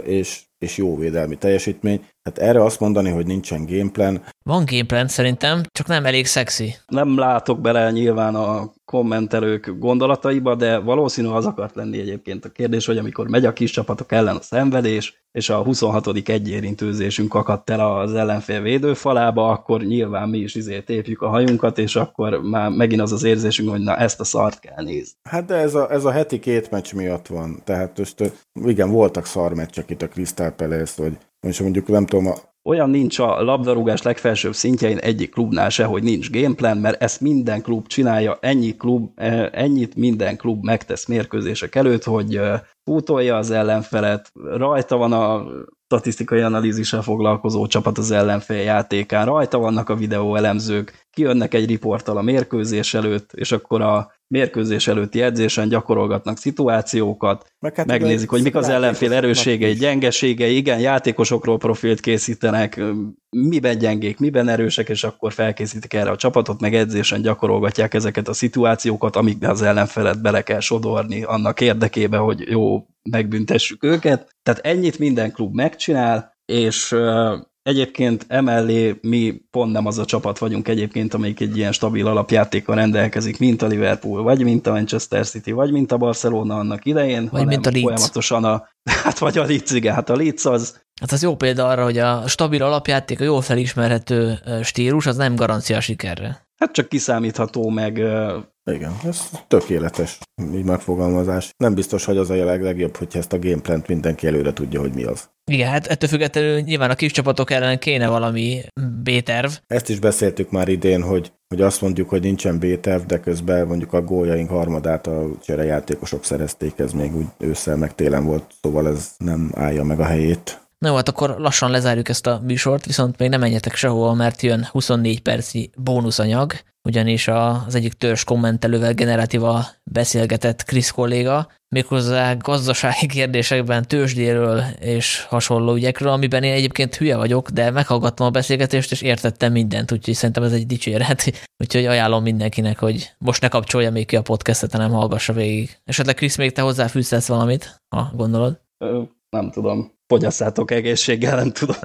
és és jó védelmi teljesítmény. Hát erre azt mondani, hogy nincsen gameplan. Van gameplan szerintem, csak nem elég szexi. Nem látok bele nyilván a kommentelők gondolataiba, de valószínű az akart lenni egyébként a kérdés, hogy amikor megy a kis csapatok ellen a szenvedés, és a 26. egyérintőzésünk akadt el az ellenfél védőfalába, akkor nyilván mi is izé tépjük a hajunkat, és akkor már megint az az érzésünk, hogy na ezt a szart kell nézni. Hát de ez a, ez a heti két meccs miatt van. Tehát most igen, voltak szarmeccsek itt a Crystal Palace, vagy most mondjuk nem tudom, a olyan nincs a labdarúgás legfelsőbb szintjein egyik klubnál se, hogy nincs gameplan, mert ezt minden klub csinálja, ennyi klub, eh, ennyit minden klub megtesz mérkőzések előtt, hogy eh, pótolja az ellenfelet, rajta van a statisztikai analízissel foglalkozó csapat az ellenfél játékán, rajta vannak a videóelemzők, kijönnek egy riporttal a mérkőzés előtt, és akkor a mérkőzés előtti edzésen gyakorolgatnak szituációkat, Meg hát megnézik, hogy mik az ellenfél erősségei, gyengeségei, igen, játékosokról profilt készítenek, miben gyengék, miben erősek, és akkor felkészítik erre a csapatot, meg edzésen gyakorolgatják ezeket a szituációkat, amikbe az ellenfelet bele kell sodorni annak érdekében, hogy jó, megbüntessük őket. Tehát ennyit minden klub megcsinál, és Egyébként emellé mi pont nem az a csapat vagyunk egyébként, amelyik egy ilyen stabil alapjátékkal rendelkezik, mint a Liverpool, vagy mint a Manchester City, vagy mint a Barcelona annak idején, vagy mint a Leeds. folyamatosan a, hát vagy a Leeds, igen, hát a Leeds az... Hát az jó példa arra, hogy a stabil alapjáték, a jól felismerhető stílus, az nem garancia sikerre. Hát csak kiszámítható, meg igen, ez tökéletes így megfogalmazás. Nem biztos, hogy az a leg legjobb, hogyha ezt a gameplant mindenki előre tudja, hogy mi az. Igen, hát ettől függetlenül nyilván a kis csapatok ellen kéne valami B-terv. Ezt is beszéltük már idén, hogy, hogy azt mondjuk, hogy nincsen B-terv, de közben mondjuk a góljaink harmadát a cserejátékosok szerezték, ez még úgy ősszel meg télen volt, szóval ez nem állja meg a helyét. Na jó, hát akkor lassan lezárjuk ezt a műsort, viszont még nem menjetek sehova, mert jön 24 perci bónuszanyag, ugyanis az egyik törzs kommentelővel generatíva beszélgetett Krisz kolléga, méghozzá gazdasági kérdésekben tőzsdéről és hasonló ügyekről, amiben én egyébként hülye vagyok, de meghallgattam a beszélgetést, és értettem mindent, úgyhogy szerintem ez egy dicséret. Úgyhogy ajánlom mindenkinek, hogy most ne kapcsolja még ki a podcastet, hanem hallgassa végig. Esetleg Krisz, még te hozzáfűzhetsz valamit, ha gondolod? Nem tudom fogyasszátok egészséggel, nem tudom.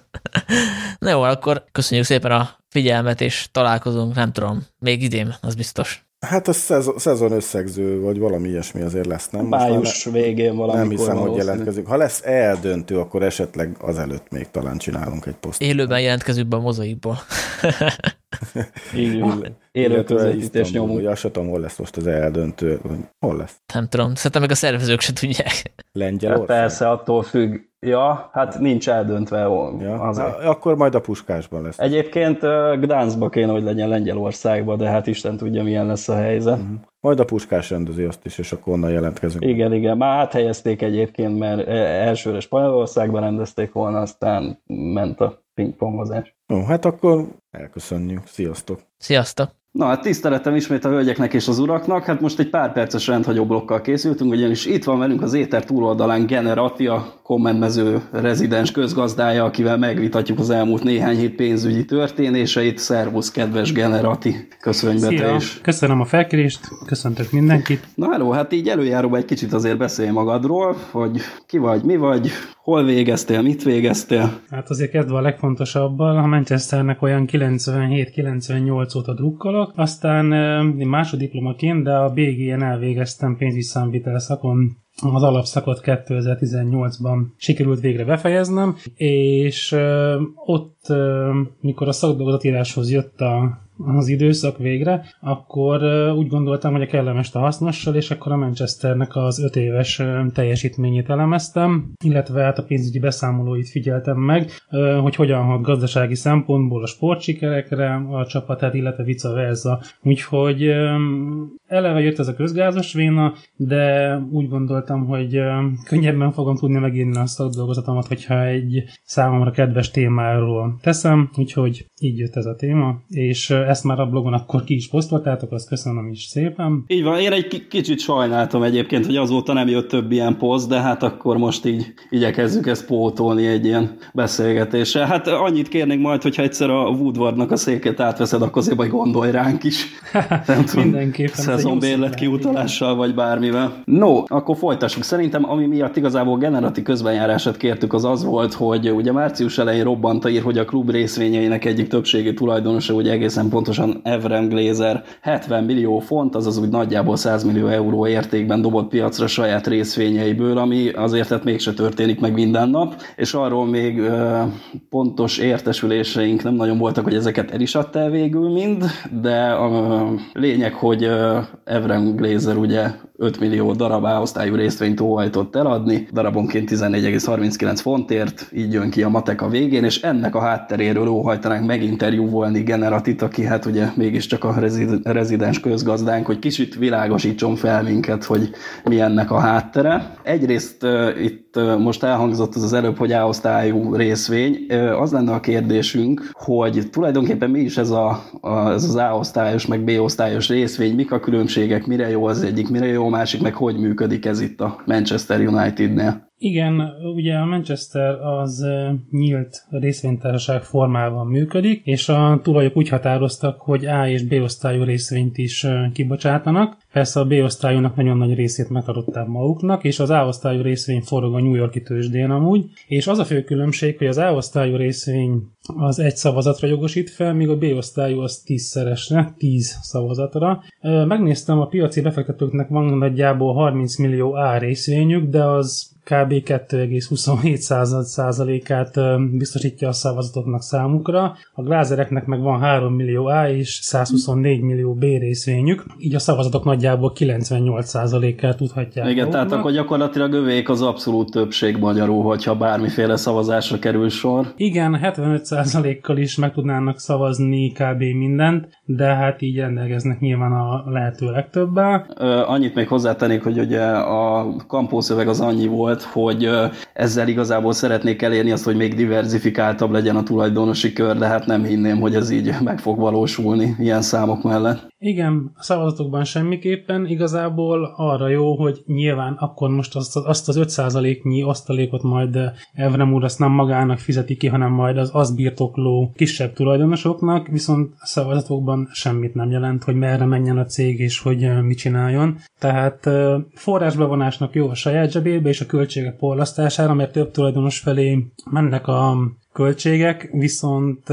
Na jó, akkor köszönjük szépen a figyelmet, és találkozunk, nem tudom, még idén, az biztos. Hát a szezon, szezon összegző, vagy valami ilyesmi azért lesz, nem? Május ne, végén valamikor Nem hiszem, hogy jelentkezünk. Ha lesz eldöntő, akkor esetleg azelőtt még talán csinálunk egy posztot. Élőben jelentkezünk be a mozaikból. Élő közvetítés nyomunk. Azt tudom, hol lesz most az eldöntő. Hol lesz? Nem tudom, szerintem meg a szervezők se tudják. Lengyelország? Hát persze, attól függ. Ja, hát nincs eldöntve. Ja, Na, akkor majd a puskásban lesz. Egyébként Gdanskba kéne, hogy legyen Lengyelországban, de hát Isten tudja, milyen lesz a helyzet. Uh-huh. Majd a puskás rendezi azt is, és akkor onnan jelentkezünk. Igen, igen. Már áthelyezték egyébként, mert elsőre Spanyolországban rendezték volna, aztán ment a pingpongozás. Ó, hát akkor elköszönjük. Sziasztok! Sziasztok! Na hát tiszteletem ismét a hölgyeknek és az uraknak, hát most egy pár perces rendhagyó blokkal készültünk, ugyanis itt van velünk az éter túloldalán Generatia, kommentmező rezidens közgazdája, akivel megvitatjuk az elmúlt néhány hét pénzügyi történéseit. Szervusz, kedves Generati, köszönj be te is. Köszönöm a felkérést, köszöntök mindenkit. Na hello, hát így előjáróban egy kicsit azért beszélj magadról, hogy ki vagy, mi vagy, hol végeztél, mit végeztél? Hát azért kezdve a legfontosabbal, a Manchesternek olyan 97-98 óta drukkolok, aztán másodiplomaként, de a BGN elvégeztem pénzügyi számvitel szakon az alapszakot 2018-ban sikerült végre befejeznem, és ott, mikor a szakdolgozatíráshoz jött a az időszak végre, akkor úgy gondoltam, hogy a kellemes a hasznossal, és akkor a Manchesternek az öt éves teljesítményét elemeztem, illetve hát a pénzügyi beszámolóit figyeltem meg, hogy hogyan hat gazdasági szempontból a sportsikerekre a csapatát, illetve vice versa. Úgyhogy eleve jött ez a közgázos véna, de úgy gondoltam, hogy könnyebben fogom tudni megírni a szakdolgozatomat, hogyha egy számomra kedves témáról teszem, úgyhogy így jött ez a téma, és ezt már a blogon akkor ki is posztoltátok, azt köszönöm is szépen. Így van, én egy kicsit sajnáltam egyébként, hogy azóta nem jött több ilyen poszt, de hát akkor most így igyekezzük ezt pótolni egy ilyen beszélgetésre. Hát annyit kérnék majd, hogyha egyszer a Woodwardnak a székét átveszed, akkor azért majd gondolj ránk is. nem tudom, Mindenképpen. Szezonbérlet kiutalással, vagy bármivel. No, akkor folytassuk. Szerintem, ami miatt igazából generati közbenjárását kértük, az az volt, hogy ugye március elején robbant ír, hogy a klub részvényeinek egyik többségi tulajdonosa, ugye egészen pontosan Evren Glazer 70 millió font, azaz úgy nagyjából 100 millió euró értékben dobott piacra saját részvényeiből, ami azért hát mégse történik meg minden nap, és arról még ö, pontos értesüléseink nem nagyon voltak, hogy ezeket el is adta végül mind, de a lényeg, hogy Evren Glazer ugye 5 millió darab A-osztályú részvényt óhajtott eladni, darabonként 14,39 fontért, így jön ki a matek a végén, és ennek a hátteréről óhajtanánk meginterjúvolni Generatit, aki hát ugye mégiscsak a rezidens közgazdánk, hogy kicsit világosítson fel minket, hogy mi ennek a háttere. Egyrészt uh, itt most elhangzott az az előbb, hogy A-osztályú részvény. Az lenne a kérdésünk, hogy tulajdonképpen mi is ez, a, ez az A-osztályos, meg B-osztályos részvény, mik a különbségek, mire jó az egyik, mire jó a másik, meg hogy működik ez itt a Manchester United-nél? Igen, ugye a Manchester az nyílt részvénytársaság formában működik, és a tulajok úgy határoztak, hogy A és B osztályú részvényt is kibocsátanak. Persze a B osztályúnak nagyon nagy részét megtartották maguknak, és az A osztályú részvény forog a New Yorki tőzsdén amúgy, és az a fő különbség, hogy az A osztályú részvény az egy szavazatra jogosít fel, míg a B osztályú az tízszeresre, tíz szavazatra. Megnéztem, a piaci befektetőknek van nagyjából 30 millió A részvényük, de az kb. 2,27 százalékát biztosítja a szavazatoknak számukra. A glázereknek meg van 3 millió A és 124 millió B részvényük, így a szavazatok nagyjából 98 százalékát tudhatják. Igen, maguknak. tehát akkor gyakorlatilag övék az abszolút többség magyarul, hogyha bármiféle szavazásra kerül sor. Igen, 75 százalékkal is meg tudnának szavazni kb. mindent, de hát így rendelkeznek nyilván a lehető legtöbbel. Annyit még hozzátennék, hogy ugye a kampószöveg az annyi volt, volt, hogy ezzel igazából szeretnék elérni azt, hogy még diversifikáltabb legyen a tulajdonosi kör, de hát nem hinném, hogy ez így meg fog valósulni ilyen számok mellett. Igen, a szavazatokban semmiképpen igazából arra jó, hogy nyilván akkor most azt, azt az 5%-nyi osztalékot majd Evrem úr azt nem magának fizeti ki, hanem majd az az birtokló kisebb tulajdonosoknak, viszont a szavazatokban semmit nem jelent, hogy merre menjen a cég és hogy mit csináljon. Tehát forrásbevonásnak jó a saját zsebébe és a költségek porlasztására, mert több tulajdonos felé mennek a költségek, viszont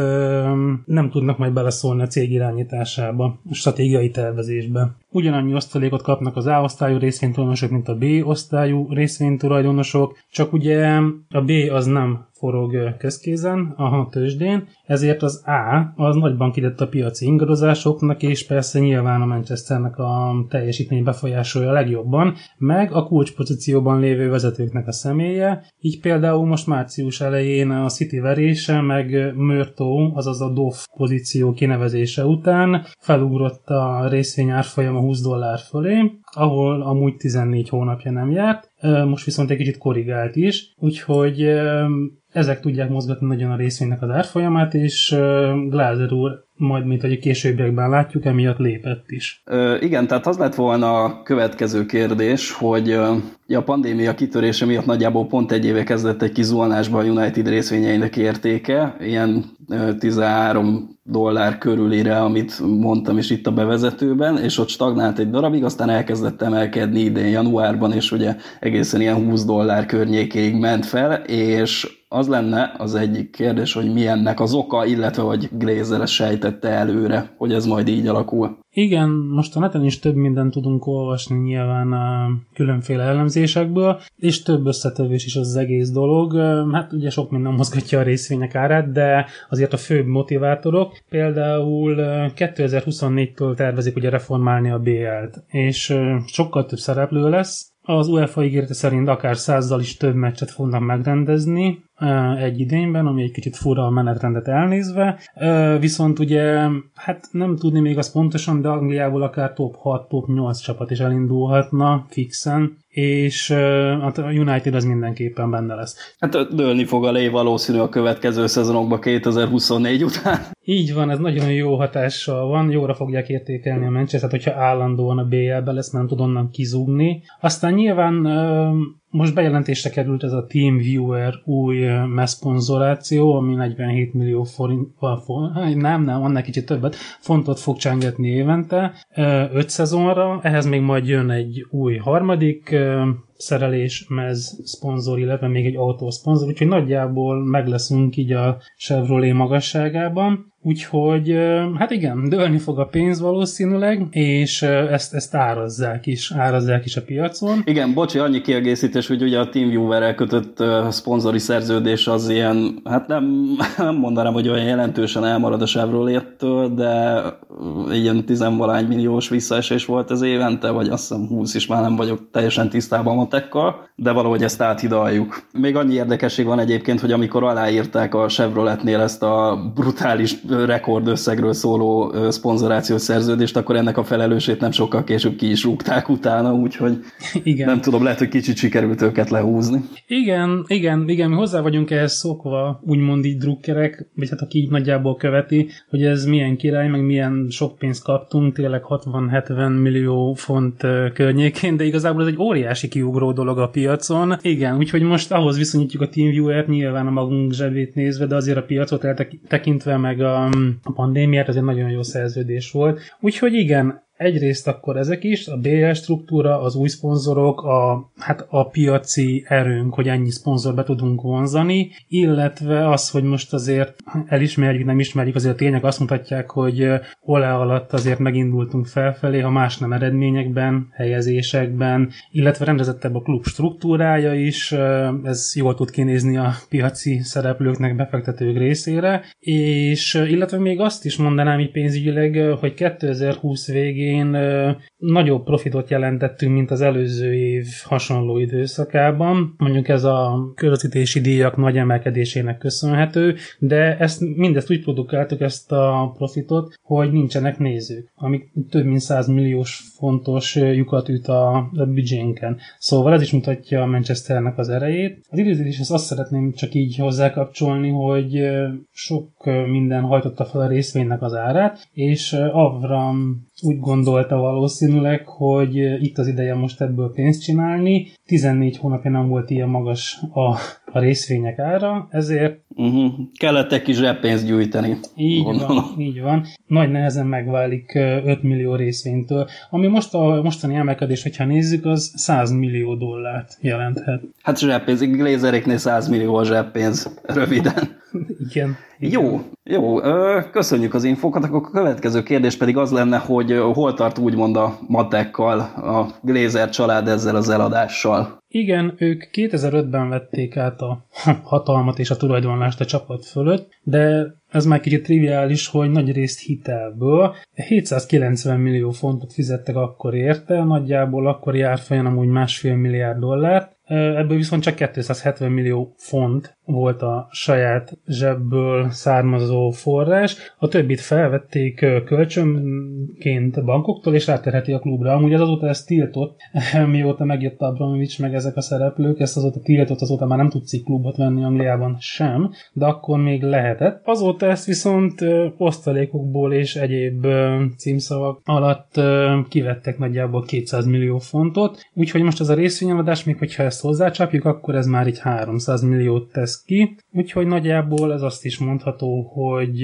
nem tudnak majd beleszólni a cég irányításába, a stratégiai tervezésbe. Ugyanannyi osztalékot kapnak az A osztályú részvénytulajdonosok, mint a B osztályú részvénytulajdonosok, csak ugye a B az nem forog közkézen a tőzsdén, ezért az A az nagyban kidett a piaci ingadozásoknak, és persze nyilván a Manchesternek a teljesítmény befolyásolja legjobban, meg a kulcspozícióban lévő vezetőknek a személye, így például most március elején a City verése, meg Mörtó, azaz a DOF pozíció kinevezése után felugrott a részvény árfolyam a 20 dollár fölé, ahol amúgy 14 hónapja nem járt, most viszont egy kicsit korrigált is, úgyhogy ezek tudják mozgatni nagyon a részvénynek az árfolyamát, és Glázer úr majd, mint hogy a későbbiekben látjuk, emiatt lépett is. Ö, igen, tehát az lett volna a következő kérdés, hogy ö, a pandémia kitörése miatt nagyjából pont egy éve kezdett egy kizuhanásba a United részvényeinek értéke, ilyen ö, 13 dollár körülire, amit mondtam is itt a bevezetőben, és ott stagnált egy darabig, aztán elkezdett emelkedni idén januárban, és ugye egészen ilyen 20 dollár környékéig ment fel, és az lenne az egyik kérdés, hogy mi ennek az oka, illetve hogy Glazer sejtette előre, hogy ez majd így alakul. Igen, most a neten is több mindent tudunk olvasni nyilván a különféle elemzésekből, és több összetevés is az egész dolog. Hát ugye sok minden mozgatja a részvények árát, de azért a főbb motivátorok, például 2024-től tervezik ugye reformálni a BL-t, és sokkal több szereplő lesz, az UEFA ígérete szerint akár százzal is több meccset fognak megrendezni, egy idényben, ami egy kicsit fura a menetrendet elnézve, viszont ugye, hát nem tudni még az pontosan, de Angliából akár top 6, top 8 csapat is elindulhatna fixen, és hát a United az mindenképpen benne lesz. Hát dőlni fog a lé valószínű a következő szezonokba 2024 után. Így van, ez nagyon jó hatással van, jóra fogják értékelni a Manchester, hogyha állandóan a BL-be lesz, nem tud onnan kizúgni. Aztán nyilván most bejelentésre került ez a TeamViewer új messzponzoráció, ami 47 millió forint, nem, nem, annál kicsit többet, fontot fog csengetni évente, 5 szezonra, ehhez még majd jön egy új harmadik szerelés, mez szponzor, illetve még egy autószponzor, úgyhogy nagyjából meg leszünk így a Chevrolet magasságában. Úgyhogy hát igen, dőlni fog a pénz valószínűleg, és ezt, ezt árazzák is, árazzák is a piacon. Igen, bocsi, annyi kiegészítés, hogy ugye a TeamViewer-rel kötött szponzori szerződés az ilyen, hát nem, nem mondanám, hogy olyan jelentősen elmarad a Chevrolet-től, de ilyen tizenvalány milliós visszaesés volt az évente, vagy azt hiszem 20 is már nem vagyok teljesen tisztában matekkal, de valahogy ezt áthidaljuk. Még annyi érdekesség van egyébként, hogy amikor aláírták a Chevroletnél ezt a brutális rekordösszegről szóló szponzorációs szerződést, akkor ennek a felelősét nem sokkal később ki is rúgták utána, úgyhogy igen. nem tudom, lehet, hogy kicsit sikerült őket lehúzni. Igen, igen, igen, mi hozzá vagyunk ehhez szokva, úgymond így drukkerek, vagy hát aki így nagyjából követi, hogy ez milyen király, meg milyen sok pénzt kaptunk, tényleg 60-70 millió font környékén, de igazából ez egy óriási kiugró dolog a piacon. Igen, úgyhogy most ahhoz viszonyítjuk a TeamViewer-t, nyilván a magunk zsebét nézve, de azért a piacot eltekintve meg a, a pandémiát, ez egy nagyon jó szerződés volt. Úgyhogy igen, egyrészt akkor ezek is, a BL struktúra, az új szponzorok, a, hát a piaci erőnk, hogy ennyi szponzor be tudunk vonzani, illetve az, hogy most azért elismerjük, nem ismerjük, azért a tények azt mutatják, hogy hol alatt azért megindultunk felfelé, ha más nem eredményekben, helyezésekben, illetve rendezettebb a klub struktúrája is, ez jól tud kinézni a piaci szereplőknek, befektetők részére, és illetve még azt is mondanám így pénzügyileg, hogy 2020 végén elején nagyobb profitot jelentettünk, mint az előző év hasonló időszakában. Mondjuk ez a közvetítési díjak nagy emelkedésének köszönhető, de ezt mindezt úgy produkáltuk ezt a profitot, hogy nincsenek nézők, amik több mint 100 milliós fontos lyukat üt a, a büdzsénken. Szóval ez is mutatja a Manchesternek az erejét. Az időzítéshez azt szeretném csak így hozzákapcsolni, hogy sok minden hajtotta fel a részvénynek az árát, és Avram úgy gondolta valószínűleg, hogy itt az ideje most ebből pénzt csinálni. 14 hónapja nem volt ilyen magas a, a részvények ára, ezért... Uh-huh. Kellett egy kis zseppénzt gyűjteni. Így gondolom. van, így van. Nagy nehezen megválik 5 millió részvénytől. Ami most a mostani emelkedés, hogyha nézzük, az 100 millió dollárt jelenthet. Hát zseppénz, Glézeréknél 100 millió a zseppénz, röviden. Igen. Jó, jó. Köszönjük az infokat. Akkor a következő kérdés pedig az lenne, hogy hol tart úgymond a matekkal, a Glazer család ezzel az eladással? Igen, ők 2005-ben vették át a hatalmat és a tulajdonlást a csapat fölött, de ez már kicsit triviális, hogy nagy részt hitelből. 790 millió fontot fizettek akkor érte, nagyjából akkor árfolyam úgy másfél milliárd dollárt, ebből viszont csak 270 millió font volt a saját zsebből származó forrás, a többit felvették kölcsönként bankoktól, és ráterheti a klubra. Amúgy ez azóta ezt tiltott, mióta megjött Abramovics, meg ezek a szereplők, ezt azóta tiltott, azóta már nem tudsz klubot venni Angliában sem, de akkor még lehetett. Azóta ezt viszont osztalékokból és egyéb címszavak alatt kivettek nagyjából 200 millió fontot, úgyhogy most ez a részvényeladás, még hogyha ezt hozzácsapjuk, akkor ez már így 300 milliót tesz ki, úgyhogy nagyjából ez azt is mondható, hogy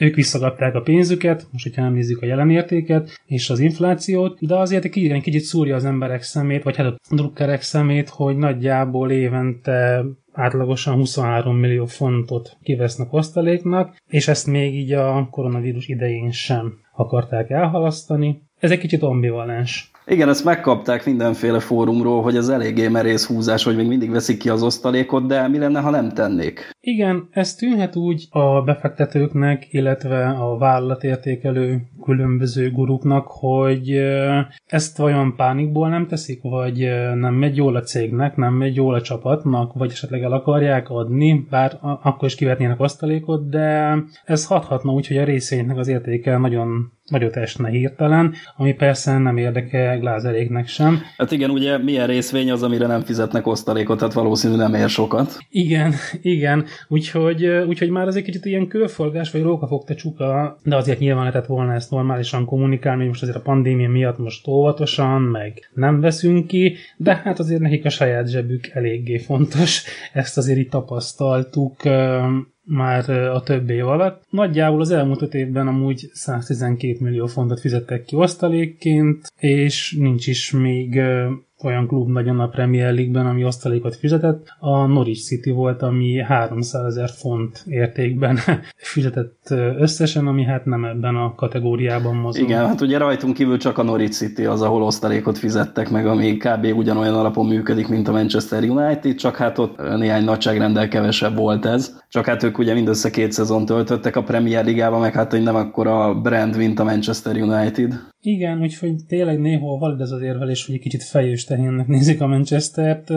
ők visszagadták a pénzüket, most hogyha nem nézzük a jelenértéket és az inflációt, de azért egy kicsit szúrja az emberek szemét, vagy hát a drukkerek szemét, hogy nagyjából évente átlagosan 23 millió fontot kivesznek osztaléknak, és ezt még így a koronavírus idején sem akarták elhalasztani. Ez egy kicsit ambivalens. Igen, ezt megkapták mindenféle fórumról, hogy ez eléggé merész húzás, hogy még mindig veszik ki az osztalékot, de mi lenne, ha nem tennék? Igen, ez tűnhet úgy a befektetőknek, illetve a vállalatértékelő különböző guruknak, hogy ezt vajon pánikból nem teszik, vagy nem megy jól a cégnek, nem megy jól a csapatnak, vagy esetleg el akarják adni, bár akkor is kivetnének osztalékot, de ez hathatna úgy, hogy a részvénynek az értéke nagyon nagyot esne hirtelen, ami persze nem érdekel glázeréknek sem. Hát igen, ugye milyen részvény az, amire nem fizetnek osztalékot, tehát valószínűleg nem ér sokat. Igen, igen, úgyhogy, úgyhogy már az egy kicsit ilyen kőfolgás, vagy rókafogta csuka, de azért nyilván lehetett volna ezt normálisan kommunikálni, most azért a pandémia miatt most óvatosan, meg nem veszünk ki, de hát azért nekik a saját zsebük eléggé fontos, ezt azért itt tapasztaltuk már a több év alatt. Nagyjából az elmúlt öt évben amúgy 112 millió fontot fizettek ki osztalékként, és nincs is még olyan klub nagyon a Premier League-ben, ami osztalékot fizetett. A Norwich City volt, ami 300 ezer font értékben fizetett összesen, ami hát nem ebben a kategóriában mozog. Igen, hát ugye rajtunk kívül csak a Norwich City az, ahol osztalékot fizettek meg, ami kb. ugyanolyan alapon működik, mint a Manchester United, csak hát ott néhány nagyságrendel kevesebb volt ez. Csak hát ők ugye mindössze két szezon töltöttek a Premier Ligában, meg hát hogy nem akkor brand, mint a Manchester United. Igen, úgyhogy tényleg néhol valid ez az érvelés, hogy egy kicsit fejős tehénnek nézik a Manchester-t,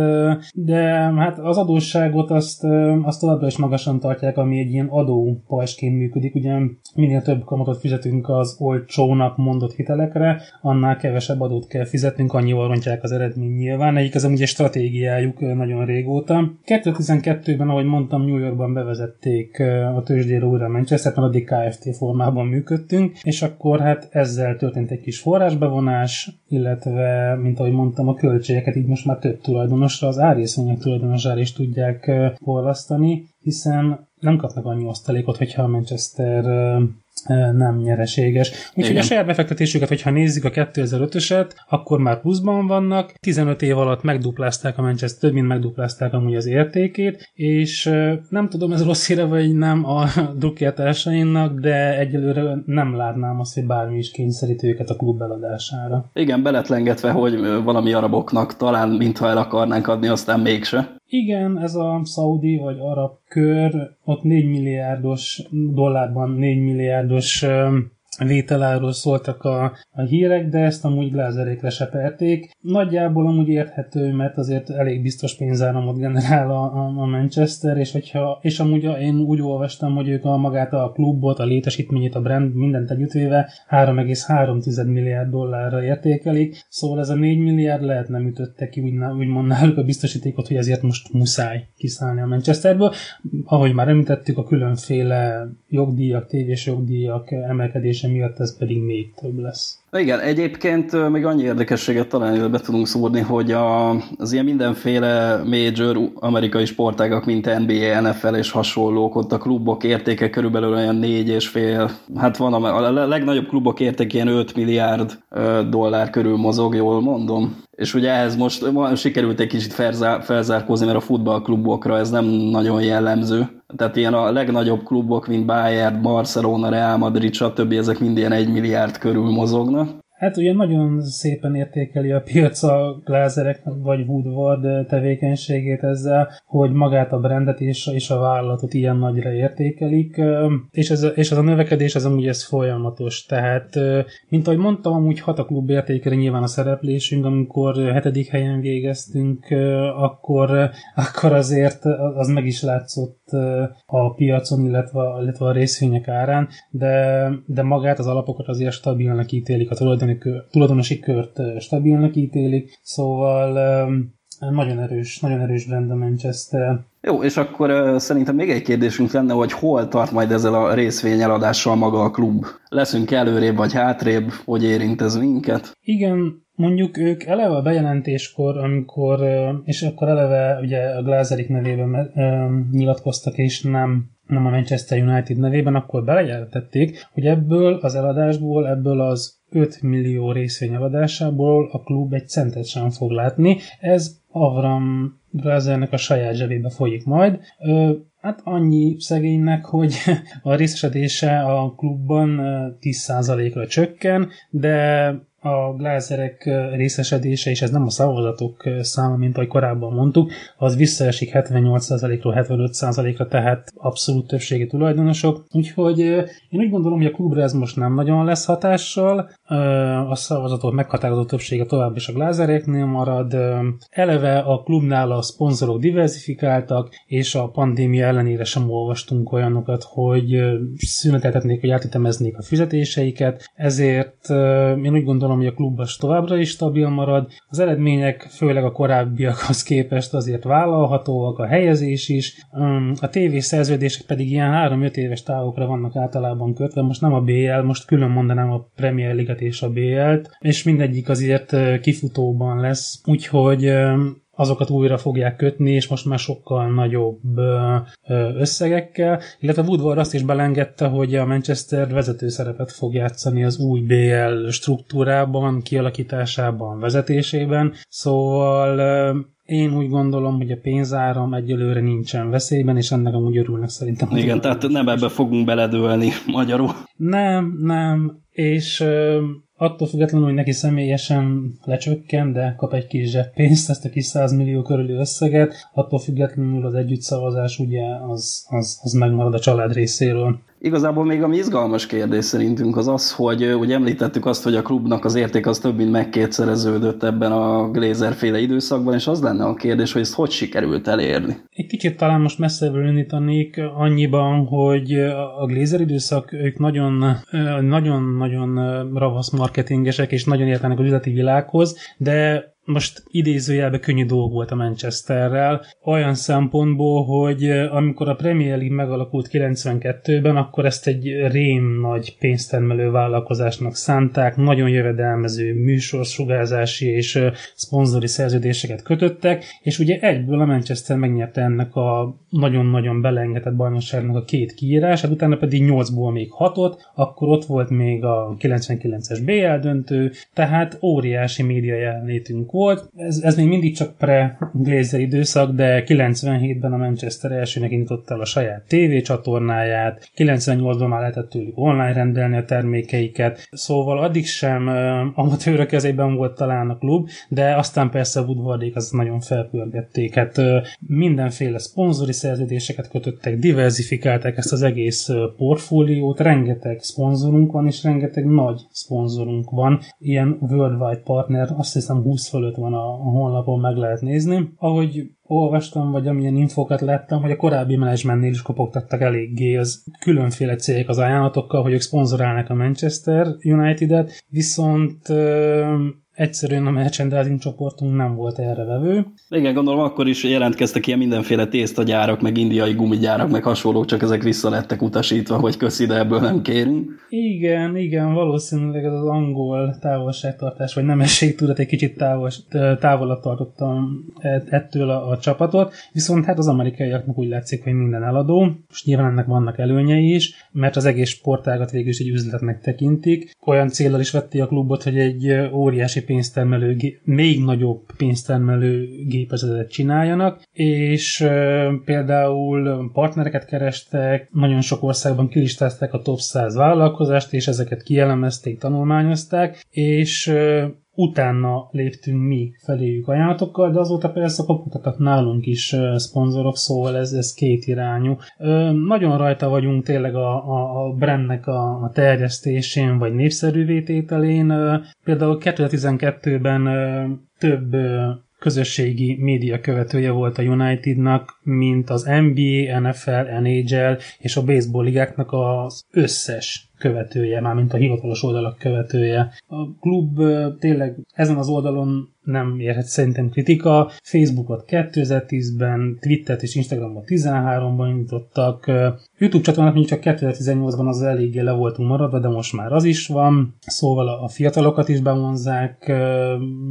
de hát az adósságot azt, azt továbbra is magasan tartják, ami egy ilyen adó pajsként működik. Ugye minél több kamatot fizetünk az olcsónak mondott hitelekre, annál kevesebb adót kell fizetnünk, annyival rontják az eredmény nyilván. Egyik ez ugye stratégiájuk nagyon régóta. 2012-ben, ahogy mondtam, New Yorkban bevezették a tőzsdére újra Manchester, mert addig KFT formában működtünk, és akkor hát ezzel történt egy kis forrásbevonás, illetve, mint ahogy mondtam, a költségeket így most már több tulajdonosra, az árészvények tulajdonosára is tudják forrasztani, hiszen nem kapnak annyi osztalékot, hogyha a Manchester nem nyereséges. Úgyhogy a saját befektetésüket, hogyha nézzük a 2005-öset, akkor már pluszban vannak, 15 év alatt megduplázták a Manchester, több mint megduplázták amúgy az értékét, és nem tudom, ez rossz híre vagy nem a drukjátásainak, de egyelőre nem látnám azt, hogy bármi is kényszerít őket a klub eladására. Igen, beletlengetve, hogy valami araboknak talán mintha el akarnánk adni, aztán mégse. Igen, ez a szaudi vagy arab kör, ott 4 milliárdos dollárban 4 milliárdos vételáról szóltak a, a hírek, de ezt amúgy lázerékre seperték. Nagyjából amúgy érthető, mert azért elég biztos pénzáramot generál a, a, a Manchester, és, hogyha, és amúgy a, én úgy olvastam, hogy ők a magát a klubot, a létesítményét, a brand, mindent együttvéve 3,3 milliárd dollárra értékelik, szóval ez a 4 milliárd lehet nem ütötte ki, úgy, úgymond náluk a biztosítékot, hogy ezért most muszáj kiszállni a Manchesterből. Ahogy már említettük, a különféle jogdíjak, tévés jogdíjak emelkedése miatt ez pedig még több lesz. Igen, egyébként még annyi érdekességet talán be tudunk szúrni, hogy a, az ilyen mindenféle major amerikai sportágak, mint NBA, NFL és hasonlók, ott a klubok értéke körülbelül olyan négy és fél, hát van a, a legnagyobb klubok értéke ilyen 5 milliárd dollár körül mozog, jól mondom. És ugye ehhez most sikerült egy kicsit felzárkózni, mert a futballklubokra ez nem nagyon jellemző. Tehát ilyen a legnagyobb klubok, mint Bayern, Barcelona, Real Madrid, stb. ezek mind ilyen egy milliárd körül mozognak. Hát ugye nagyon szépen értékeli a piac a glázerek vagy Woodward tevékenységét ezzel, hogy magát a brandet és, és a vállalatot ilyen nagyra értékelik, és ez, és ez a növekedés az amúgy ez folyamatos. Tehát, mint ahogy mondtam, amúgy hat a klub értékeli nyilván a szereplésünk, amikor hetedik helyen végeztünk, akkor, akkor azért az meg is látszott a piacon, illetve, illetve a részvények árán, de, de magát az alapokat azért stabilnak ítélik a tulajdon tulajdonosi kört stabilnak ítélik, szóval nagyon erős, nagyon erős brand a Manchester. Jó, és akkor uh, szerintem még egy kérdésünk lenne, hogy hol tart majd ezzel a részvényeladással maga a klub? Leszünk előrébb vagy hátrébb, hogy érint ez minket? Igen, mondjuk ők eleve a bejelentéskor, amikor, és akkor eleve ugye a Glazerik nevében nyilatkoztak, és nem nem a Manchester United nevében, akkor belejelentették, hogy ebből az eladásból, ebből az 5 millió részvény eladásából a klub egy centet sem fog látni. Ez Avram Brazernek a saját zsebébe folyik majd. Ö, hát annyi szegénynek, hogy a részesedése a klubban 10%-ra csökken, de a glázerek részesedése, és ez nem a szavazatok száma, mint ahogy korábban mondtuk, az visszaesik 78%-ról 75%-ra, tehát abszolút többségi tulajdonosok. Úgyhogy én úgy gondolom, hogy a klubra ez most nem nagyon lesz hatással, a szavazatok meghatározó többsége tovább is a glázereknél marad. Eleve a klubnál a szponzorok diversifikáltak, és a pandémia ellenére sem olvastunk olyanokat, hogy szüneteltetnék, vagy átütemeznék a fizetéseiket, ezért én úgy gondolom, gondolom, hogy a klub továbbra is stabil marad. Az eredmények, főleg a korábbiakhoz képest azért vállalhatóak, a helyezés is. A TV szerződések pedig ilyen 3-5 éves távokra vannak általában kötve. Most nem a BL, most külön mondanám a Premier Liget és a BL-t, és mindegyik azért kifutóban lesz. Úgyhogy azokat újra fogják kötni, és most már sokkal nagyobb összegekkel, illetve Woodward azt is belengedte, hogy a Manchester vezető szerepet fog játszani az új BL struktúrában, kialakításában, vezetésében, szóval én úgy gondolom, hogy a pénzáram egyelőre nincsen veszélyben, és ennek amúgy örülnek szerintem. Igen, tehát nem ebbe fogunk beledőlni magyarul. Nem, nem, és attól függetlenül, hogy neki személyesen lecsökken, de kap egy kis zseppénzt, ezt a kis 100 millió körüli összeget, attól függetlenül az együttszavazás ugye az, az, az megmarad a család részéről. Igazából még ami izgalmas kérdés szerintünk az az, hogy ugye említettük azt, hogy a klubnak az érték az több mint megkétszereződött ebben a Glazer féle időszakban, és az lenne a kérdés, hogy ezt hogy sikerült elérni. Egy kicsit talán most messzebbről indítanék annyiban, hogy a Glazer időszak, ők nagyon, nagyon-nagyon ravasz marketingesek, és nagyon értenek az üzleti világhoz, de most idézőjelben könnyű dolg volt a Manchesterrel, olyan szempontból, hogy amikor a Premier League megalakult 92-ben, akkor ezt egy rém nagy pénztermelő vállalkozásnak szánták, nagyon jövedelmező műsorsugázási és szponzori szerződéseket kötöttek, és ugye egyből a Manchester megnyerte ennek a nagyon-nagyon belengetett bajnokságnak a két kiírását, utána pedig 8-ból még 6-ot, akkor ott volt még a 99-es BL döntő, tehát óriási média jelenlétünk volt. Ez, ez még mindig csak pre-Glazer időszak, de 97-ben a Manchester elsőnek indította el a saját TV csatornáját, 98-ban már lehetett tőlük online rendelni a termékeiket, szóval addig sem uh, amatőrök kezében volt talán a klub, de aztán persze Woodwardék az nagyon felpörgették. Hát uh, mindenféle szponzori szerződéseket kötöttek, diversifikálták ezt az egész portfóliót, rengeteg szponzorunk van, és rengeteg nagy szponzorunk van, ilyen worldwide partner, azt hiszem 20 fölött van a, honlapon, meg lehet nézni. Ahogy olvastam, vagy amilyen infokat láttam, hogy a korábbi menedzsmentnél is kopogtattak eléggé az különféle cégek az ajánlatokkal, hogy ők szponzorálnak a Manchester United-et, viszont egyszerűen a merchandising csoportunk nem volt erre vevő. Igen, gondolom akkor is jelentkeztek ilyen mindenféle tésztagyárak, meg indiai gumigyárak, meg hasonlók, csak ezek vissza lettek utasítva, hogy köszi, de ebből nem kérünk. Igen, igen, valószínűleg ez az angol távolságtartás, vagy nemességtudat egy kicsit távol, távolabb tartottam e- ettől a, a csapatot, viszont hát az amerikaiaknak úgy látszik, hogy minden eladó. Most nyilván ennek vannak előnyei is, mert az egész sportágat végül is egy üzletnek tekintik. Olyan célral is vették a klubot, hogy egy óriási pénztermelő, még nagyobb pénztermelő gépezetet csináljanak, és például partnereket kerestek, nagyon sok országban kilistázták a top 100 vállalkozást, és ezeket kielemezték, tanulmányozták, és utána léptünk mi feléjük ajánlatokkal, de azóta persze kaphattak nálunk is szponzorok, szóval ez, ez két irányú. Nagyon rajta vagyunk tényleg a, a, a brandnek a, a terjesztésén, vagy népszerűvé. Például 2012-ben több közösségi média követője volt a Unitednak, mint az NBA, NFL, NHL és a baseball ligáknak az összes követője, már mint a hivatalos oldalak követője. A klub tényleg ezen az oldalon nem érhet szerintem kritika. Facebookot 2010-ben, Twittert és Instagramot 13-ban indítottak. YouTube csatornát mondjuk csak 2018-ban az eléggé le voltunk maradva, de most már az is van. Szóval a fiatalokat is bevonzák.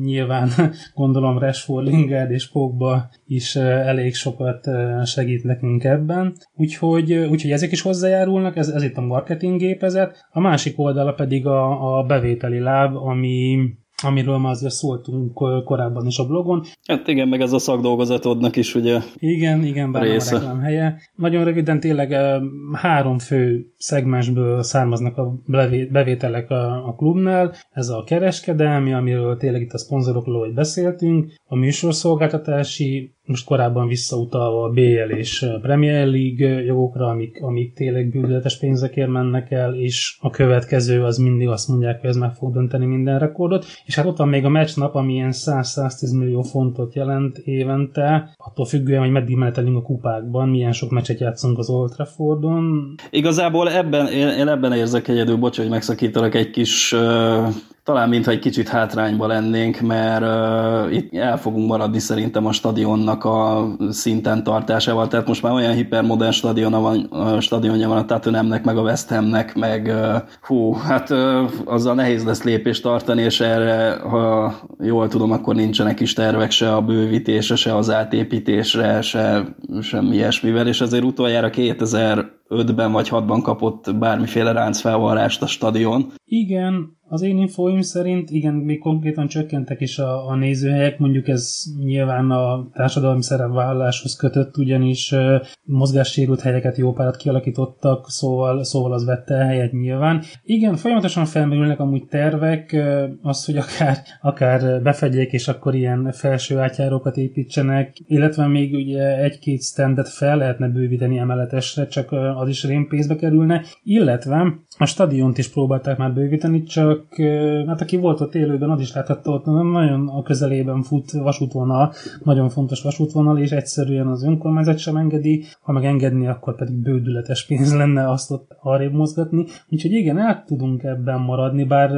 Nyilván gondolom Rashford, Lingard és Pogba is elég sokat segít nekünk ebben. Úgyhogy, úgyhogy ezek is hozzájárulnak, ez, ez itt a marketing gépezet. A másik oldala pedig a, a bevételi láb, ami amiről már azért szóltunk korábban is a blogon. Hát igen, meg ez a szakdolgozatodnak is ugye Igen, igen, bár része. a helye. Nagyon röviden tényleg három fő szegmensből származnak a bevételek a, a klubnál. Ez a kereskedelmi, amiről tényleg itt a szponzorokról hogy beszéltünk, a műsorszolgáltatási, most korábban visszautalva a BL és Premier League jogokra, amik, amik tényleg bűnletes pénzekért mennek el, és a következő az mindig azt mondják, hogy ez meg fog dönteni minden rekordot. És hát ott van még a meccsnap, ami ilyen 100-110 millió fontot jelent évente, attól függően, hogy meddig menetelünk a kupákban, milyen sok meccset játszunk az Old Traffordon. Igazából ebben, én, én ebben érzek egyedül, bocs, hogy megszakítalak egy kis uh talán mintha egy kicsit hátrányba lennénk, mert uh, itt el fogunk maradni szerintem a stadionnak a szinten tartásával, tehát most már olyan hipermodern stadiona van, uh, stadionja van a Tottenhamnek, meg a West Hamnek, meg uh, hú, hát uh, azzal nehéz lesz lépést tartani, és erre, ha jól tudom, akkor nincsenek is tervek se a bővítésre, se az átépítésre, se semmi ilyesmivel, és azért utoljára 2000 5-ben vagy 6-ban kapott bármiféle ráncfelvarrást a stadion. Igen, Az én infóim szerint igen, még konkrétan csökkentek is a, a nézőhelyek, mondjuk ez nyilván a társadalmi szerepvállaláshoz kötött, ugyanis uh, mozgássérült helyeket jó párat kialakítottak, szóval, szóval az vette el helyet nyilván. Igen, folyamatosan felmerülnek amúgy tervek, uh, az, hogy akár, akár befedjék és akkor ilyen felső átjárókat építsenek, illetve még ugye egy-két standet fel lehetne bővíteni emeletesre, csak uh, az is rémpénzbe kerülne, illetve a stadiont is próbálták már bővíteni, csak hát aki volt ott élőben, az is láthatta ott nagyon a közelében fut vasútvonal, nagyon fontos vasútvonal, és egyszerűen az önkormányzat sem engedi, ha meg engedni, akkor pedig bődületes pénz lenne azt ott arrébb mozgatni. Úgyhogy igen, el tudunk ebben maradni, bár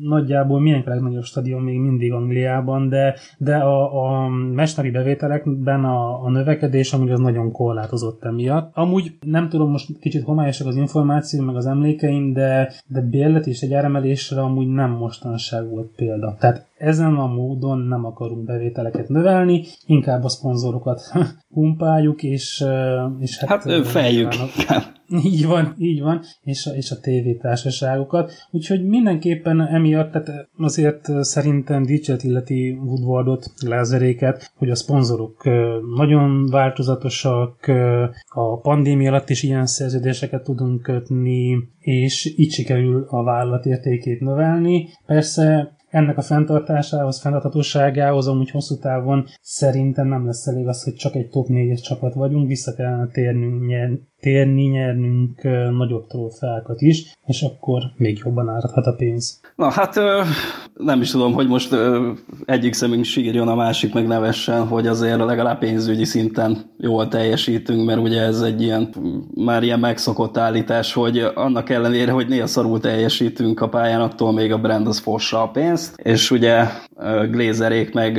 nagyjából milyen a legnagyobb stadion még mindig Angliában, de, de a, a mesteri bevételekben a, a növekedés amúgy az nagyon korlátozott emiatt. Amúgy nem tudom, most kicsit homályosak az információ, meg az emlékeim, de, de bérlet és egy áremelésre amúgy nem mostanság volt példa. Tehát ezen a módon nem akarunk bevételeket növelni, inkább a szponzorokat pumpáljuk, és, és hát... Hát fejjük. Így van, így van, és a, és a tévétársaságokat. Úgyhogy mindenképpen emiatt, tehát azért szerintem dicset illeti Woodwardot, Lázeréket, hogy a szponzorok nagyon változatosak, a pandémia alatt is ilyen szerződéseket tudunk kötni, és így sikerül a vállalat értékét növelni. Persze ennek a fenntartásához, fenntarthatóságához amúgy hosszú távon szerintem nem lesz elég az, hogy csak egy top 4-es csapat vagyunk, vissza kellene térnünk, térni, nyernünk nagyobb trófeákat is, és akkor még jobban áradhat a pénz. Na hát nem is tudom, hogy most egyik szemünk sírjon, a másik meg nevessen, hogy azért legalább pénzügyi szinten jól teljesítünk, mert ugye ez egy ilyen, már ilyen megszokott állítás, hogy annak ellenére, hogy néha szarul teljesítünk a pályán, attól még a brand az fossa a pénzt, és ugye Glazerék meg,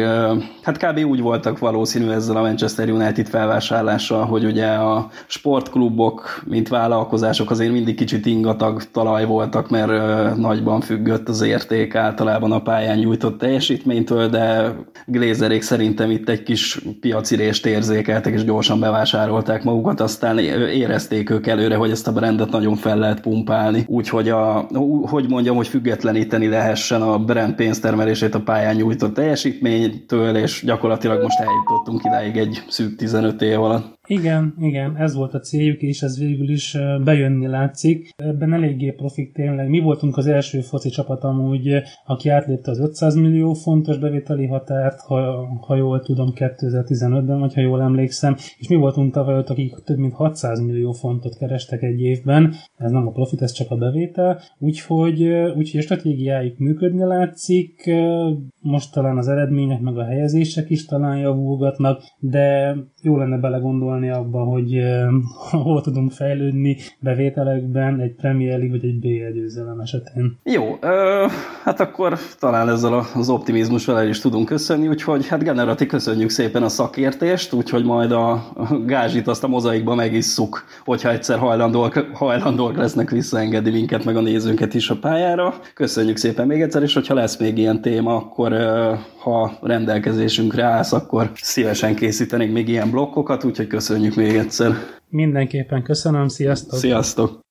hát kb. úgy voltak valószínű ezzel a Manchester United felvásárlással, hogy ugye a sportklubok, mint vállalkozások azért mindig kicsit ingatag talaj voltak, mert nagyban függött az érték általában a pályán nyújtott teljesítménytől, de Glazerék szerintem itt egy kis piacirést érzékeltek, és gyorsan bevásárolták magukat, aztán érezték ők előre, hogy ezt a brandet nagyon fel lehet pumpálni, úgyhogy a, hogy mondjam, hogy függetleníteni lehessen a brand pénztermelését a pályán nyújtott teljesítménytől, és gyakorlatilag most eljutottunk idáig egy szűk 15 év alatt. Igen, igen, ez volt a céljuk, és ez végül is bejönni látszik. Ebben eléggé profik tényleg. Mi voltunk az első foci csapat amúgy, aki átlépte az 500 millió fontos bevételi határt, ha, ha jól tudom, 2015-ben, vagy ha jól emlékszem, és mi voltunk tavaly ott, akik több mint 600 millió fontot kerestek egy évben. Ez nem a profit, ez csak a bevétel. Úgyhogy, úgyhogy a stratégiájuk működni látszik, most talán az eredmények meg a helyezések is talán javulgatnak, de jó lenne belegondolni abba, hogy uh, hol tudunk fejlődni bevételekben egy Premier League vagy egy BL győzelem esetén. Jó, ö, hát akkor talán ezzel az optimizmussal el is tudunk köszönni, úgyhogy hát generati köszönjük szépen a szakértést, úgyhogy majd a, gázsit azt a mozaikba megisszuk, hogyha egyszer hajlandóak, hajlandóak lesznek visszaengedni minket, meg a nézőnket is a pályára. Köszönjük szépen még egyszer, és hogyha lesz még ilyen téma, akkor ha rendelkezésünkre állsz, akkor szívesen készítenénk még ilyen blokkokat, úgyhogy köszönjük még egyszer. Mindenképpen köszönöm, sziasztok! Sziasztok!